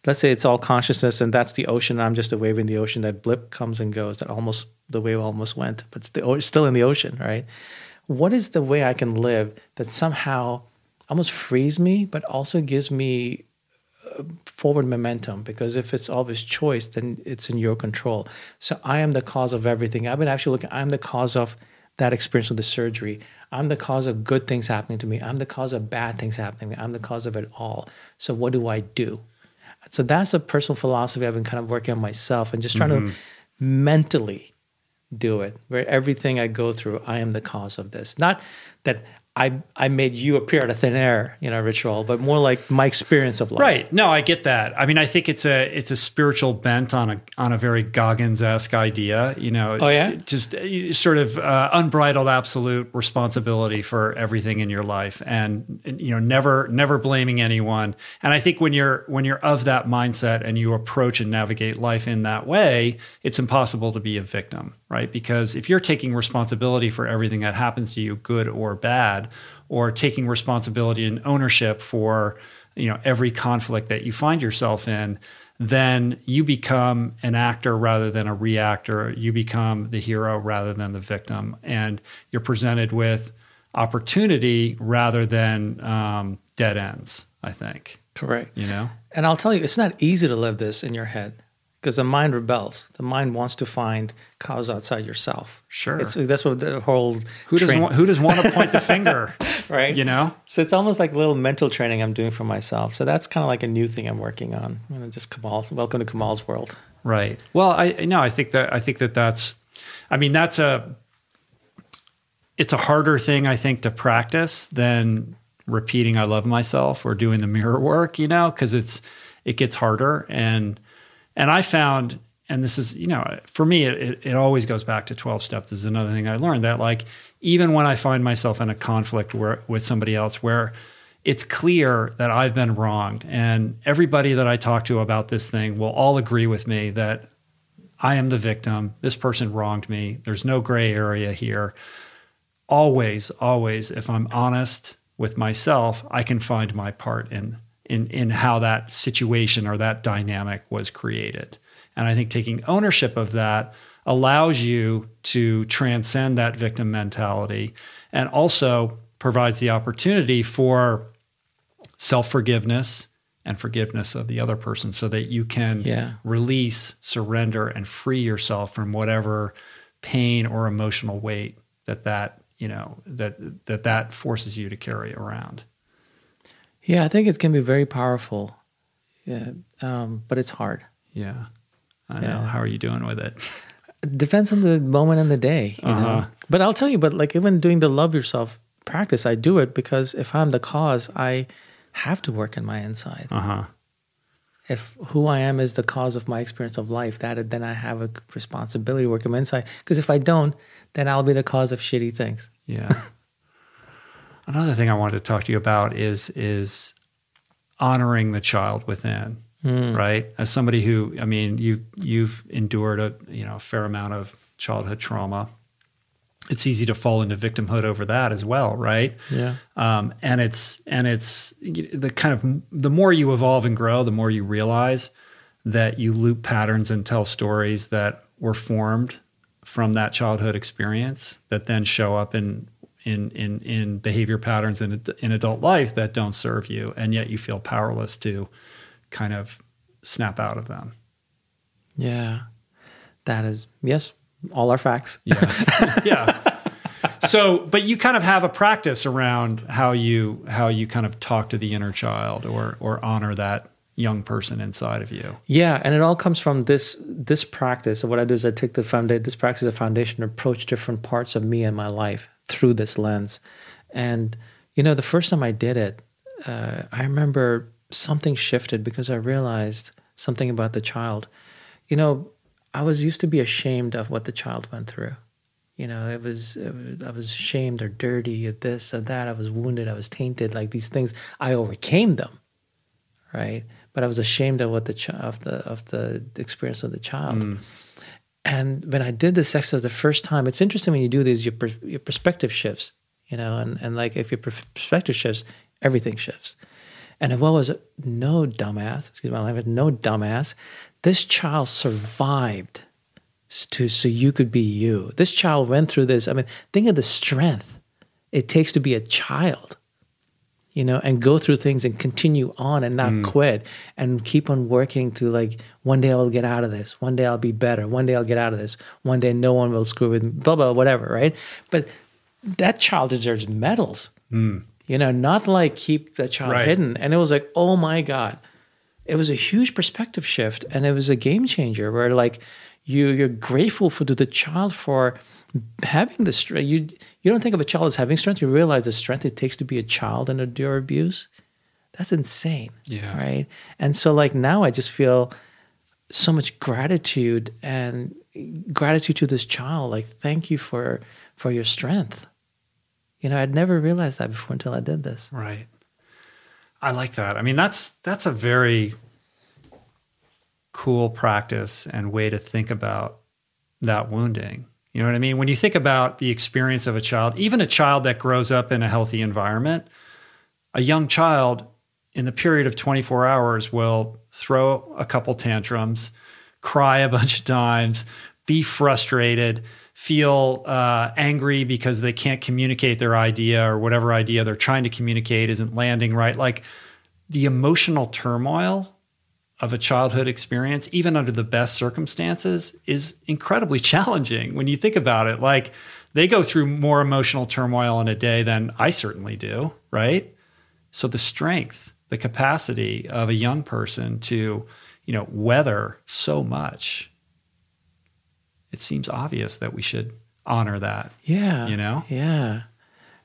Let's say it's all consciousness, and that's the ocean. I'm just a wave in the ocean. That blip comes and goes. That almost the wave almost went, but it's still in the ocean, right? What is the way I can live that somehow almost frees me, but also gives me uh, forward momentum because if it's always choice, then it's in your control. So I am the cause of everything. I've been actually looking, I'm the cause of that experience with the surgery. I'm the cause of good things happening to me. I'm the cause of bad things happening to me. I'm the cause of it all. So what do I do? So that's a personal philosophy I've been kind of working on myself and just trying to mm-hmm. mentally do it where everything I go through, I am the cause of this. Not that I I made you appear out of thin air, you know, ritual, but more like my experience of life. Right. No, I get that. I mean, I think it's a it's a spiritual bent on a on a very Goggins esque idea. You know. Oh, yeah? Just uh, sort of uh, unbridled absolute responsibility for everything in your life, and, you know, never never blaming anyone. And I think when you're when you're of that mindset and you approach and navigate life in that way, it's impossible to be a victim, right? Because if you're taking responsibility for everything that happens to you, good or bad, or taking responsibility and ownership for you know every conflict that you find yourself in then you become an actor rather than a reactor. You become the hero rather than the victim. And you're presented with opportunity rather than um, dead ends i think. Correct. you know? And I'll tell you, it's not easy to live this in your head because the mind rebels. The mind wants to find cause outside yourself. Sure. It's, that's what the whole who doesn't train- want, who does want to point the finger right? you know So it's almost like a little mental training I'm doing for myself. So that's kind of like a new thing I'm working on. You know, just Kamal's welcome to Kamal's world. Right. Well, I no, I think that I think that that's I mean, that's a it's a harder thing I think to practice than repeating I love myself or doing the mirror work, you know, cuz it's it gets harder and and I found and this is, you know, for me it, it, always goes back to 12 steps. This is another thing I learned that like even when I find myself in a conflict where with somebody else where it's clear that I've been wronged and everybody that I talk to about this thing will all agree with me that I am the victim. This person wronged me. There's no gray area here. Always, always, if I'm honest with myself, I can find my part in in in how that situation or that dynamic was created. And I think taking ownership of that allows you to transcend that victim mentality and also provides the opportunity for self-forgiveness and forgiveness of the other person so that you can Yeah. release, surrender, and free yourself from whatever pain or emotional weight that that you know that that that forces you to carry around. Yeah, I think it can be very powerful. Yeah, um, but it's hard. Yeah, I know. Yeah. How are you doing with it? Depends on the moment and the day. You? Uh-huh. But I'll tell you, but like even doing the love yourself practice, I do it because if I'm the cause, I have to work in my inside. Uh huh. If who I am is the cause of my experience of life, that then I have a responsibility to work in my inside. Because if I don't, then I'll be the cause of shitty things. Yeah. Another thing I wanted to talk to you about is is honoring the child within, right? As somebody who, I mean, you you've endured a you know a fair amount of childhood trauma. It's easy to fall into victimhood over that as well, right? Yeah. Um, and it's and it's the kind of the more you evolve and grow, the more you realize that you loop patterns and tell stories that were formed from that childhood experience that then show up in in in in behavior patterns in in adult life that don't serve you, and yet you feel powerless to kind of snap out of them. Yeah. That is, yes, all our facts. Yeah. yeah. So, but you kind of have a practice around how you how you kind of talk to the inner child or or honor that young person inside of you. Yeah, and it all comes from this this practice. So what I do is I take the foundation, this practice of foundation, approach different parts of me and my life through this lens. And you know, the first time I did it, uh, I remember something shifted because I realized something about the child. You know, I was used to be ashamed of what the child went through. You know, it was, it was I was shamed or dirty at this or that. I was wounded. I was tainted. Like these things, I overcame them, right? But I was ashamed of what the ch- of the of the experience of the child. And when I did this exercise the first time, it's interesting when you do these, your per, your perspective shifts. You know, and and like if your perspective shifts, everything shifts. And I was no dumbass, excuse my language, no dumbass, this child survived to so you could be you. This child went through this. I mean, think of the strength it takes to be a child, you know, and go through things and continue on and not mm. quit and keep on working to like one day I'll get out of this. One day I'll be better. One day I'll get out of this. One day no one will screw with me. Blah blah whatever, right? But that child deserves medals. Mm. You know, not like keep that child Right. hidden. And it was like, oh my god, it was a huge perspective shift and it was a game changer where like you you're grateful for the child for having the strength you you don't think of a child as having strength you realize the strength it takes to be a child and endure abuse that's insane Yeah. right and so like now i just feel so much gratitude and gratitude to this child like thank you for for your strength you know i'd never realized that before until i did this Right. I like that. I mean, that's that's a very cool practice and way to think about that wounding. You know what I mean? When you think about the experience of a child, even a child that grows up in a healthy environment, a young child in the period of 24 hours will throw a couple tantrums, cry a bunch of times, be frustrated, feel uh, angry because they can't communicate their idea or whatever idea they're trying to communicate isn't landing right. Like the emotional turmoil of a childhood experience, even under the best circumstances, is incredibly challenging when you think about it. Like they go through more emotional turmoil in a day than I certainly do, right? So the strength, the capacity of a young person to, you know, weather so much, it seems obvious that we should honor that. Yeah. You know? Yeah.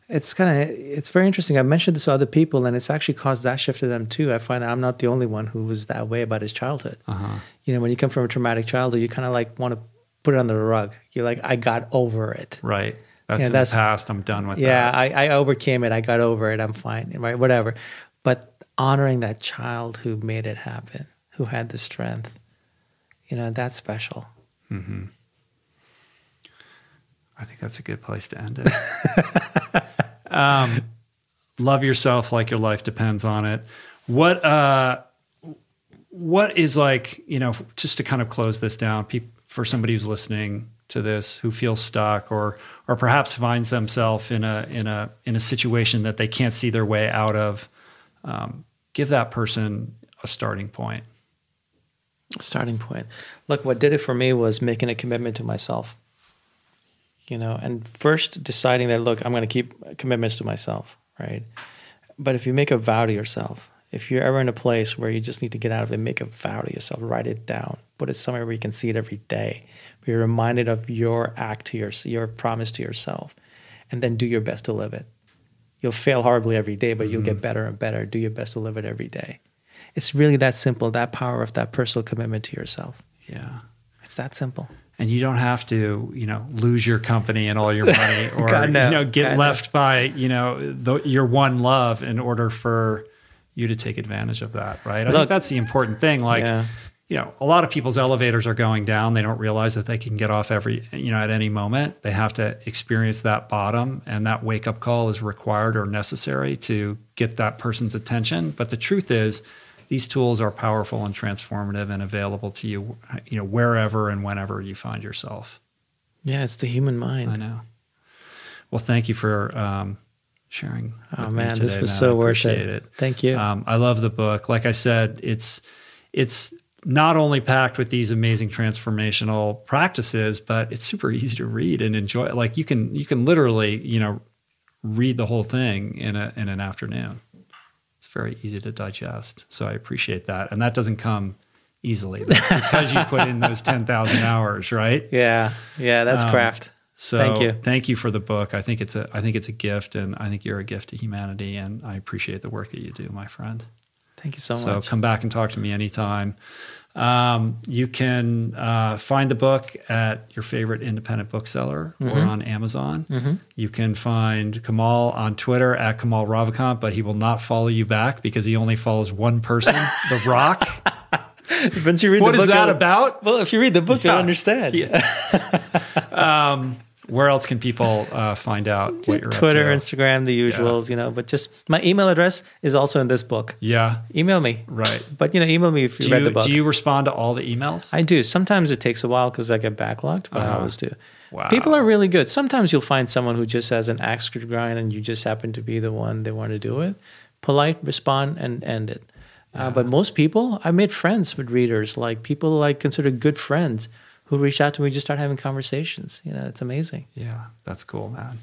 It's kind of it's very interesting. I mentioned this to other people, and it's actually caused that shift to them too. I find I'm not the only one who was that way about his childhood. Uh-huh. You know, when you come from a traumatic childhood, you kind of like want to put it under the rug. You're like, I got over it. Right. That's Yeah, in that's- the past. I'm done with it. Yeah, that. I, I overcame it. I got over it. I'm fine. Right, whatever. But honoring that child who made it happen, who had the strength, you know, that's special. I think that's a good place to end it. um, love yourself like your life depends on it. What uh, what is like you know just to kind of close this down peop for somebody who's listening to this who feels stuck or or perhaps finds themselves in a in a in a situation that they can't see their way out of. Um, give that person a starting point. starting point. Look, what did it for me was making a commitment to myself. You know, and first deciding that look, I'm going to keep commitments to myself, right? But if you make a vow to yourself, if you're ever in a place where you just need to get out of it, make a vow to yourself, write it down, put it somewhere where you can see it every day. Be reminded of your act to your your promise to yourself, and then do your best to live it. You'll fail horribly every day, but you'll get mm-hmm. better and better. Do your best to live it every day. It's really that simple. That power of that personal commitment to yourself. Yeah. It's that simple. And you don't have to, you know, lose your company and all your money or God, no. you know get God, left by, you know, the, your one love in order for you to take advantage of that, right? I Look- think that's the important thing. Like, Yeah. you know, a lot of people's elevators are going down. They don't realize that they can get off every, you know, at any moment. They have to experience that bottom, and that wake up call is required or necessary to get that person's attention. But the truth is, these tools are powerful and transformative and available to you, you know, wherever and whenever you find yourself. Yeah, it's the human mind. I know. Well, thank you for um, sharing. Oh man, this was so I worth appreciate it. Thank you. um, I love the book. Like I said, it's it's not only packed with these amazing transformational practices, but it's super easy to read and enjoy. Like you can you can literally you know read the whole thing in a in an afternoon. Very easy to digest. So I appreciate that, and that doesn't come easily. That's because you put in those ten thousand hours, right? yeah, yeah, that's um, craft. So Thank you. Thank you for the book. I think it's a I think it's a gift, and I think you're a gift to humanity, and I appreciate the work that you do, my friend. Thank you so, So much. So come back and talk to me anytime. Um, you can uh, find the book at your favorite independent bookseller or Mm-hmm. on Amazon. You can find Kamal on Twitter at Kamal Ravikant, but he will not follow you back because he only follows one person, The Rock. Once you read what the is book, that about? Well, if you read the book, Yeah. you'll understand. um, where else can people uh, find out what you're Twitter? Instagram, the usuals, you know. But just my email address is also in this book. Yeah, Email me, right. but you know, email me if you Do read you, the book. do you respond to all the emails? I do. Sometimes it takes a while because I get backlogged, but I Uh-huh. always do. Wow. People are really good. Sometimes you'll find someone who just has an axe to grind, and you just happen to be the one they want to do it. Polite, respond, and end it. Uh, but most people, I made friends with readers, like people like consider good friends, who reach out to me, just start having conversations. You know, it's amazing. Yeah, that's cool, man.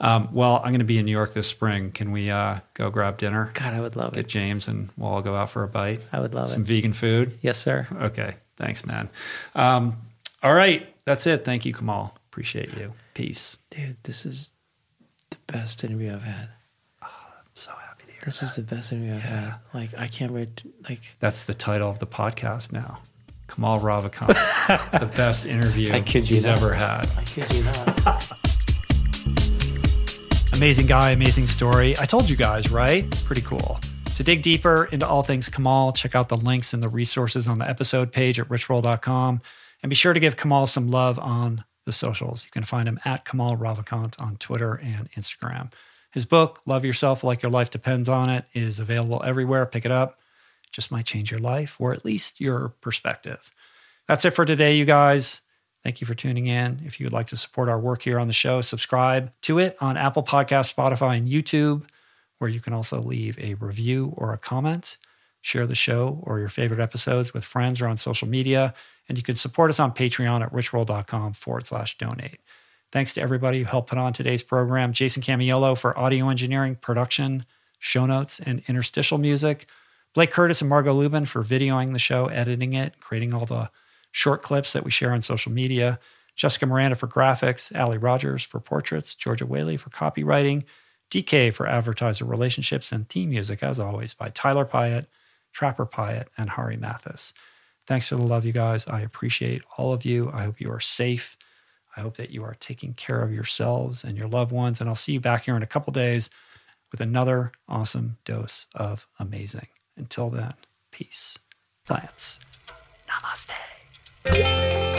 Um, well, I'm going to be in New York this spring. Can we uh, go grab dinner? God, I would love Get it. Get James and we'll all go out for a bite. I would love Some it. Some vegan food. Yes, sir. Okay, thanks, man. Um, all right, that's it. Thank you, Kamal. Appreciate you. Peace. Dude, this is the best interview I've had. Oh, I'm so happy to hear. This is the best interview I've had. Like, I can't wait. Like, That's the title of the podcast now. Kamal Ravikant, the best interview I kid you he's not. ever had. I kid you not. Amazing guy, amazing story. I told you guys, right? Pretty cool. To dig deeper into all things Kamal, check out the links and the resources on the episode page at richroll.com. And be sure to give Kamal some love on the socials. You can find him at Kamal Ravikant on Twitter and Instagram. His book, Love Yourself Like Your Life Depends on It, is available everywhere. Pick it up. Just might change your life or at least your perspective. That's it for today, you guys. Thank you for tuning in. If you would like to support our work here on the show, subscribe to it on Apple Podcasts, Spotify, and YouTube, where you can also leave a review or a comment. Share the show or your favorite episodes with friends or on social media. And you can support us on Patreon at richroll.com forward slash donate. Thanks to everybody who helped put on today's program Jason Camiolo for audio engineering, production, show notes, and interstitial music. Blake Curtis and Margot Lubin for videoing the show, editing it, creating all the short clips that we share on social media. Jessica Miranda for graphics, Ali Rogers for portraits, Georgia Whaley for copywriting, DK for advertiser relationships, and theme music, as always, by Tyler Pyatt, Trapper Pyatt, and Hari Mathis. Thanks for the love, you guys. I appreciate all of you. I hope you are safe. I hope that you are taking care of yourselves and your loved ones. And I'll see you back here in a couple days with another awesome dose of amazing. Until then, peace, Plants. namaste.